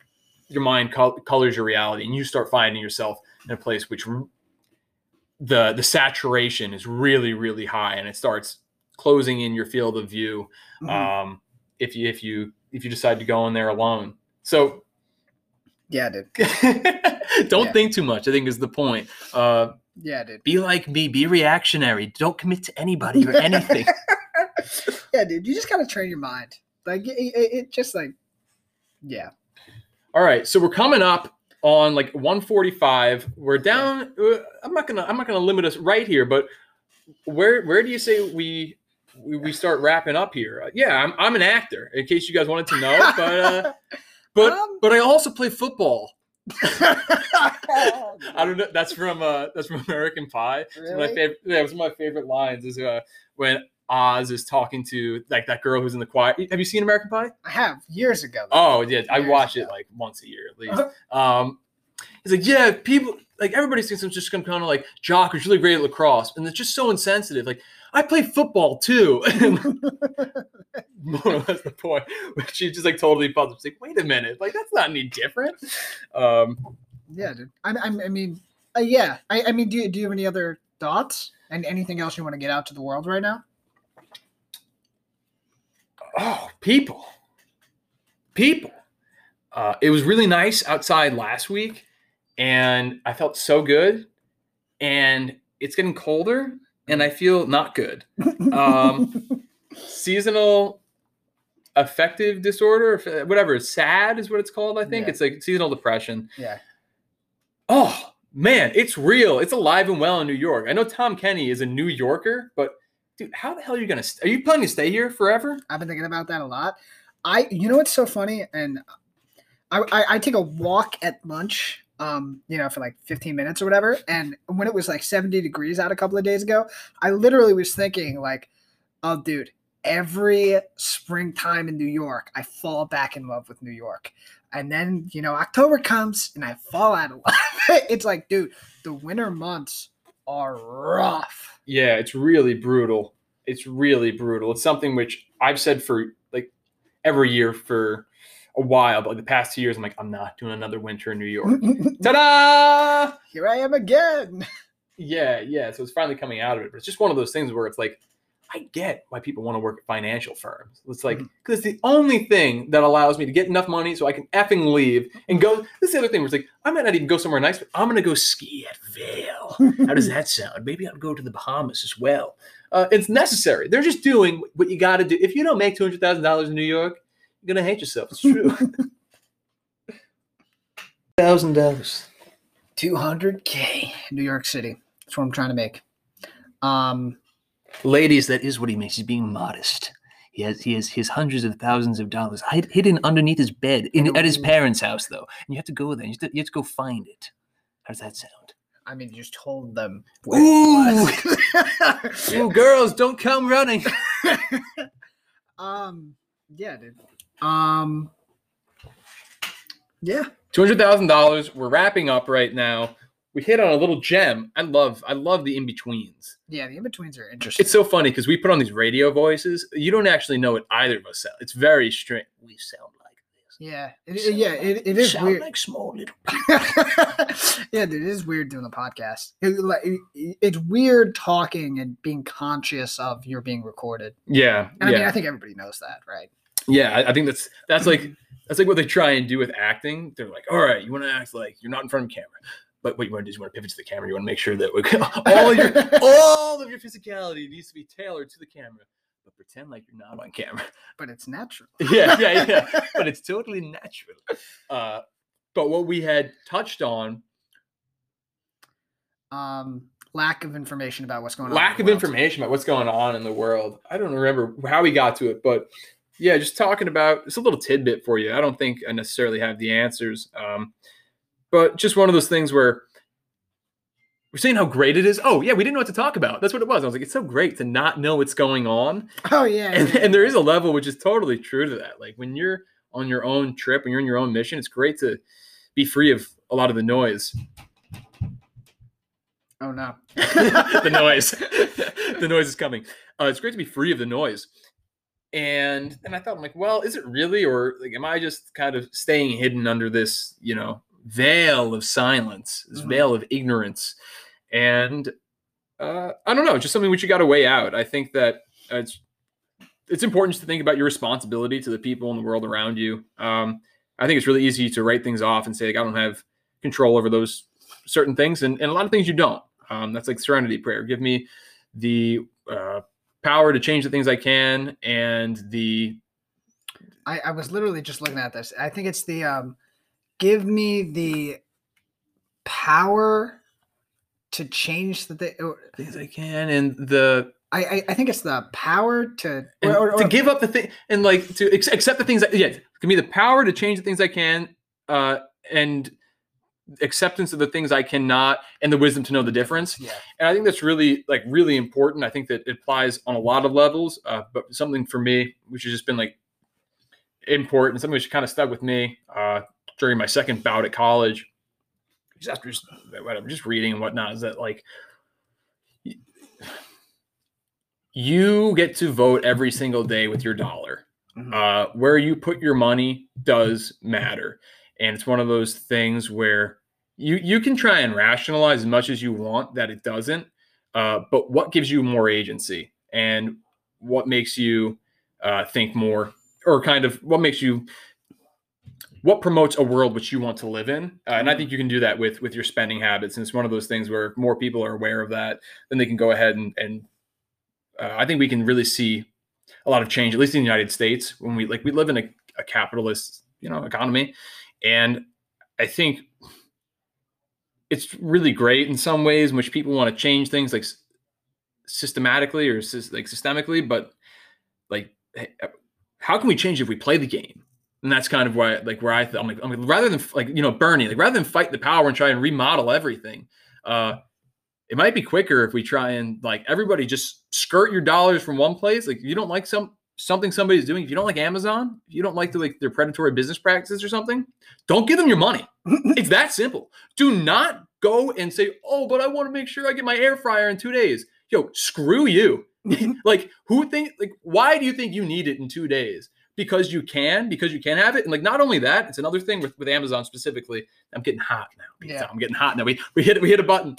your mind col- colors your reality, and you start finding yourself in a place which the the saturation is really really high, and it starts closing in your field of view. Mhm. Um, if you if you if you decide to go in there alone, so yeah, dude. don't Yeah. think too much. I think is the point. Uh, Yeah, dude. be like me. Be reactionary. Don't commit to anybody or anything. yeah, dude. You just gotta train your mind. Like it, it, it just like, yeah. All right, so we're coming up on like 145. We're down. Uh, I'm not gonna. I'm not gonna limit us right here, but where where do you say we we, we start wrapping up here? Uh, yeah, I'm I'm an actor. In case you guys wanted to know, but uh, but Um, but I also play football. I I don't know. That's from uh, that's from American Pie. One my favorite. Yeah, it was one of my favorite lines. Is uh, when Oz is talking to like that girl who's in the choir. Have you seen American Pie? I have years ago. Oh yeah, I Years watch it like once a year at least. Um, he's like, yeah, people like everybody thinks I'm just some kind of like jock who's really great at lacrosse, and it's just so insensitive. Like I play football too. More or less the point. But she just like totally puzzled. She's like, wait a minute, like that's not any different. Um, Yeah, dude. I, I, I mean, uh, yeah. I, I mean, do you, do you have any other thoughts and anything else you want to get out to the world right now? oh, people, people. Uh, it was really nice outside last week, and I felt so good. And it's getting colder, and I feel not good. Um, seasonal affective disorder, whatever, sad is what it's called. I think Yeah. it's like seasonal depression. yeah. Oh man, it's real. It's alive and well in New York. I know Tom Kenny is a New Yorker, but dude, how the hell are you gonna? St- are you planning to stay here forever? I've been thinking about that a lot. I, you know, what's so funny, and I, I, I take a walk at lunch, um, you know, for like 15 minutes or whatever. And when it was like 70 degrees out a couple of days ago, I literally was thinking like, oh, dude, every springtime in New York, I fall back in love with New York. And then, you know, October comes and I fall out of love. it's like, dude, the winter months are rough. Yeah, it's really brutal. It's really brutal. It's something which I've said for like every year for a while, but like the past two years, I'm like, I'm not doing another winter in New York. Ta-da! Here I am again. Yeah, yeah. So it's finally coming out of it, but it's just one of those things where it's like, I get why people want to work at financial firms. It's like because it's the only thing that allows me to get enough money so I can effing leave and go. This is the other thing where it's like I might not even go somewhere nice, but I'm gonna go ski at Vail. How does that sound? Maybe I'll go to the Bahamas as well. Uh, it's necessary. They're just doing what you got to do. If you don't make two hundred thousand dollars in New York, gonna hate yourself. It's true. Thousand dollars. 200k New York City. That's what I'm trying to make. Um, Ladies, that is what he makes. He's being modest. He has he has he has hundreds of thousands of dollars hid, hidden underneath his bed in, at his parents' house, though. And you have to go there. You have to, you have to go find it. How does that sound? I mean, you just told them. Ooh. was. Ooh, girls, don't come running. um, yeah, dude. Um, yeah. Two hundred thousand dollars. We're wrapping up right now. We hit on a little gem. I love I love the in betweens. Yeah, the in betweens are interesting. It's so funny because we put on these radio voices. You don't actually know what either of us sound. It's very strange. We sound like this. yeah, it, it- yeah, like- it, it is sound weird. like small little. yeah, dude, it is weird doing the podcast. It- like, it- it's weird talking and being conscious of you're being recorded. Yeah, And yeah. I mean, I think everybody knows that, right? Yeah, I, I think that's that's like that's like what they try and do with acting. They're like, all right, you want to act like you're not in front of camera, but what you want to do is you want to pivot to the camera. You want to make sure that we, all your all of your physicality needs to be tailored to the camera, but pretend like you're not on camera. But it's natural. Yeah, yeah, yeah. but it's totally natural. Uh, but what we had touched on um, lack of information about what's going on. lack of world. information about what's going on in the world. I don't remember how we got to it, but yeah, just talking about it's a little tidbit for you. I don't think I necessarily have the answers, um, but just one of those things where we're seeing how great it is. Oh yeah, we didn't know what to talk about. That's what it was. I was like, it's so great to not know what's going on, Oh yeah, and, yeah, and there is a level which is totally true to that. Like when you're on your own trip, when you're in your own mission, it's great to be free of a lot of the noise. Oh no. the noise. the noise is coming. Uh, it's great to be free of the noise. And and I thought, I'm like, well, is it really, or like, am I just kind of staying hidden under this, you know, veil of silence, this Mhm. veil of ignorance? And uh, I don't know, just something which you got to weigh out. I think that it's it's important to think about your responsibility to the people in the world around you. Um, I think it's really easy to write things off and say, like, I don't have control over those certain things, and, and a lot of things you don't. Um, that's like serenity prayer. Give me the uh, power to change the things I can, and the I, I was literally just looking at this. I think it's the um, give me the power to change the thing. things I can, and the I, I think it's the power to and or- or- to or- give up the thing and like to ex- accept the things that yeah give me the power to change the things i can uh and acceptance of the things i cannot and the wisdom to know the difference yeah. and i think that's really like really important i think that it applies on a lot of levels uh, but something for me which has just been like important something which kind of stuck with me uh during my second bout at college just after just whatever just reading and whatnot is that like you get to vote every single day with your dollar. Mhm. Uh, where you put your money does matter, and it's one of those things where you you can try and rationalize as much as you want that it doesn't. Uh, but what gives you more agency, and what makes you uh, think more, or kind of what makes you what promotes a world which you want to live in? Uh, and i think you can do that with with your spending habits. And it's one of those things where more people are aware of that then they can go ahead and and uh, I think we can really see a lot of change, at least in the United States, when we like we live in a, a capitalist, you know, economy, and I think it's really great in some ways in which people want to change things like systematically or like systemically, but like how can we change if we play the game? And that's kind of why, like, where I thought, I'm like, I'm like, rather than like, you know, Bernie, like, rather than fight the power and try and remodel everything, uh, it might be quicker if we try and like everybody just skirt your dollars from one place. Like, you don't like some something somebody's doing, if you don't like Amazon, if you don't like the, like their predatory business practices or something, don't give them your money. it's that simple. Do not go and say, "Oh, but I want to make sure I get my air fryer in 2 days." Yo, screw you. like who think like why do you think you need it in 2 days? Because you can, because you can have it. And like not only that, it's another thing with, with Amazon specifically. I'm getting hot now. Yeah. I'm getting hot now. We we hit we hit a button.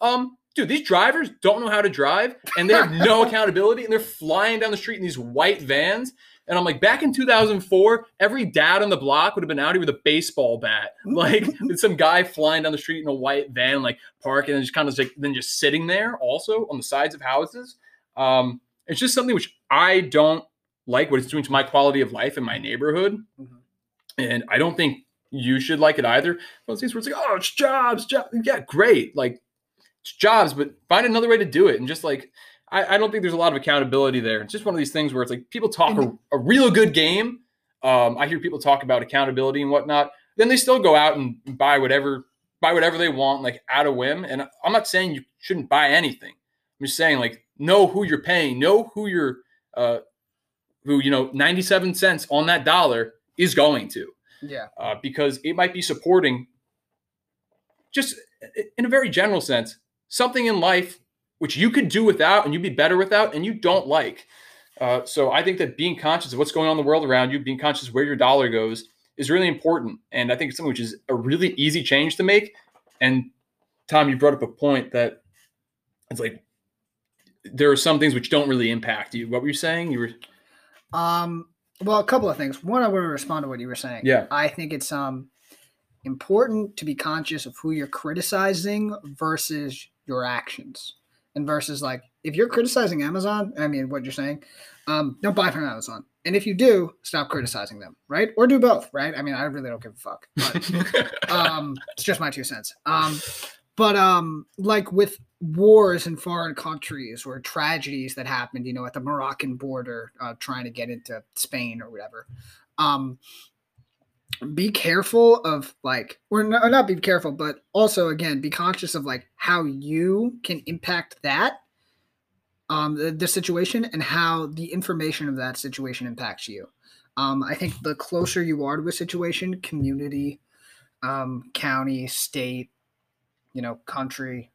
Um dude, these drivers don't know how to drive and they have no accountability and they're flying down the street in these white vans. And I'm like, back in 2004, every dad on the block would have been out here with a baseball bat, like with some guy flying down the street in a white van, like parking and just kind of like then just sitting there also on the sides of houses. Um, it's just something which I don't like what it's doing to my quality of life in my neighborhood. Mhm. And I don't think you should like it either. Those things where it's like, oh, it's jobs, job. Yeah, great. Like jobs, but find another way to do it. And just like, I, I don't think there's a lot of accountability there. It's just one of these things where it's like people talk a, a real good game. Um, I hear people talk about accountability and whatnot. Then they still go out and buy whatever, buy whatever they want, like out of whim. And I'm not saying you shouldn't buy anything. I'm just saying like know who you're paying, know who you're, uh, who you know, 97 cents on that dollar is going to yeah. uh, because it might be supporting just in a very general sense something in life which you could do without and you'd be better without and you don't like uh, so i think that being conscious of what's going on in the world around you being conscious of where your dollar goes is really important and i think it's something which is a really easy change to make and tom you brought up a point that it's like there are some things which don't really impact you what were you saying you were Um, well, a couple of things. One, I want to respond to what you were saying. Yeah. I think it's um important to be conscious of who you're criticizing versus your actions, and versus like if you're criticizing Amazon, I mean, what you're saying, um, don't buy from Amazon. And if you do, stop criticizing them, right? Or do both, right? I mean, I really don't give a fuck. But um, it's just my two cents. Um, but um, like with wars in foreign countries or tragedies that happened, you know, at the Moroccan border, uh, trying to get into Spain or whatever, um, be careful of like, or, no, or not be careful, but also again, be conscious of like how you can impact that. Um, the, the situation and how the information of that situation impacts you. Um, I think the closer you are to a situation, community, um, county, state, you know, country,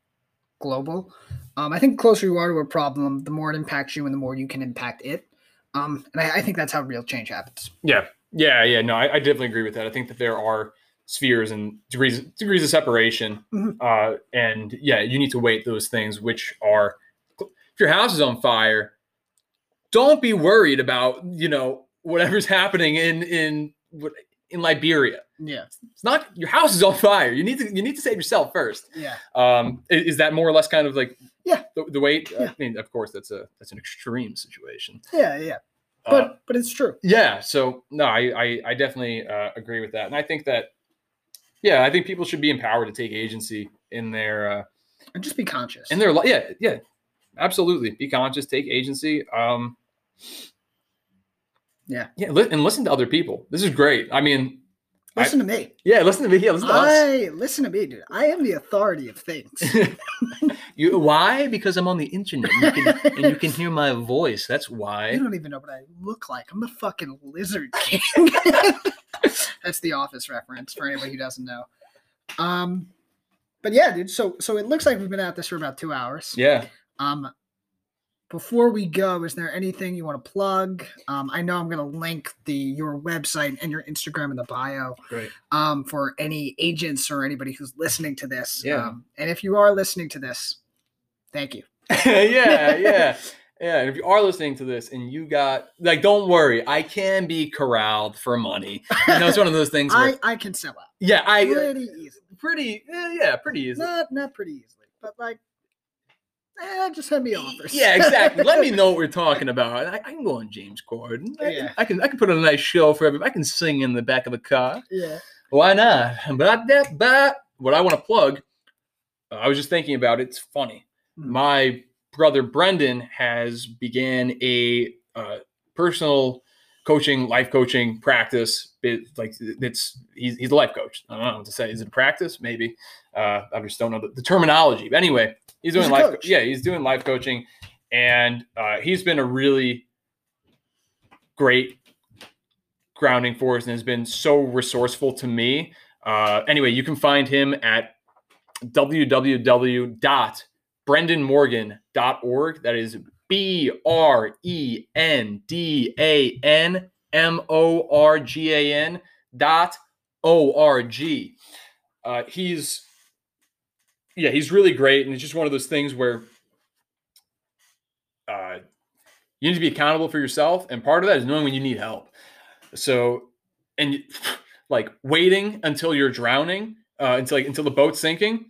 global. Um, I think closer you are to a problem, the more it impacts you and the more you can impact it. Um, and I, I think that's how real change happens. Yeah, yeah, yeah. No, I, I definitely agree with that. I think that there are spheres and degrees degrees of separation, Mhm. uh, and yeah, you need to weight those things. Which are, if your house is on fire, don't be worried about you know whatever's happening in in in Liberia. Yeah. It's not your house is on fire. You need to you need to save yourself first. Yeah. Um, i- is, that more or less kind of like Yeah. the, the weight? Yeah. I mean, of course, that's a that's an extreme situation. Yeah. Yeah. Uh, But but it's true. yeah so no i i, I definitely uh, agree with that and i think that yeah i think people should be empowered to take agency in their uh And just be conscious. in their li- yeah yeah absolutely be conscious take agency um Yeah. yeah li- and listen to other people this is great i mean listen to me. yeah listen to me yeah listen to us listen to me, dude. I am the authority of things. you why because i'm on the internet and you can, and you can hear my voice that's why You don't even know what I look like. I'm the fucking lizard king. That's the office reference for anybody who doesn't know. Um but yeah, dude. So so it looks like we've been at this for about two hours. yeah Um before we go, is there anything you want to plug? Um, I know I'm going to link the your website and your Instagram in the bio great um, for any agents or anybody who's listening to this. Yeah. Um, and if you are listening to this, thank you. yeah, yeah, yeah. And if you are listening to this and you got like, don't worry, I can be corralled for money. You know, it's one of those things where, I, I can sell out yeah, I pretty easily. pretty, yeah, yeah, pretty easy. Not not pretty easily, but like, eh, just send me offers. Yeah, exactly. Let me know what we're talking about. I, I can go on James Corden. I, Yeah. I can, I can put on a nice show for everybody. I can sing in the back of the car. yeah. Why not? But that, but what I want to plug, uh, I was just thinking about it. It's funny. Mhm. My brother Brendan has began a uh, personal coaching, life coaching practice. It, like it's he's, he's a life coach. I don't know what to say. Is it a practice? Maybe. Uh, I just don't know the, the terminology. But anyway, he's doing He's life. coach. yeah, he's doing life coaching, and uh, he's been a really great grounding force and has been so resourceful to me. Uh, anyway, you can find him at www.brendanmorgan.org. That is B R E N D A N M O R G A N dot O R G. Uh, he's, yeah, he's really great. And it's just one of those things where uh, you need to be accountable for yourself. And part of that is knowing when you need help. So, and like waiting until you're drowning, uh, until like until the boat's sinking,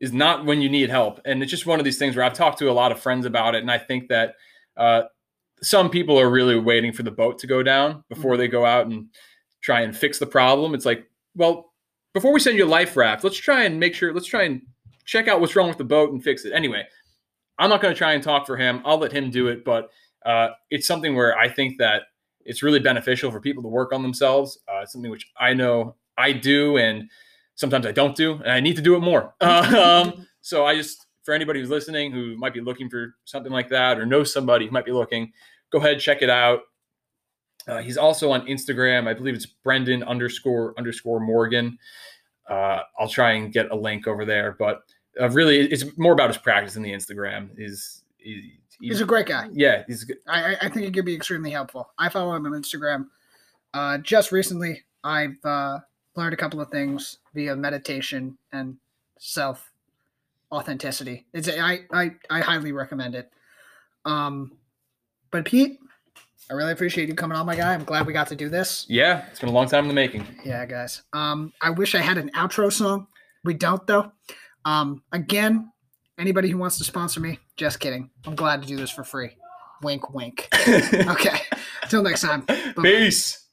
is not when you need help. And it's just one of these things where I've talked to a lot of friends about it, and I think that uh, some people are really waiting for the boat to go down before they go out and try and fix the problem. It's like, well, before we send you a life raft, let's try and make sure, let's try and check out what's wrong with the boat and fix it. Anyway, I'm not going to try and talk for him. I'll let him do it, but uh, it's something where I think that it's really beneficial for people to work on themselves. Uh, something which I know I do, and sometimes I don't do, and I need to do it more. um, so I just, for anybody who's listening who might be looking for something like that or knows somebody who might be looking, go ahead check it out. Uh, he's also on Instagram. I believe it's Brendan underscore underscore Morgan. Uh, I'll try and get a link over there, but uh, really, it's more about his practice in the Instagram. Is he, He's a great guy. yeah, he's good. I, I- think it could be extremely helpful. I follow him on Instagram. Uh, just recently, I've uh, learned a couple of things via meditation and self authenticity. It's I, I I highly recommend it. Um, but Pete, I really appreciate you coming on, my guy. I'm glad we got to do this. Yeah, it's been a long time in the making. Yeah, guys. Um, I wish I had an outro song. We don't though. Um, again, anybody who wants to sponsor me, just kidding. I'm glad to do this for free. Wink, wink. Okay. Until next time. Bye-bye. Peace.